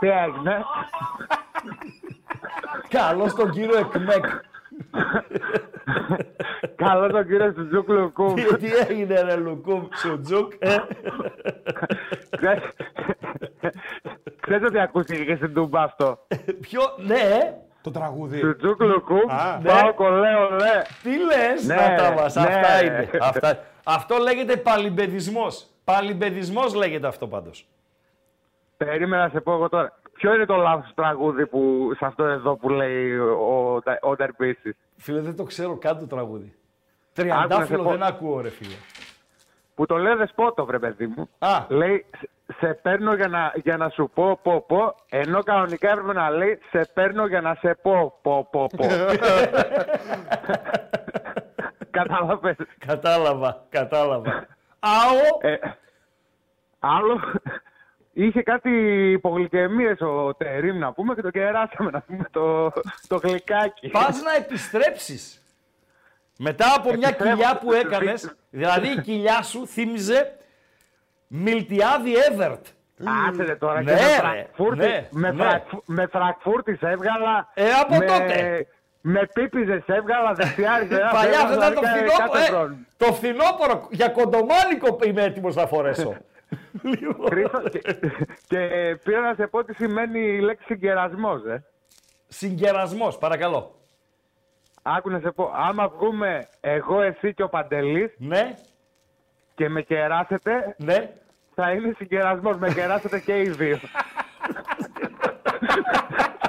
Τι έγινε; Καλώς τον κύριο Εκμέκ. Καλό τον κύριο Σουτζούκ Λουκούμ. Τι- Τι έγινε ρε Λουκούμ Σουτζούκ. ε; Ξέρετε ότι ακούστηκε και στην Τούμπα αυτό; Ποιο, ναι. Το τραγούδι. Σουτζούκ Λουκούμ. Α, ναι. Πάω κολέο, λέ. Τι λες, Ναι, Νάτα μας, ναι. αυτά είναι. Αυτά. Αυτό λέγεται παλιμπεδισμός. Παλιμπεδισμός λέγεται αυτό πάντως. Περίμενα να σε πω εγώ τώρα. Ποιο είναι το λάθος τραγούδι που, σε αυτό εδώ που λέει ο, ο Τερπίσης. Φίλε, δεν το ξέρω καν το τραγούδι. Άκου να σε Τριαντάφυλλο πω. δεν ακούω ρε φίλε. Που το λέει Δεσπότο, βρε παιδί μου. Α. Λέει, σε παίρνω για να, για να σου πω, πω, πω, ενώ κανονικά έπρεπε να λέει, σε παίρνω για να σε πω, πω, πω, πω. Κατάλαβες. Κατάλαβα, κατάλαβα. Άο, Ε, άλλο, είχε κάτι υπογλυκαιμίες ο Τερίμ να πούμε και το κεράσαμε να πούμε το, το γλυκάκι. Πας να επιστρέψεις. Μετά από μια Επιστρέφω. κοιλιά που έκανες, δηλαδή η κοιλιά σου θύμιζε Μιλτιάδη Εύερτ. Άσε ρε τώρα Ναι, και με ρε, Φραγκφούρτη, ναι, με, ναι. Φραγκφου- με Φραγκφούρτη σε έβγαλα. Ε, από με, τότε. Με πίπιζες σε έβγαλα δεξιά αριστερά. Παλιά σε αυτό έβγαλα, ήταν το δηλαδή, φθινόπωρο. κάθε Ε, χρόνο. το φθινόπωρο για κοντομάνικο είμαι έτοιμος να φορέσω. Χρήστο, και, και πήρα να σε πω τι σημαίνει η λέξη συγκερασμός, ε. Συγκερασμός, παρακαλώ. Άκου να σε πω, άμα βγούμε εγώ, εσύ και ο Παντελής ναι. και με κεράσετε, ναι. θα είναι συγκερασμός. Με κεράσετε και οι δύο.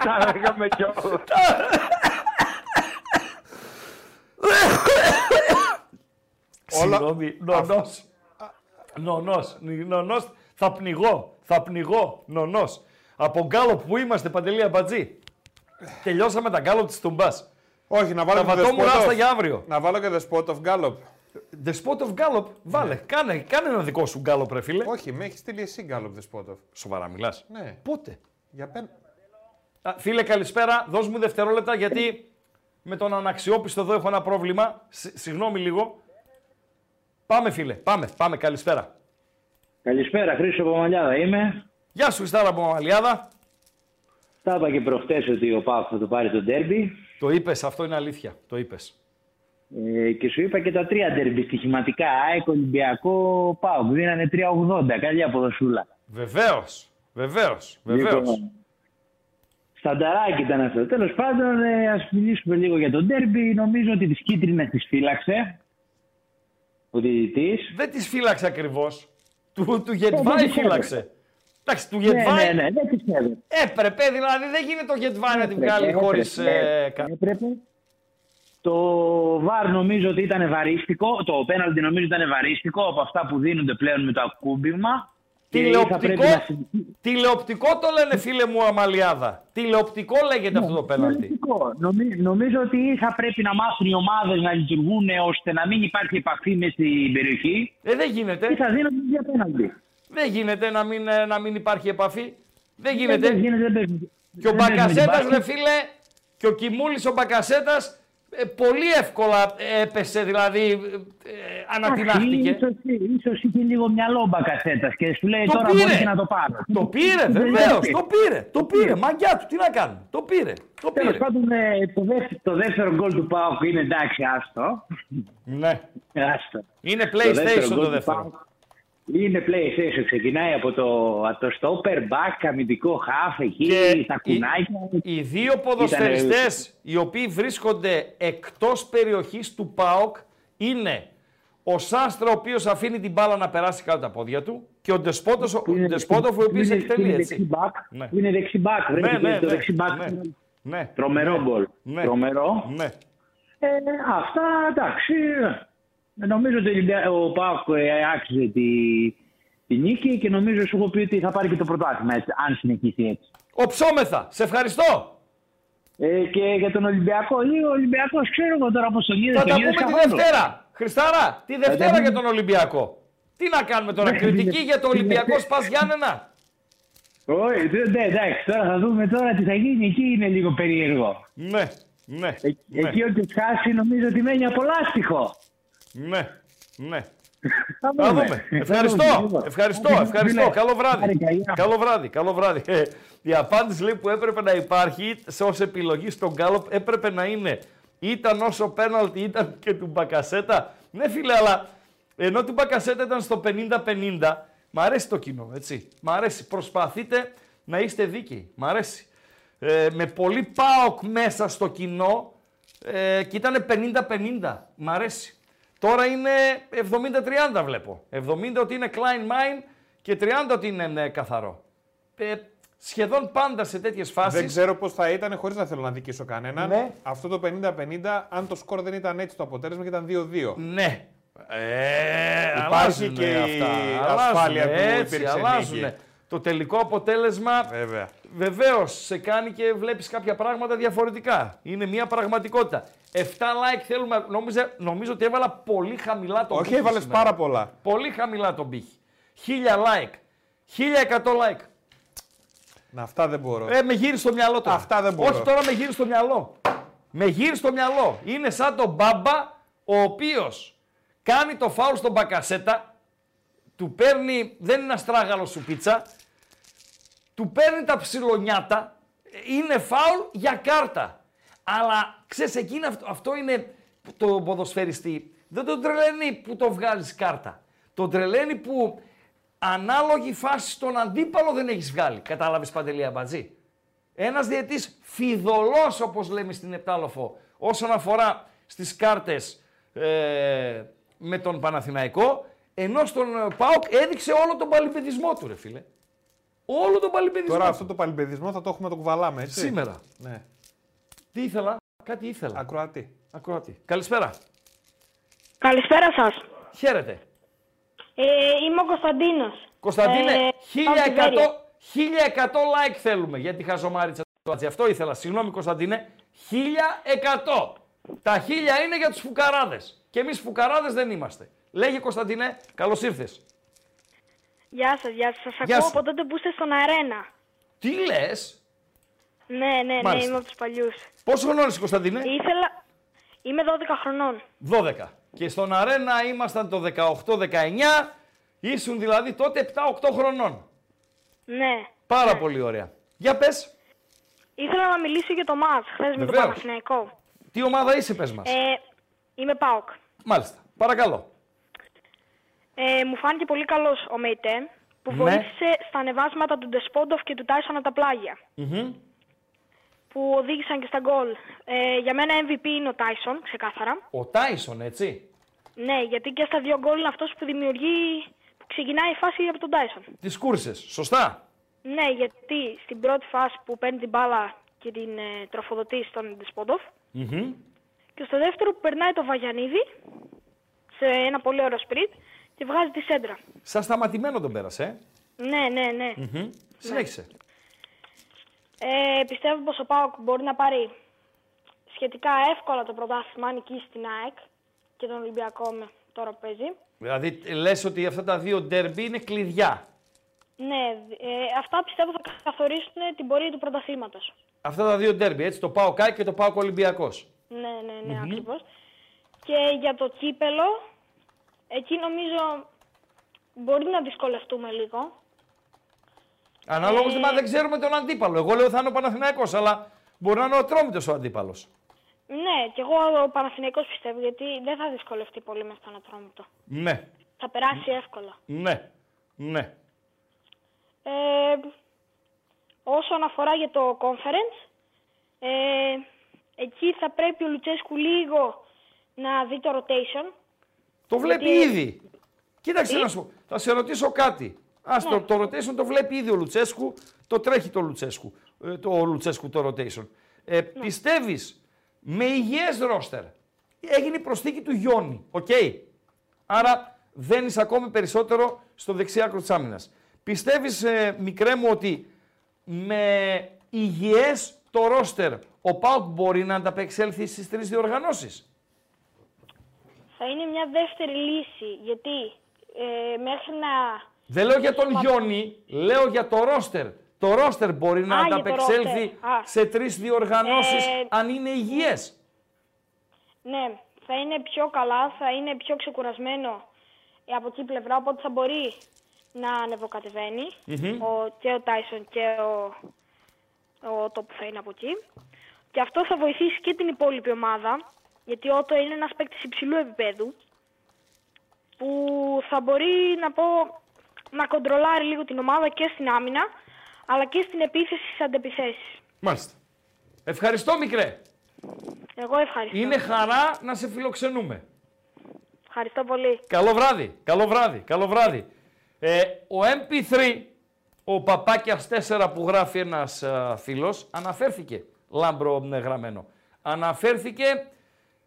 Τα λέγαμε κιόλας. Συγγνώμη, νονός. Νονός, νονός, θα πνιγώ, θα πνιγώ, νονός. Από γκάλοπ που είμαστε, Παντελή Αμπατζή. Τελειώσαμε τα γκάλοπ της Τουμπάς. Όχι, να βάλω Τα και the βατόμουν spot άστα of- για αύριο. Να βάλω και the spot of Gallop. The spot of Gallop, βάλε. Κάνε, κάνε ένα δικό σου γκάλοπ, ρε φίλε. Όχι, με έχεις στείλει εσύ Gallop the spot of. Σοβαρά μιλάς. Ναι. Πότε; Για πεν... Α, Φίλε, καλησπέρα. Δώσ' μου δευτερόλεπτα γιατί με τον αναξιόπιστο εδώ έχω ένα πρόβλημα. Σ- Συγγνώμη λίγο. Πάμε, φίλε. Πάμε, πάμε. Καλησπέρα. Καλησπέρα, Χρήστο Παμαλιάδα είμαι. Γεια σου, Ιστάρα από Μαμαλιάδα. Τα είπα και προχτές ότι ο Πάοκ θα το πάρει το ντέρμπι. Το είπες, αυτό είναι αλήθεια. Το είπες. Ε, και σου είπα και τα τρία ντέρμπι στοιχηματικά. ΑΕΚ, Ολυμπιακό, Πάοκ. Δίνανε 3,80. Καλή αποδοσούλα. Βεβαίως. Βεβαίως. Βεβαίως. Λοιπόν, Στανταράκι ήταν αυτό. Τέλος πάντων, ε, ας μιλήσουμε λίγο για το ντέρμπι. Νομίζω ότι τις κίτρινες τις φύλαξε. Ο διαιτητής. Δεν τις φύλαξε ακριβώς. Του, του δεν Γετβάη τις φύλαξε. Εντάξει, του Ναι, Γετβάη ναι, ναι, δεν τις έδωσε. έπρεπε, δηλαδή δεν γίνεται το Γετβάη να την Έπρεπε, βγάλει έπρεπε, χωρίς... ε, κα- έπρεπε. Το βαρ νομίζω ότι ήταν βαρύστικο. Το πέναλτι νομίζω ήταν βαρύστικο από αυτά που δίνονται πλέον με το ακούμπημα. Και θα πρέπει Τηλεοπτικό, να συζητήσουμε. τηλεοπτικό το λένε φίλε μου Αμαλιάδα. Τηλεοπτικό λέγεται αυτό το πέναλτι. Τηλεοπτικό. Νομι- νομίζω ότι θα πρέπει να μάθουν οι ομάδες να λειτουργούν ώστε να μην υπάρχει επαφή μες στην περιοχή. Ε, δεν γίνεται. Ή θα δίνονται για πέναλτι. Δεν γίνεται να μην, ε, να μην υπάρχει επαφή. Δεν γίνεται. Δεν γίνεται, δεν παίζουμε. Και ο δεν παίζουμε την Μπακασέτας, μπάσκετ. ρε φίλε, και ο Κιμούλης ο Μπακασέτας, ε, πολύ εύκολα έπεσε, δηλαδή ε, ανατινάχτηκε. Ίσως, ίσως είχε λίγο μυαλό ο Μπακασέτας και σου λέει Το τώρα πήρε. μπορείς και να το πάρω. Το πήρε, Δεν βεβαίως. πήρε. Το πήρε. Το πήρε. Μαγκιά του, τι να κάνουμε. Το πήρε. Το Τέλος πήρε. πάντων, ε, το, δεύτερο, το δεύτερο γκολ του Πάουκ είναι εντάξει, άστο. Ναι. Άστο. Είναι Το δεύτερο PlayStation γκολ το του δεύτερο. ΠΑΟΚ Είναι PlayStation. Ξεκινάει από το, από το stopper back, αμυντικό half εκεί, Και τα κουνάκια. Οι δύο ποδοσφαιριστές οι οποίοι βρίσκονται εκτός περιοχής του ΠΑΟΚ είναι ο Σάστρα ο οποίος αφήνει την μπάλα να περάσει κάτω τα πόδια του και ο Ντεσπότος, ο Ντεσπότοφ ο οποίος είναι- εκτελεί είναι έτσι. δεξί back. Ναι. Είναι δεξί back. Ναι, βρέθηκε ναι, το ναι, δεξί back. ναι. Ναι. Τρομερό Ναι. γκολ. Ναι. Τρομερό. Ναι. Ε, αυτά εντάξει. Ε, Νομίζω ότι ο Ολυμπια- ο Πάοκ ε, άξιζε τη, τη νίκη και νομίζω σου έχω πει ότι θα πάρει και το πρωτάθλημα έτσι, αν συνεχίσει έτσι. Οψόμεθα. Σε ευχαριστώ. Ε, και για τον Ολυμπιακό, λίγο ο Ολυμπιακός ξέρω εγώ τώρα πώς τον είδε. Θα τον τα είδες πούμε τη καθόλου. Δευτέρα. Χριστάρα, τη Δευτέρα πούμε. για τον Ολυμπιακό. Τι να κάνουμε τώρα, Ναι, κριτική τη- για το τη Ολυμπιακό Δευτέρα. Σπας Γιάννενα. Όχι, δεν- ναι, εντάξει, τώρα θα δούμε τώρα τι θα γίνει. Εκεί είναι λίγο περίεργο. Ναι, ναι. Ε, ναι. Εκεί όποιο χάσει νομίζω ότι μένει από λάστιχο. Ναι, ναι. Θα Θα δούμε. δούμε. Θα Ευχαριστώ, δούμε. ευχαριστώ, Άντε, ευχαριστώ. φίλε. Καλό βράδυ. Πάρε καλιά. Καλό βράδυ, καλό βράδυ. Ε, Η απάντηση λέει, που έπρεπε να υπάρχει σε ως επιλογή στον Γκάλοπ έπρεπε να είναι ήταν όσο πέναλτι ήταν και του Μπακασέτα. Ναι φίλε, αλλά ενώ του Μπακασέτα ήταν στο 50-50, μ' αρέσει το κοινό, έτσι. Μ' αρέσει. Προσπαθείτε να είστε δίκαιοι. Μ' αρέσει. Ε, με πολύ ΠΑΟΚ μέσα στο κοινό ε, και ήταν 50-50. Μ' αρέσει. Τώρα είναι 70-30 βλέπω. 70 ότι είναι Klein Mine και 30 ότι είναι ναι, καθαρό. Ε, σχεδόν πάντα σε τέτοιες φάσεις... Δεν ξέρω πώς θα ήταν χωρίς να θέλω να δικήσω κανέναν. Ναι. Αυτό το 50-50, αν το σκορ δεν ήταν έτσι το αποτέλεσμα και ήταν 2-2. Ναι. Ε, Υπάρχει αλλάζουνε και η αυτά. ασφάλεια Αλλάζουνε, που έτσι, υπήρξε αλλάζουνε. νίκη. Το τελικό αποτέλεσμα Βέβαια. βεβαίως σε κάνει και βλέπεις κάποια πράγματα διαφορετικά. Είναι μια πραγματικότητα. 7 like θέλουμε. Νόμιζα, νομίζω ότι έβαλα πολύ χαμηλά τον Όχι, πύχη έβαλες σήμερα. πάρα πολλά. Πολύ χαμηλά τον πύχη. 1000 like. 1100 like. Να, αυτά δεν μπορώ. Ε, με γύρει στο μυαλό τώρα. Αυτά δεν μπορώ. Όχι τώρα με γύρει στο μυαλό. Με γύρει στο μυαλό. Είναι σαν τον μπάμπα ο οποίος κάνει το φάουλ στον Μπακασέτα, του παίρνει, δεν είναι αστράγαλο σου πίτσα, του παίρνει τα ψιλονιάτα, είναι φάουλ για κάρτα. Αλλά ξέρεις, εκείνο αυτό, αυτό είναι το ποδοσφαιριστή. Δεν τον τρελαίνει που το βγάλεις κάρτα. Το τρελαίνει που ανάλογη φάση στον αντίπαλο δεν έχεις βγάλει. Κατάλαβες Παντελή Αμπατζή. Ένας διετής φιδωλός όπως λέμε στην Επτάλοφο όσον αφορά στις κάρτες ε, με τον Παναθηναϊκό ενώ στον ε, ΠΑΟΚ έδειξε όλο τον παλιπαιδισμό του ρε φίλε. Όλο τον παλιπαιδισμό. Τώρα αυτό το παλιπαιδισμό θα το έχουμε το κουβαλάμε, έτσι. Σήμερα. Ναι. Τι ήθελα, κάτι ήθελα. Ακροατή. Ακροατή. Καλησπέρα. Καλησπέρα σας. Χαίρετε. Ε, είμαι ο Κωνσταντίνος. Κωνσταντίνε, Ε, 1100, από τη Βέρεια. 1100 like θέλουμε για τη χαζομάριτσα του Άτζη. Αυτό ήθελα. Συγγνώμη Κωνσταντίνε. 1100. Τα 1000 είναι για τους φουκαράδες. Και εμείς φουκαράδες δεν είμαστε. Λέγε Κωνσταντίνε, καλώς ήρθες. Γεια σας, γεια σας. Σας Γεια ακούω σου. από τότε που είστε στον αρένα. Τι λες, Ναι, ναι, ναι, Μάλιστα. είμαι από τους παλιούς. πόσο χρόνο είσαι Κωνσταντίνε; Ήθελα... Είμαι 12 χρονών. 12. Και στον αρένα ήμασταν το 18-19. Ήσουν δηλαδή τότε 7-8 χρονών. Ναι. Πάρα πολύ ωραία. Για πες, Ήθελα να μιλήσω για το μάτς χθες με τον Βεβαίως. Παναθηναϊκό. τι ομάδα είσαι πες μας. Ε, είμαι ΠΑΟΚ. Μάλιστα. Παρακαλώ. Ε, μου φάνηκε πολύ καλός ο Μεϊτέ που Ναι. βοήθησε στα ανεβάσματα του Ντεσπόντοφ και του Τάισον από τα πλάγια. Μμμ. Που οδήγησαν και στα γκολ. Ε, για μένα MVP είναι ο Τάισον, ξεκάθαρα. Ο Τάισον, έτσι. Ναι, γιατί και στα δύο γκολ είναι αυτός που δημιουργεί, που ξεκινάει η φάση από τον Τάισον. Τις κούρσες. Σωστά. Ναι, γιατί στην πρώτη φάση που παίρνει την μπάλα και την ε, τροφοδοτεί στον Ντεσπόντοφ Μμμ. και στο δεύτερο που περνάει το Βαγιανίδη σε ένα πολύ ωραίο σπριτ και βγάζει τη σέντρα. Σαν σταματημένο τον πέρασε. ε. Ναι, ναι, ναι. Μμμ. Συνέχισε. Ε, πιστεύω πως ο ΠΑΟΚ μπορεί να πάρει σχετικά εύκολα το πρωτάθλημα, αν νικήσει την ΑΕΚ και τον Ολυμπιακό με τώρα που παίζει. Δηλαδή λες ότι αυτά τα δύο ντέρμπι είναι κλειδιά. Ναι, ε, αυτά πιστεύω θα καθορίσουν την πορεία του πρωταθλήματος. Αυτά τα δύο ντέρμπι, έτσι, το πάω Κάκ και το πάω Ολυμπιακός. Ναι, ναι, ναι, Μμμ. ακριβώς. Και για το κύπελο, εκεί νομίζω μπορεί να δυσκολευτούμε λίγο. Ανάλογος, Ε, μα δεν ξέρουμε τον αντίπαλο. Εγώ λέω θα είναι ο Παναθηναϊκός, αλλά μπορεί να είναι ο Ατρόμητος ο αντίπαλος. Ναι, και εγώ ο Παναθηναϊκός πιστεύω, γιατί δεν θα δυσκολευτεί πολύ με τον Ατρόμητο. Ναι, Θα περάσει εύκολα. ναι, ναι. Ε, όσον αφορά για το conference, ε, εκεί θα πρέπει ο Λουτσέσκου λίγο να δει το rotation. Το βλέπει Γιατί- ήδη. Κοίταξε να σου πω, θα σε ρωτήσω κάτι. Ας Ναι. το, το rotation το βλέπει ήδη ο Λουτσέσκου, το τρέχει το Λουτσέσκου, ε, το Λουτσέσκου το rotation. Ε, Ναι. Πιστεύεις, με υγιές ρόστερ, έγινε η προσθήκη του Γιόνι, οκ. Άρα δένεις ακόμη περισσότερο στο δεξί άκρο της άμυνας. Πιστεύεις, ε, μικρέ μου, ότι με υγιές το ρόστερ ο ΠΑΟΚ μπορεί να ανταπεξέλθει στις τρεις διοργανώσεις; Θα είναι μια δεύτερη λύση, γιατί ε, μέχρι να... Δεν λέω για τον Γιόνι, λέω για το ρόστερ. Το ρόστερ μπορεί να Α, για το ανταπεξέλθει ρόστερ. Α. σε τρεις διοργανώσεις Ε, αν είναι υγιές. Ναι, θα είναι πιο καλά, θα είναι πιο ξεκουρασμένο ε, από εκεί η πλευρά, οπότε θα μπορεί να ανεβοκατεβαίνει Μμμ. ο, και ο Τάισον και ο, ο το που θα είναι από εκεί. Και αυτό θα βοηθήσει και την υπόλοιπη ομάδα, γιατί ο Ότο είναι ένας παίκτης υψηλού επίπεδου, που θα μπορεί να πω να κοντρολάρει λίγο την ομάδα και στην άμυνα, αλλά και στην επίθεση στις αντεπιθέσεις. Μάλιστα. Ευχαριστώ μικρέ. Εγώ ευχαριστώ. Είναι χαρά να σε φιλοξενούμε. Ευχαριστώ πολύ. Καλό βράδυ, καλό βράδυ, καλό βράδυ. Ε, ο MP3, ο Παπάκιας 4 που γράφει ένας α, φίλος, αναφέρθηκε, λάμπρο ε, γραμμένο, αναφέρθηκε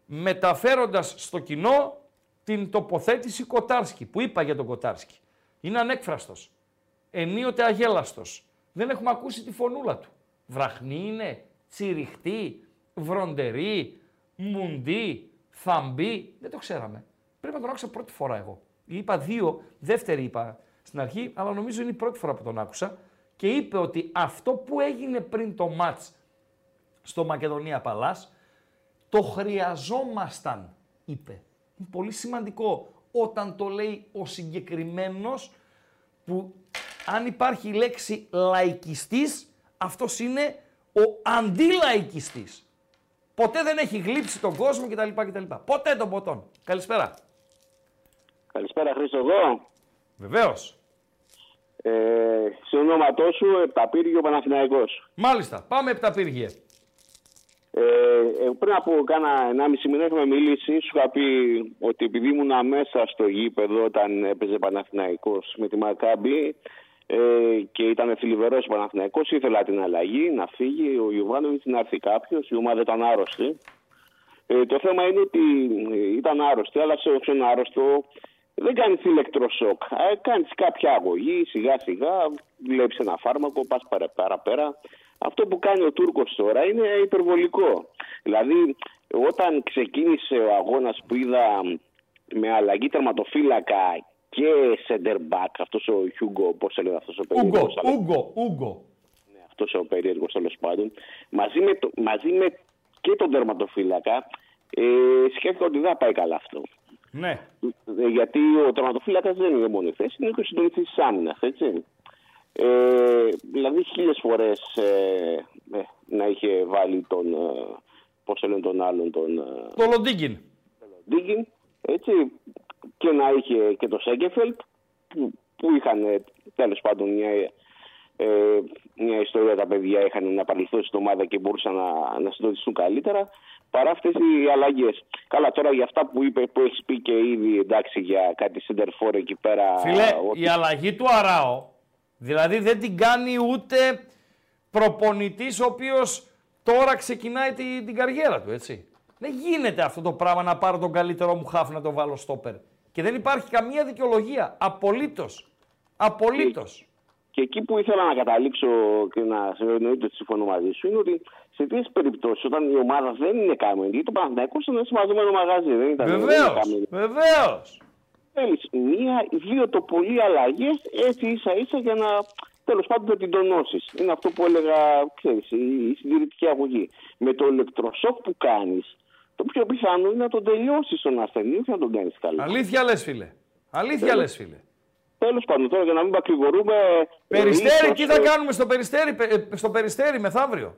μεταφέροντας στο κοινό την τοποθέτηση Κοτάρσκι, που είπα για τον Κοτάρσκι. Είναι ανέκφραστος, ενίοτε αγέλαστος. Δεν έχουμε ακούσει τη φωνούλα του. Βραχνή είναι, τσιριχτή, βροντερή, μουντή, θαμπή. Δεν το ξέραμε. Πρέπει να τον άκουσα πρώτη φορά εγώ. Είπα δύο, δεύτερη είπα στην αρχή, αλλά νομίζω είναι η πρώτη φορά που τον άκουσα και είπε ότι αυτό που έγινε πριν το μάτς στο Μακεδονία Παλάς, το χρειαζόμασταν, είπε. Είναι πολύ σημαντικό όταν το λέει ο συγκεκριμένος που αν υπάρχει η λέξη λαϊκιστής, αυτός είναι ο αντιλαϊκιστής. Ποτέ δεν έχει γλύψει τον κόσμο κτλ. κτλ. Ποτέ τον ποτόν. Καλησπέρα. Καλησπέρα Χρήστο εδώ. Βεβαίως. Ε, σε ονόματό σου Επταπύργιο Παναθηναϊκός. Μάλιστα. Πάμε Επταπύργιε. Ε, ε, πριν από κάνα 1,5 μήνα είχαμε μιλήσει. Σου είχα πει ότι επειδή ήμουν μέσα στο γήπεδο όταν έπαιζε Παναθηναϊκός με τη Μακάμπη ε, και ήταν θλιβερός ο Παναθηναϊκός, ήθελα την αλλαγή να φύγει ο Ιωβάνοβιτς να έρθει κάποιος. Η ομάδα ήταν άρρωστη. Ε, το θέμα είναι ότι ε, ήταν άρρωστη, αλλά σε όποιον άρρωστο δεν κάνει ηλεκτροσόκ. Ε, κάνεις κάποια αγωγή, σιγά σιγά, βλέπεις ένα φάρμακο, πας παραπέρα. Αυτό που κάνει ο Τούρκος τώρα είναι υπερβολικό. Δηλαδή, όταν ξεκίνησε ο αγώνας που είδα με αλλαγή τερματοφύλακα και center back, αυτός ο Χιούγκο, πώς έλεγε αυτός ο περίεργος. Ούγκο, Ούγκο. Ναι, αυτός ο περίεργος τέλος πάντων. Μαζί με, το, μαζί με και τον τερματοφύλακα, ε, σκέφτηκα ότι δεν θα πάει καλά αυτό. Ναι. Ε, γιατί ο τερματοφύλακας δεν είναι μόνο η θέση, είναι και ο συντονιστής της άμυνας, έτσι. Ε, δηλαδή χίλιες φορές ε, ε, να είχε βάλει τον. Ε, Πώς λένε τον άλλον, τον. ε, Το Λοντίγκιν. Ντίγκιν, έτσι. Και να είχε και το Σέγκεφελτ, που, που είχαν τέλος πάντων μια, ε, μια ιστορία τα παιδιά είχαν να παρελθώσει στην ομάδα και μπορούσαν να, να συντονιστούν καλύτερα παρά αυτές οι αλλαγές. Καλά, τώρα για αυτά που είπε, που έχεις πει και ήδη εντάξει για κάτι σεντερφόρ εκεί πέρα. Φίλε, ότι- η αλλαγή του Αράο, δηλαδή δεν την κάνει ούτε προπονητής ο οποίος τώρα ξεκινάει την, την καριέρα του, έτσι. Δεν γίνεται αυτό το πράγμα να πάρω τον καλύτερό μου χάφ να τον βάλω στόπερ. Και δεν υπάρχει καμία δικαιολογία. Απολύτως. Απολύτως. Και εκεί που ήθελα να καταλήξω και να εννοείται ότι συμφωνώ μαζί σου είναι ότι σε τέτοιε περιπτώσεις, όταν η ομάδα δεν είναι κάμενη, γιατί το Παναθηναϊκό ήταν ένα συμμαζεμένο μαγαζί, δεν ήταν. δεν είναι Βεβαίως. κάμενη. Βεβαίως. Θέλεις μία, δύο το πολύ αλλαγές έτσι ίσα ίσα για να τέλος πάντων να την τονώσεις. Είναι αυτό που έλεγα, ξέρεις, η, η συντηρητική αγωγή. Με το ηλεκτροσόκ που κάνεις, το πιο πιθανό είναι να τον τελειώσεις τον ασθενή, όχι να τον κάνει καλά. Αλήθεια λες φίλε. Αλήθεια Τέλος. λες φίλε. Τέλος πάντων, τώρα για να μην μακρηγορούμε. Περιστέρι, ε, τι ίσως, θα ε, κάνουμε στο περιστέρι, πε- ε, στο περιστέρι μεθαύριο;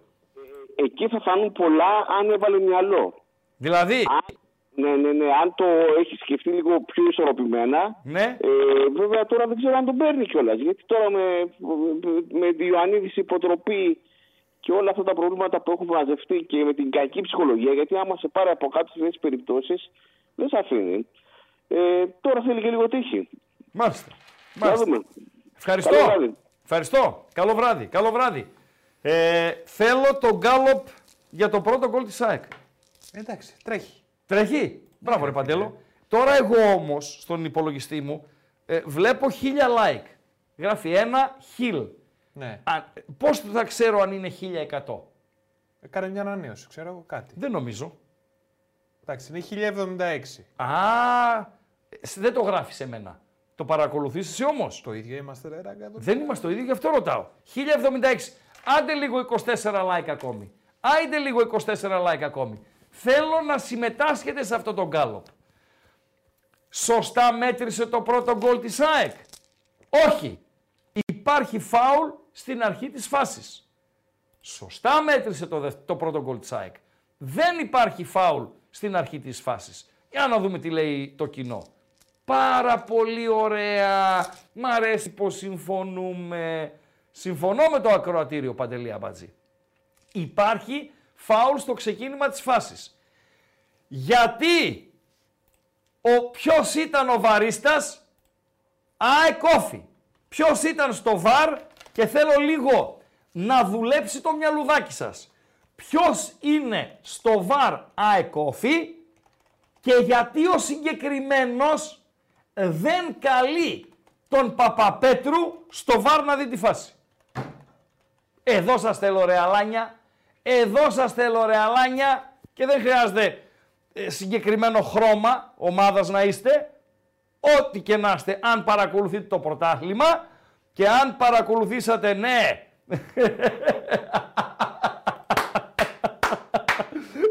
Εκεί θα φανούν πολλά αν έβαλε μυαλό. Δηλαδή. Ναι, ναι, ναι. Αν το έχεις σκεφτεί λίγο πιο ισορροπημένα. Ναι. Ε, βέβαια τώρα δεν ξέρω αν τον παίρνει κιόλας. Γιατί τώρα με, με τη Ιωαννίδης υποτροπή και όλα αυτά τα προβλήματα που έχουν μαζευτεί και με την κακή ψυχολογία, γιατί άμα σε πάρει από κάτω σε αυτέ τι περιπτώσεις, δεν σε αφήνει. Ε, τώρα θέλει και λίγο τύχη. Μάλιστα. Να Μάλιστα. δούμε. Ευχαριστώ. Καλό βράδυ. Ευχαριστώ. Καλό βράδυ. Καλό βράδυ. Ε, θέλω τον γκάλοπ για το πρώτο γκολ της ΑΕΚ. Εντάξει, τρέχει. Τρέχει. Μπράβο ρε Παντέλο. Τώρα εγώ όμως στον υπολογιστή μου ε, βλέπω χίλια like. Γράφει ένα χιλ. Ναι. Α, πώς θα ξέρω αν είναι 1100. Έκανε μια ανανέωση, ξέρω εγώ κάτι. Δεν νομίζω. Εντάξει, είναι 1076. Α, ε, δεν το γράφεις σε μένα. Το παρακολουθείς εσύ όμως; Το ίδιο είμαστε, ρε ράγκα. εδώ. Δεν είμαστε το ίδιο, γι' αυτό ρωτάω. 1076. Άντε λίγο 24 like ακόμη. Άντε λίγο 24 like ακόμη. Θέλω να συμμετάσχετε σε αυτό το γκάλωπ. Σωστά μέτρησε το πρώτο γκολ της ΑΕΚ. Όχι. Υπάρχει φάουλ στην αρχή της φάσης. Σωστά μέτρησε το, δευ- το πρώτο γκολ της ΑΕΚ. Δεν υπάρχει φάουλ στην αρχή της φάσης. Για να δούμε τι λέει το κοινό. Πάρα πολύ ωραία. Μ' αρέσει πως συμφωνούμε. Συμφωνώ με το ακροατήριο Παντελή Αμπατζή. Υπάρχει φάουλ στο ξεκίνημα της φάσης. Γιατί ο ποιος ήταν ο βαρίστας, αεκόφι. Ποιος ήταν στο βαρ και θέλω λίγο να δουλέψει το μυαλουδάκι σας. Ποιος είναι στο βαρ αεκόφι και γιατί ο συγκεκριμένος δεν καλεί τον Παπαπέτρου στο βαρ να δει τη φάση. Εδώ σας θέλω ρε αλάνια, εδώ σας θέλω ρε αλάνια και δεν χρειάζεται ε, συγκεκριμένο χρώμα ομάδας να είστε. ό,τι και να είστε, αν παρακολουθείτε το πρωτάθλημα και αν παρακολουθήσατε, ναι,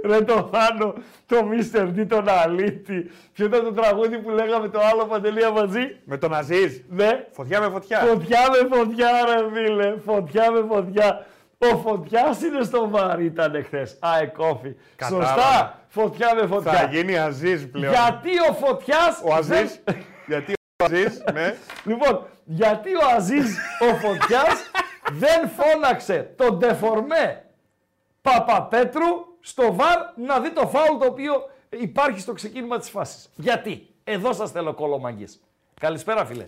Ρε το Θάνο, το Mr. D, τον Αλήτη. Ποιο ήταν το τραγούδι που λέγαμε το άλλο παντελία μαζί. Με τον Αζίζ. Ναι. Φωτιά με φωτιά. Φωτιά με φωτιά, ρε φίλε. Φωτιά με φωτιά. Ο Φωτιάς είναι στο βάρη, ήταν χθες. Α, κόφι. Κατάλαβα. Σωστά. Φωτιά με φωτιά. Θα γίνει Αζίζ πλέον. Γιατί ο Φωτιάς. Ο Αζίζ. γιατί ο Αζίζ, ναι. Λοιπόν, γιατί ο Αζίζ ο Φωτιάς δεν φώναξε τον Ντεφορμέ Παπαπέτρου στο βαρ να δει το φάουλ το οποίο υπάρχει στο ξεκίνημα της φάσης. Γιατί; Εδώ σας θέλω κολομαγκής. Καλησπέρα φίλε.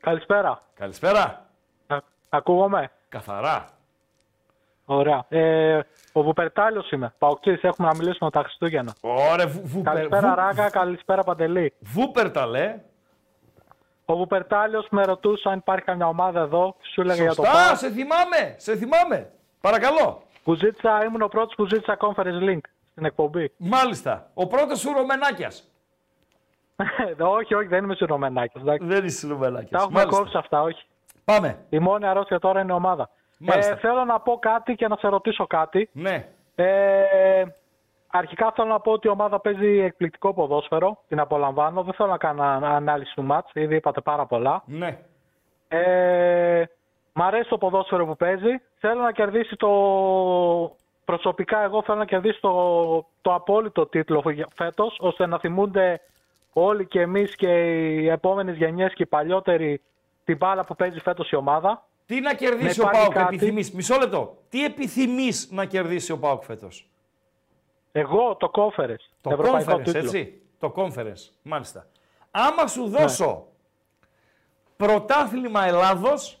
Καλησπέρα. Καλησπέρα. Α, ακούγομαι; Καθαρά. Ωραία. Ε, ο Βουπερτάλιος είμαι. Παοκτής, έχουμε να μιλήσουμε τα Χριστούγεννα. Ωραία, βου, βου, Καλησπέρα βου- Ράγκα, καλησπέρα Παντελή. Βούπερταλέ. Ο Βουπερτάλιος με ρωτούσε αν υπάρχει καμιά ομάδα εδώ. Σου έλεγε για το Σωστά, ΠΑΟΚ. σε θυμάμαι, σε θυμάμαι. Παρακαλώ. Που ζήτησα, ήμουν ο πρώτος που ζήτησα conference link στην εκπομπή. Μάλιστα. Ο πρώτος σου Ρωμενάκιας. όχι, όχι, δεν είμαι συνομενάκης. Δεν είσαι συνομενάκης. Τα έχουμε Μάλιστα. κόψει αυτά, όχι. Πάμε. Η μόνη αρρώστια τώρα είναι η ομάδα. Μάλιστα. Ε, θέλω να πω κάτι και να σε ρωτήσω κάτι. Ναι. Ε, αρχικά θέλω να πω ότι η ομάδα παίζει εκπληκτικό ποδόσφαιρο. Την απολαμβάνω. Δεν θέλω να κάνω ανα- ανάλυση του μάτς. Ήδη είπατε πάρα πολλά. Ναι. Ε, μ' αρέσει το ποδόσφαιρο που παίζει. Θέλω να κερδίσει το... Προσωπικά εγώ θέλω να κερδίσει το, το απόλυτο τίτλο φε- φέτος, ώστε να θυμούνται όλοι και εμείς και οι επόμενες γενιές και οι παλιότεροι την μπάλα που παίζει φέτος η ομάδα. Τι να κερδίσει Να ο υπάρχει Πάοκ, κάτι. επιθυμείς. Μισό λεπτό. Τι επιθυμείς να κερδίσει ο Πάοκ φέτος; Εγώ το κόφερες. Το ευρωπαϊκό conference, τίτλο. έτσι; Το conference, μάλιστα. Άμα σου δώσω πρωτάθλημα Ελλάδος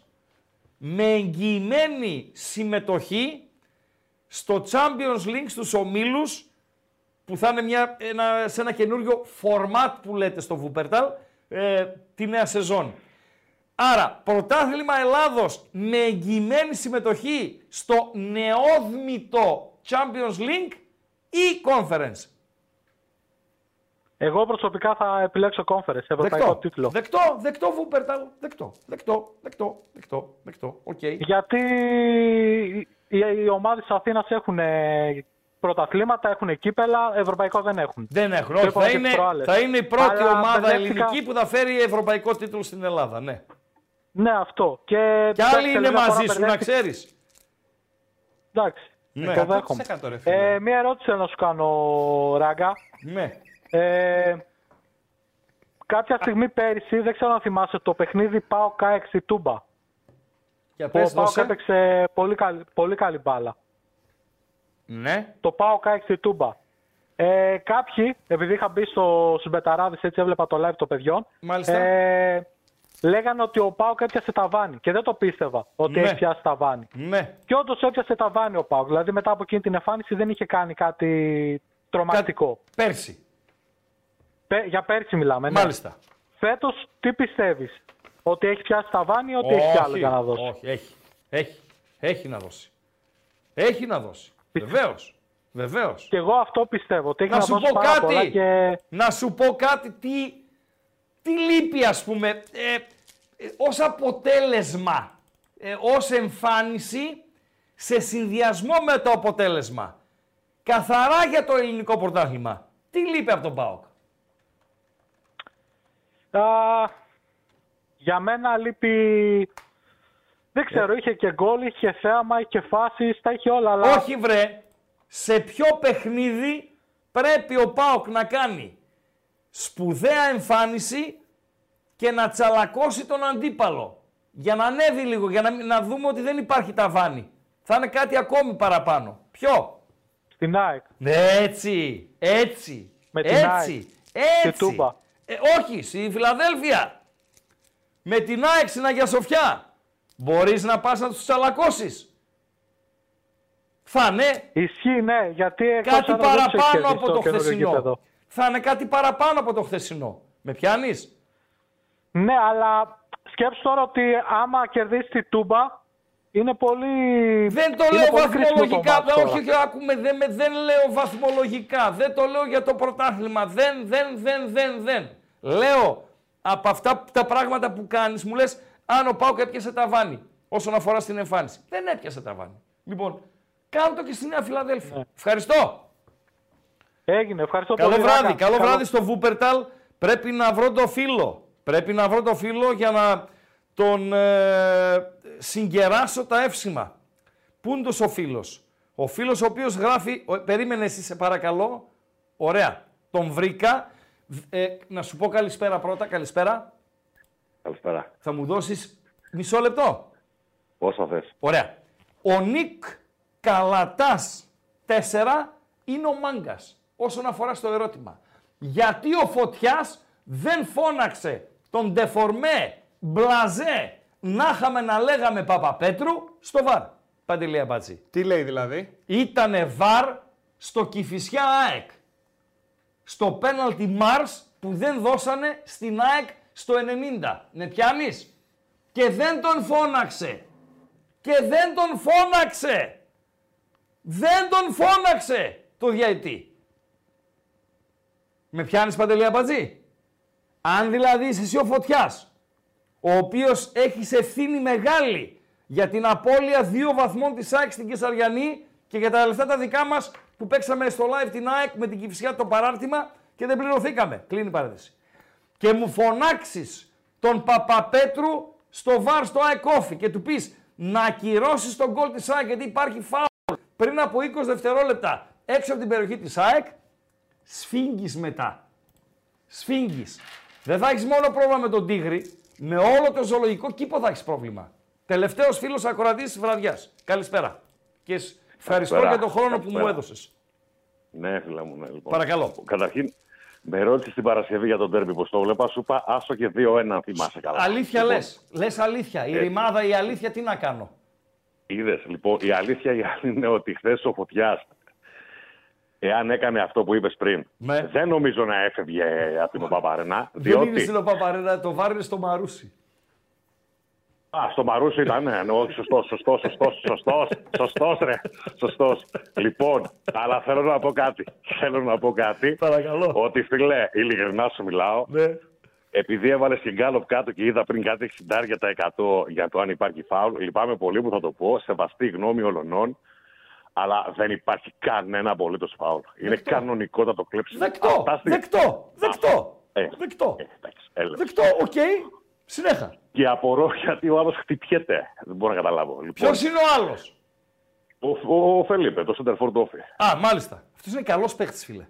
με εγγυημένη συμμετοχή στο Champions League στους ομίλους που θα είναι μια, ένα, σε ένα καινούριο format που λέτε στο Βουπερτάλ ε, τη νέα σεζόν. Άρα, πρωτάθλημα Ελλάδος με εγγυημένη συμμετοχή στο νεόδμητο Champions League ή Conference; Εγώ προσωπικά θα επιλέξω conference, ευρωπαϊκό Δεκτό. τίτλο. Δεκτό, δεκτό Βούπερταλ. Δεκτό, δεκτό, δεκτό, δεκτό, δεκτό. Οκ. Γιατί οι, οι ομάδες της Αθήνας έχουν ε, πρωταθλήματα, έχουν κύπελα, ευρωπαϊκό δεν έχουν. Δεν έχουν. Το Όχι, είπαμε θα και είναι, τις προάλλες. θα είναι η πρώτη Αλλά ομάδα μπερδεύτηκα- ελληνική που θα φέρει ευρωπαϊκό τίτλο στην Ελλάδα. Ναι. Ναι, αυτό. Και, Και άλλοι εντάξει, είναι λίγο τώρα μαζί σου, να μπερδεύτηκα- ξέρεις. Εντάξει. Ναι. το δέχομαι. 100% ρε φίλε. Ε, μία ερώτηση θέλω να σου κάνω, Ράγκα. Ναι. Ε, κάποια στιγμή πέρυσι, δεν ξέρω αν θυμάσαι, το παιχνίδι πάω ΚΑΕΚ στη Τούμπα. Για Που ο πες, Πάοκ δώσε. έπαιξε πολύ καλή, πολύ καλή μπάλα. Ναι. Το πάω ΚΑΕΚ στη Τούμπα. Ε, κάποιοι, επειδή είχα μπει στο, στους Μπεταράδες, έτσι έβλεπα το live των παιδιών, Μάλιστα. ε, λέγανε ότι ο Πάοκ έπιασε ταβάνι. Και δεν το πίστευα ότι Ναι. έχει πιάσει ταβάνι. Ναι. Και όντως έπιασε ταβάνι ο Πάοκ. Δηλαδή μετά από εκείνη την εμφάνιση δεν είχε κάνει κάτι τρομακτικό. Πέρσι. Πε- για πέρσι μιλάμε. Ναι. Μάλιστα. Φέτος τι πιστεύεις, Ότι έχει πιάσει ταβάνι ή ότι έχει κι άλλο για να δώσει; Όχι, έχει. Έχει. Έχει να δώσει. Έχει να δώσει. Βεβαίως. Βεβαίως. Και εγώ αυτό πιστεύω. Ότι έχει Να να, σου δώσει πω πάρα πολλά κάτι. και Να σου πω κάτι. Τι, τι λείπει ας πούμε ε, ε, ως αποτέλεσμα, ε, ως εμφάνιση σε συνδυασμό με το αποτέλεσμα. Καθαρά για το ελληνικό πρωτάθλημα. Τι λείπει από τον ΠΑΟΚ; Α, για μένα λείπει. Δεν ξέρω, είχε και γκολ, είχε θέαμα, είχε φάσεις, τα είχε όλα. Αλλά... Όχι βρε, σε ποιο παιχνίδι πρέπει ο ΠΑΟΚ να κάνει; Σπουδαία εμφάνιση και να τσαλακώσει τον αντίπαλο. Για να ανέβει λίγο, για να, μην- να δούμε ότι δεν υπάρχει ταβάνι. Θα είναι κάτι ακόμη παραπάνω. Ποιο; Στην ΑΕΚ. Ναι, έτσι, έτσι, Με την έτσι, ΑΕΚ. έτσι. Στη Τούμπα. Ε, όχι, στη Φιλαδέλφια. Με την ΑΕΚ στην Αγία Σοφιά. Μπορείς να πας να τους τσαλακώσεις. Θα είναι Ισχύει, ναι, γιατί εκτός κάτι έδρας δεν τους έχει παραπάνω κερδίσει από το καινούριο χθεσινό. Γήπεδο. Θα είναι κάτι παραπάνω από το χθεσινό. Με πιάνεις; Ναι, αλλά σκέψου τώρα ότι άμα κερδίσει τη Τούμπα είναι πολύ. Δεν το είναι λέω πολύ κρίσιμο το βαθμολογικά. μάτς Δεν, τώρα. όχι, όχι, ακούμε, δεν, με- δεν λέω βαθμολογικά. Δεν το λέω για το πρωτάθλημα. Δεν, δεν, δεν, δεν, δεν. Λέω από αυτά τα πράγματα που κάνεις, μου λες αν ο Πάουκ έπιασε τα βάνη όσον αφορά στην εμφάνιση. Δεν έπιασε τα βάνη. Λοιπόν, κάνω το και στη Νέα Φιλαδέλφια. Ευχαριστώ. Έγινε, ευχαριστώ Καλό πολύ. βράδυ, Ράκα. καλό βράδυ στο Βούπερταλ. Πρέπει να βρω το φίλο. Πρέπει να βρω το φίλο για να τον ε, συγκεράσω τα εύσημα. Πού είναι ο φίλος; Ο φίλος ο οποίος γράφει, ο- περίμενε εσύ σε παρακαλώ, ωραία, τον βρήκα. Ε, να σου πω καλησπέρα πρώτα, καλησπέρα. Καλησπέρα. Θα μου δώσεις μισό λεπτό; Πόσα θες. Ωραία. Ο Νίκ Καλατάς 4 είναι ο Μάγκας όσον αφορά στο ερώτημα. Γιατί ο Φωτιάς δεν φώναξε τον Ντεφορμέ, Μπλαζέ, να είχαμε να λέγαμε Παπαπέτρου στο βαρ. Παντελή Αμπατζή. Τι λέει δηλαδή; Ήτανε βαρ στο Κηφισιά ΑΕΚ. Στο πέναλτι Μάρς που δεν δώσανε στην ΑΕΚ στο 90. Με πιάνεις. Και δεν τον φώναξε. Και δεν τον φώναξε. Δεν τον φώναξε το διαετή. Με πιάνεις Παντελή Αμπατζή; Αν δηλαδή είσαι εσύ ο Φωτιάς, ο οποίος έχεις ευθύνη μεγάλη για την απώλεια δύο βαθμών της ΑΕΚ στην Κεσαριανή και για τα λεφτά τα δικά μας που παίξαμε στο live την ΑΕΚ με την Κηφισιά το παράρτημα και δεν πληρωθήκαμε. Κλείνει η παρένθεση. Και μου φωνάξεις τον Παπαπέτρου στο βαρ στο ΑΕΚ Coffee και του πεις να ακυρώσεις τον γκολ της ΑΕΚ γιατί υπάρχει φάουλ πριν από 20 δευτερόλεπτα έξω από την περιοχή της ΑΕΚ, σφίγγεις μετά. Σφίγγεις. Δεν θα έχεις μόνο πρόβλημα με τον Τίγρη, με όλο το ζωολογικό κήπο θα έχεις πρόβλημα. Τελευταίος φίλος ακροατής της βραδιάς. Καλησπέρα. Και σ- ευχαριστώ Καλησπέρα. για τον χρόνο που μου Καλησπέρα. έδωσες. Ναι, φίλα μου, ναι. Λοιπόν. Παρακαλώ. Καταρχήν, με ρώτησε την Παρασκευή για τον τέρμι πώς το βλέπα. Σου είπα άσο και 2-1, αν θυμάσαι καλά. Αλήθεια λοιπόν, λες. Λες αλήθεια. Η Ε. ρημάδα, η αλήθεια, τι να κάνω; Είδες, λοιπόν, η αλήθεια η άλλη είναι ότι χθες ο Φωτιάς, εάν έκανε αυτό που είπες πριν, Ναι. δεν νομίζω να έφευγε από την Παπαρένα. Δεν είναι Διότι. στην Παπαρένα, το βάρ είναι στο Μαρούσι. Α, στο Μαρούσι ήταν, ναι, ναι, όχι, σωστός, σωστός, σωστός, σωστός, σωστός, ρε, σωστός. Λοιπόν, αλλά θέλω να πω κάτι. Θέλω να πω κάτι. Παρακαλώ. Ότι φίλε, ειλικρινά σου μιλάω. Ναι. Επειδή έβαλες την γκάλοπ κάτω και είδα πριν κάτι 60 για τα 100 για το αν υπάρχει φάουλ, λυπάμαι πολύ που θα το πω, σεβαστή γνώμη ολονών, αλλά δεν υπάρχει κανένα απολύτως φάουλ. Είναι κανονικότατο κλέψιμο. Δεκτό, Αυτά στη- δεκτό, δεκτό. Ε, Δεκτό. εντάξει, έλα. Δεκτό, οκ. Συνέχα. Και απορώ γιατί ο άλλος χτυπιέται. Δεν μπορώ να καταλάβω. Λοιπόν, Ποιος είναι ο άλλος; Ο, ο, ο Φελίπε, το center for Όφη. Α, μάλιστα. Αυτός είναι καλός παίχτης, φίλε.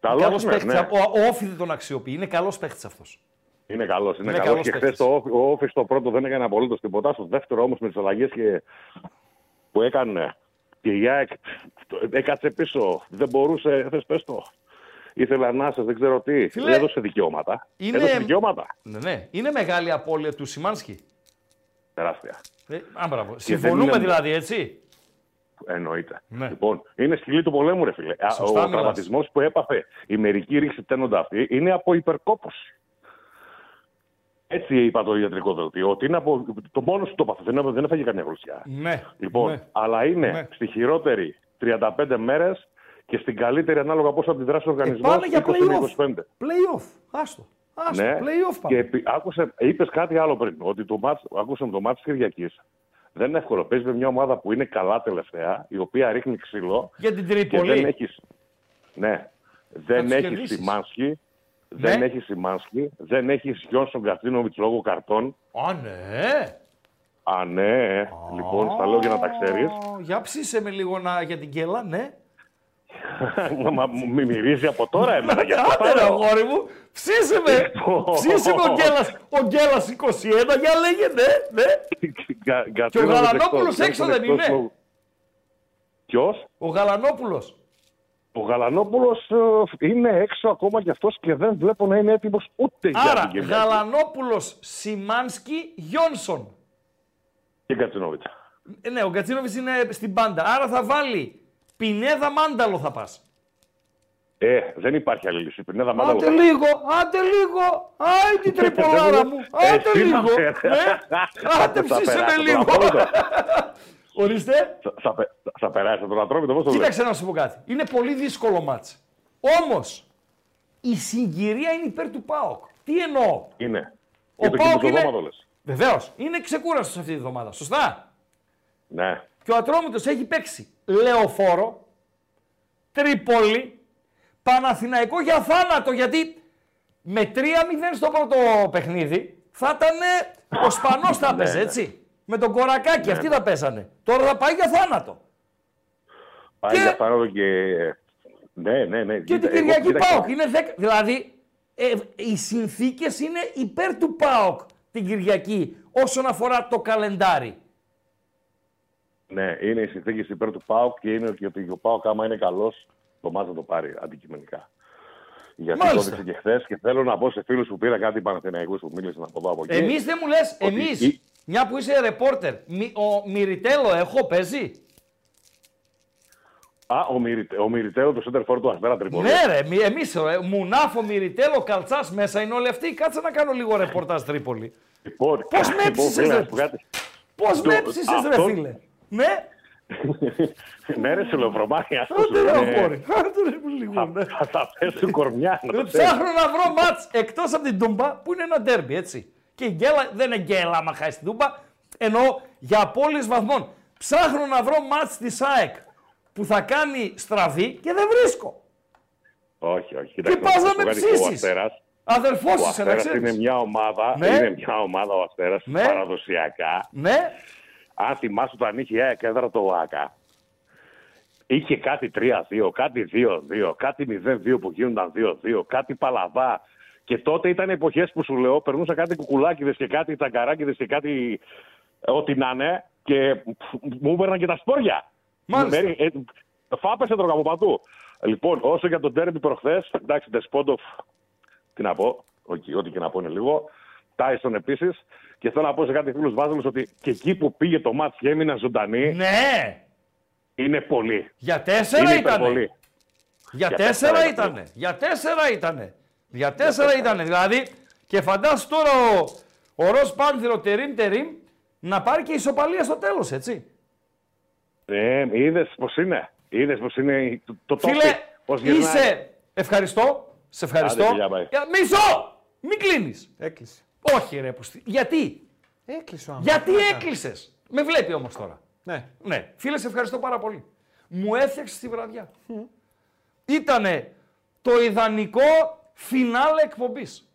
Καλός Καλός είναι, παίχτης. ναι. Ο, ο Όφη δεν τον αξιοποιεί. Είναι καλός παίχτης αυτός. Είναι καλός. Είναι, Είναι καλός. καλός Και χθες παίκτης. το Όφη- ο Όφης στο πρώτο δεν έκανε απολύτως τίποτα. Στο δεύτερο όμως με τις αλλαγές και... που έκανε και η ΑΕΚ το- έκατσε πίσω. Δεν μπορούσε. Θες πες το. Ήθελε ανάσες, δεν ξέρω τι. Φίλε, Έδωσε δικαιώματα. είναι- Έδωσε δικαιώματα. Ναι, ναι. Είναι μεγάλη απώλεια του Σιμάνσκι. Τεράστια. Ε, α, μπράβο. δεν Συμφωνούμε είναι- δηλαδή, έτσι; Εννοείται. Ναι. Λοιπόν, είναι σκυλή του πολέμου, ρε φίλε. Α, Σωστά ο μιλάς. τραυματισμός που έπαθε η μερική ρήξη τένοντα αυτή είναι από υπερκόπωση. Έτσι είπα το ιατρικό δελτίο. Ότι είναι από. Το μόνο σου το έπαθε. Δεν, έ- δεν έφαγε καμιά γλωσσιά. Ναι. Λοιπόν, ναι. αλλά είναι Ναι. στη χειρότερη 35 μέρες και στην καλύτερη ανάλογα πώ αντιδράσει ο οργανισμός. Ε, πάνε για 20 με play-off. 25. Play-off. Άστο. Άστο. Ναι, Play-off πάμε. και επί- άκουσε, είπες κάτι άλλο πριν, ότι το μάτς, άκουσα το μάτς της Κυριακής. Δεν είναι εύκολο. Παίζει με μια ομάδα που είναι καλά τελευταία, η οποία ρίχνει ξύλο. Για την και Τρίπολη. δεν έχεις, ναι, δεν τους έχεις κερδίσεις. Σιμάνσκι, δεν Ναι. έχει Σιμάνσκι, δεν έχει Γιόνσον Κατσίνοβιτς λόγω καρτών. Α, ναι. Α, ναι. Λοιπόν, στα λέω για να τα ξέρεις. Ω, Για ψήσε με λίγο να, για την κέλα, ναι. Μα μου μη μυρίζει από τώρα εμένα. για αυτό Άντε ρε λέω. αγόρι μου, ψήσε με. ψήσε με ο Γκέλας, ο Γκέλας 21, για λέγε, ναι, ναι. Κα- Και ο Κατσίνοβιτς Γαλανόπουλος εκτός, έξω Γιόνσον δεν εκτός είναι. λόγω- Ποιος; Ο Γαλανόπουλος. Ο Γαλανόπουλος ε, είναι έξω ακόμα κι αυτός και δεν βλέπω να είναι έτοιμος ούτε για Άρα, την Κυριακή. Γαλανόπουλος, Σιμάνσκι, Γιόνσον. Και Κατσίνοβιτς. Ε, ναι, ο Κατσίνοβιτς είναι στην πάντα. Άρα θα βάλει Πινέδα Μάνταλο θα πας. Ε, δεν υπάρχει άλλη λύση. Πινέδα μάλλον. Άντε λίγο, άντε λίγο. Άι την τριπολάρα μου. Άντε Εσύ λίγο. να φέρε. Ναι. Άντε Θα ψήσε περάσει με τον λίγο. Ατρόμητο. Ορίστε. Θα- Θα, πε- θα περάσει τον Ατρόμητο, πώς το Κοίταξε βλέπεις; να σου πω κάτι. Είναι πολύ δύσκολο μάτς. Όμως, η συγκυρία είναι υπέρ του ΠΑΟΚ. Τι εννοώ; Είναι. Ο Για το ΠΑΟΚ κήπο είναι... δώματο λες. Βεβαίως. Είναι ξεκούραστος αυτή τη βδομάδα. Σωστά; Ναι. Και ο Ατρόμητος έχει παίξει Λεωφόρο, Τρίπολη, Παναθηναϊκό για θάνατο. Γιατί με 3-0 στο πρώτο παιχνίδι θα ήταν ο Σπανός θα Ναι, έπαιζε, ναι. έτσι. Με τον Κορακάκι, Ναι, αυτοί ναι. θα πέσανε. Τώρα θα πάει για θάνατο. Πάει για θάνατο και. Ναι, ναι, ναι. Και την Κυριακή ΠΑΟΚ είναι 10. Δηλαδή, ε, οι συνθήκες είναι υπέρ του ΠΑΟΚ την Κυριακή όσον αφορά το καλεντάρι. Ναι, είναι οι συνθήκες υπέρ του ΠΑΟΚ και είναι και ότι ο ΠΑΟΚ, άμα είναι καλός, το μάτς θα το πάρει αντικειμενικά. Γιατί το Μάλιστα. έδειξε και χθες και θέλω να πω σε φίλους που πήρα κάτι Παναθηναϊκούς που μίλησαν από εδώ από εκεί. Εμείς δεν μου λες, ότι εμείς, η- μια που είσαι ρεπόρτερ, μη- ο Μυριτέλο έχω παίζει; Α, ο, Μυριτε, ο Μυριτέο, το center for του Αστέρα Τρίπολη. Ναι, ρε, μη- εμείς, ρε, Μουνάφο, Μυριτέλο, Καλτσάς μέσα είναι όλοι αυτοί. Κάτσε να κάνω λίγο ρεπορτάζ Τρίπολη. Λοιπόν, Πώς με λοιπόν, έψησε, φίλε, ρε. να σου πω κάτι. Πώς Το- με έψησε, ρε αυτό- φίλε; Ναι, ναι, ρε, σε λεωφρομάχη, αυτό άντε σου ρε είναι. αγόρι. Άντε ρε που λίγο, ναι. Θα, θα τα πέσουν κορμιά. να το Ε, ξέρεις. Ψάχνω να βρω μάτς εκτός από την Τούμπα που είναι ένα ντέρμπι, έτσι. Και η γκέλα δεν είναι γκέλα άμα χάσει την Τούμπα, ενώ για απώλειες βαθμών. Ψάχνω να βρω μάτς της ΑΕΚ που θα κάνει στραβή και δεν βρίσκω. Όχι, όχι. Και κοιτάξτε, πας να σου πω με κάτι, ψήσεις. Ο Αστέρας, Αδερφός ο είσαι, να Αστέρας ξέρεις. είναι μια ομάδα, Ναι. είναι μια ομάδα ο Αστέρας Ναι. παραδοσιακά. Ναι. Αν θυμάσαι όταν είχε η ΑΕΚ έδρα το ΆΚΑ, είχε κάτι 3-2, κάτι 2-2, κάτι 0-2 που γίνονταν 2-2, κάτι παλαβά. Και τότε ήταν εποχές που σου λέω, περνούσα κάτι κουκουλάκιδες και κάτι ταγκαράκιδες και κάτι ε, ό,τι να είναι και μου έπαιρναν και τα σπόρια. Μάλιστα. Με- ε, Φάπες έτρωγα από παντού. Λοιπόν, όσο για τον τέρμι προχθές, εντάξει, Ντεσπόντοφ, τι να πω, ό,τι, ό,τι και να πω είναι λίγο. Τάισον επίσης. Και θέλω να πω σε κάτι φίλους Βάζελου ότι και εκεί που πήγε το μάτς και έμειναν ζωντανοί. Ναι. Είναι πολύ. Για τέσσερα είναι ήτανε. υπερβολή. Για Για τέσσερα τέσσερα ήτανε. Για τέσσερα ήτανε. Για τέσσερα ήτανε. Δηλαδή, και φαντάσου τώρα ο, ο Ροζ Πάνθυρο τερίμ τερίμ να πάρει και ισοπαλία στο τέλος, έτσι. Ε, είδες πώς είναι; Είδες πώς είναι το, το Φίλε, topic, πώς γυρνάει; είσαι. Ευχαριστώ. Σε ευχαριστώ. Άντε, φιλιά, bye. Ε, Μισό! Μην κλείνεις. Έκλεισε. Όχι, ρε, πουστη. Γιατί; Έκλεισε ο άνθρωπος. Γιατί Τι να κάνω. έκλεισες; Με βλέπει όμως τώρα. Ναι. Ναι. Φίλε, σε ευχαριστώ πάρα πολύ. Μου έφτιαξες τη βραδιά. Ήτανε το ιδανικό φινάλε εκπομπής.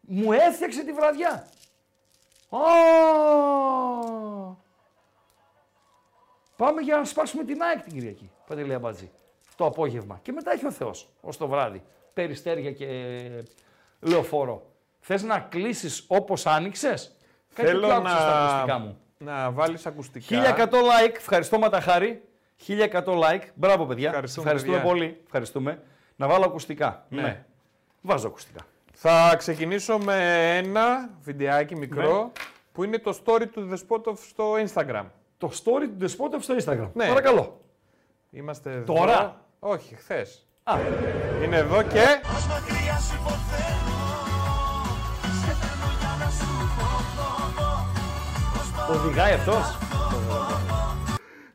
Μου έφτιαξε τη βραδιά. Α, Πάμε για να σπάσουμε την ΑΕΚ την Κυριακή. Παντελή Αμπατζή. Το απόγευμα. Και μετά έχει ο Θεός ως το βράδυ. Περιστέρια και λεωφόρο. Θες να κλείσεις όπως άνοιξες; Θέλω τα ακουστικά να, μου. να βάλεις ακουστικά. 1100 like. Ευχαριστώ Ματαχάρη. 1100 like. Μπράβο παιδιά. Ευχαριστούμε, Ευχαριστούμε παιδιά. πολύ. Ευχαριστούμε. Να βάλω ακουστικά. Ναι. Ναι. Βάζω ακουστικά. Θα ξεκινήσω με ένα βιντεάκι μικρό Ναι. που είναι το story του Δεσπότοφ στο Instagram. Το story του Δεσπότοφ στο Instagram. Ναι. Παρακαλώ. Είμαστε εδώ. Τώρα; Όχι, χθες. Α. Είναι εδώ και. Οδηγάει αυτός;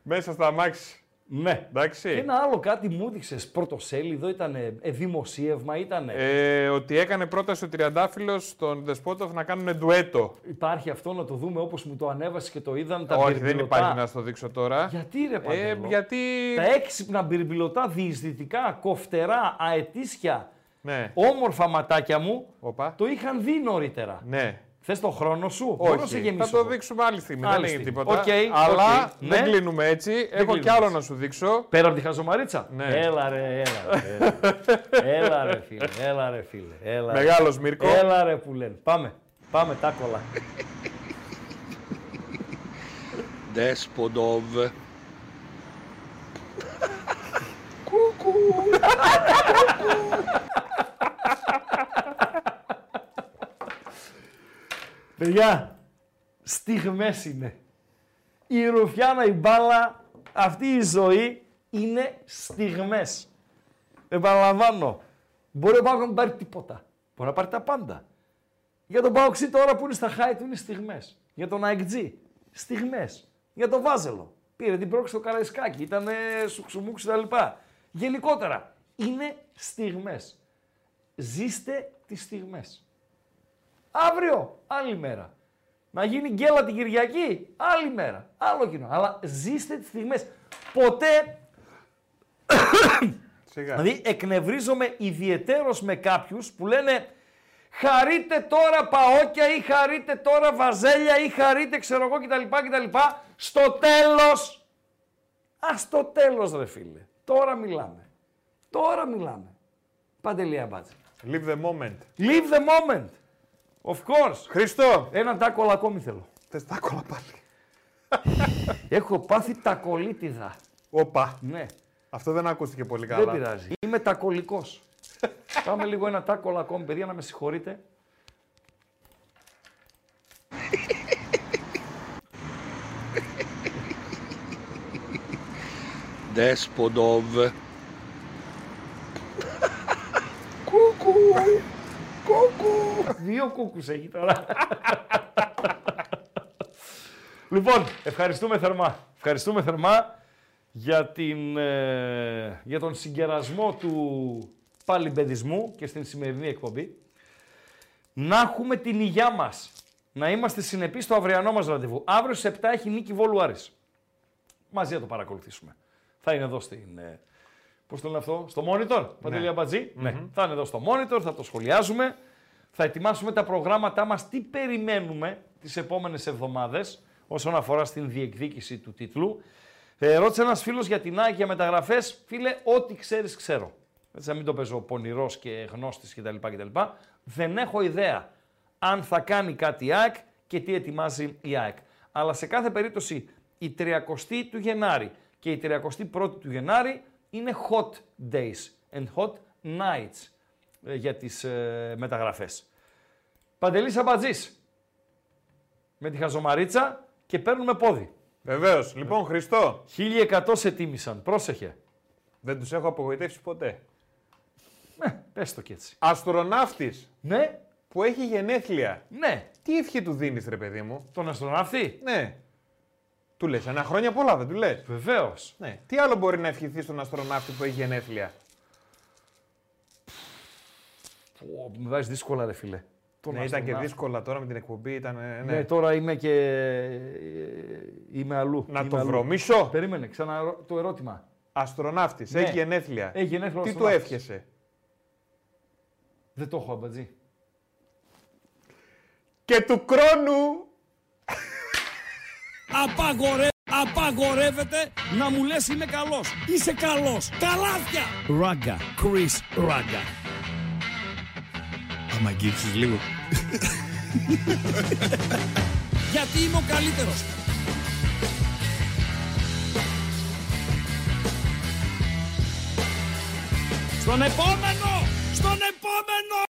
Μέσα στα μάξι. Ναι. Εντάξει. Και ένα άλλο κάτι μου έδειξες. Πρωτοσέλιδο ήταν δημοσίευμα, ήταν. Ε, ότι έκανε πρόταση ο Τριαντάφυλλος στον Δεσπότοφ να κάνουν ντουέτο. Υπάρχει αυτό να το δούμε όπως μου το ανέβασε και το είδαν τα Όχι, δεν μπιρμπιλωτά. υπάρχει να στο δείξω τώρα. Γιατί ρε Ε, Παντέλο. γιατί. Τα έξυπνα μπιρμπιλωτά διεισδυτικά, κοφτερά, αετήσια, Ναι. όμορφα ματάκια μου Οπα. το είχαν δει νωρίτερα. Ναι. Θες το χρόνο σου, Όχι. Σε γεμίσω. Θα το δείξουμε άλλη στιγμή. Δεν είναι τίποτα. Αλλά δεν ναι. κλείνουμε έτσι. Έχω κι άλλο να σου δείξω. Πέρα από τη χαζομαρίτσα. Ναι. Έλα ρε, έλα ρε. έλα ρε φίλε, έλα ρε φίλε. Έλα, Μεγάλος Μύρκο. Έλα ρε που λένε. Πάμε, πάμε τάκολα. Δέσποντοβ Παιδιά, στιγμές είναι. Η ρουφιάνα, η μπάλα, αυτή η ζωή είναι στιγμές. Επαναλαμβάνω, μπορεί ο Πάοκ να μην πάρει τίποτα. Μπορεί να πάρει τα πάντα. Για τον Πάοξι τώρα που είναι στα χάη του είναι στιγμές. Για τον ΑΕΚΤΖΙ, στιγμές. Για τον Βάζελο, πήρε την πρόκληση στο Καραϊσκάκι, ήταν σουξουμούξ κτλ. Γενικότερα, είναι στιγμές. ζήστε τις στιγμές. Αύριο, άλλη μέρα. Να γίνει γκέλα την Κυριακή, άλλη μέρα. Άλλο κοινό. Αλλά ζήστε τις στιγμές. Ποτέ Δηλαδή εκνευρίζομαι ιδιαιτέρως με κάποιους που λένε χαρείτε τώρα παόκια ή χαρείτε τώρα βαζέλια ή χαρείτε ξέρω εγώ κτλ. κτλ. Στο τέλος, ας στο τέλος ρε φίλε, τώρα μιλάμε. Τώρα μιλάμε. Παντελία μπάτζα. Leave the moment. Leave the moment. Of course. Χριστό. Ένα τάκολα ακόμη θέλω. Θες τάκολα πάλι. Έχω πάθει τακολίτιδα. Όπα. Ναι. Αυτό δεν ακούστηκε πολύ καλά. Δεν πειράζει. Είμαι τακολικός. Πάμε λίγο ένα τάκολα ακόμη, παιδιά, να με συγχωρείτε. Δέσποντοβ. Δύο κούκους έχει τώρα. λοιπόν, ευχαριστούμε θερμά. Ευχαριστούμε θερμά για, την, ε, για τον συγκερασμό του παλιμπεδισμού και στην σημερινή εκπομπή. Να έχουμε την υγειά μας. Να είμαστε συνεπείς στο αυριανό μας ραντεβού. Αύριο σε 7 έχει νίκη Βόλου Άρης. Μαζί θα το παρακολουθήσουμε. Θα είναι εδώ στην... Ε, πώς το λένε αυτό, στο monitor, Παντελή Αμπατζή. Ναι, θα είναι εδώ στο monitor, θα το σχολιάζουμε. Θα ετοιμάσουμε τα προγράμματά μας, τι περιμένουμε τις επόμενες εβδομάδες όσον αφορά στην διεκδίκηση του τίτλου. Ε, ρώτησε ένας φίλος για την ΑΕΚ για μεταγραφές. Φίλε, ό,τι ξέρεις, ξέρω. Έτσι, να μην το παίζω πονηρός και γνώστης κτλ, κτλ. Δεν έχω ιδέα αν θα κάνει κάτι η ΑΕΚ και τι ετοιμάζει η ΑΕΚ. Αλλά σε κάθε περίπτωση η 30η του Γενάρη και η 31η του Γενάρη είναι hot days and hot nights ε, για τις ε, μεταγραφές. Παντελής Αμπατζής με τη Χαζομαρίτσα και παίρνουμε πόδι. Βεβαίως. Λοιπόν, Χριστό. 1100 σε τίμησαν. Πρόσεχε. Δεν τους έχω απογοητεύσει ποτέ. Ναι, πες το κι έτσι. Αστροναύτης. Ναι. Που έχει γενέθλια. Ναι. Τι ευχή του δίνεις, ρε παιδί μου; Τον αστροναύτη; Ναι. Του λες, ένα χρόνια πολλά δεν του λες; Βεβαίως. Ναι. Τι άλλο μπορεί να ευχηθείς στον αστροναύτη που έχει γενέθλια; Πω, με βάζεις δύσκολα, ρε φίλε. Τον ναι, ήταν και δύσκολα τώρα με την εκπομπή. Ήταν, ναι. ναι, τώρα είμαι και. Είμαι αλλού. Να είμαι το αλλού. βρωμίσω. Περίμενε, ξανά το ερώτημα. Αστροναύτης, Ναι. έχει γενέθλια. Έχει γενέθλια. Τι του εύχεσαι; Δεν το έχω, αμπατζή. Και του χρόνου. Απαγορε... Απαγορεύεται να μου λες είμαι καλός. Είσαι καλός. Καλάθια. Ράγκα. Chris Ράγκα. Άμα αγγίξεις λίγο. Γιατί είμαι ο καλύτερος; Στον επόμενο! Στον επόμενο!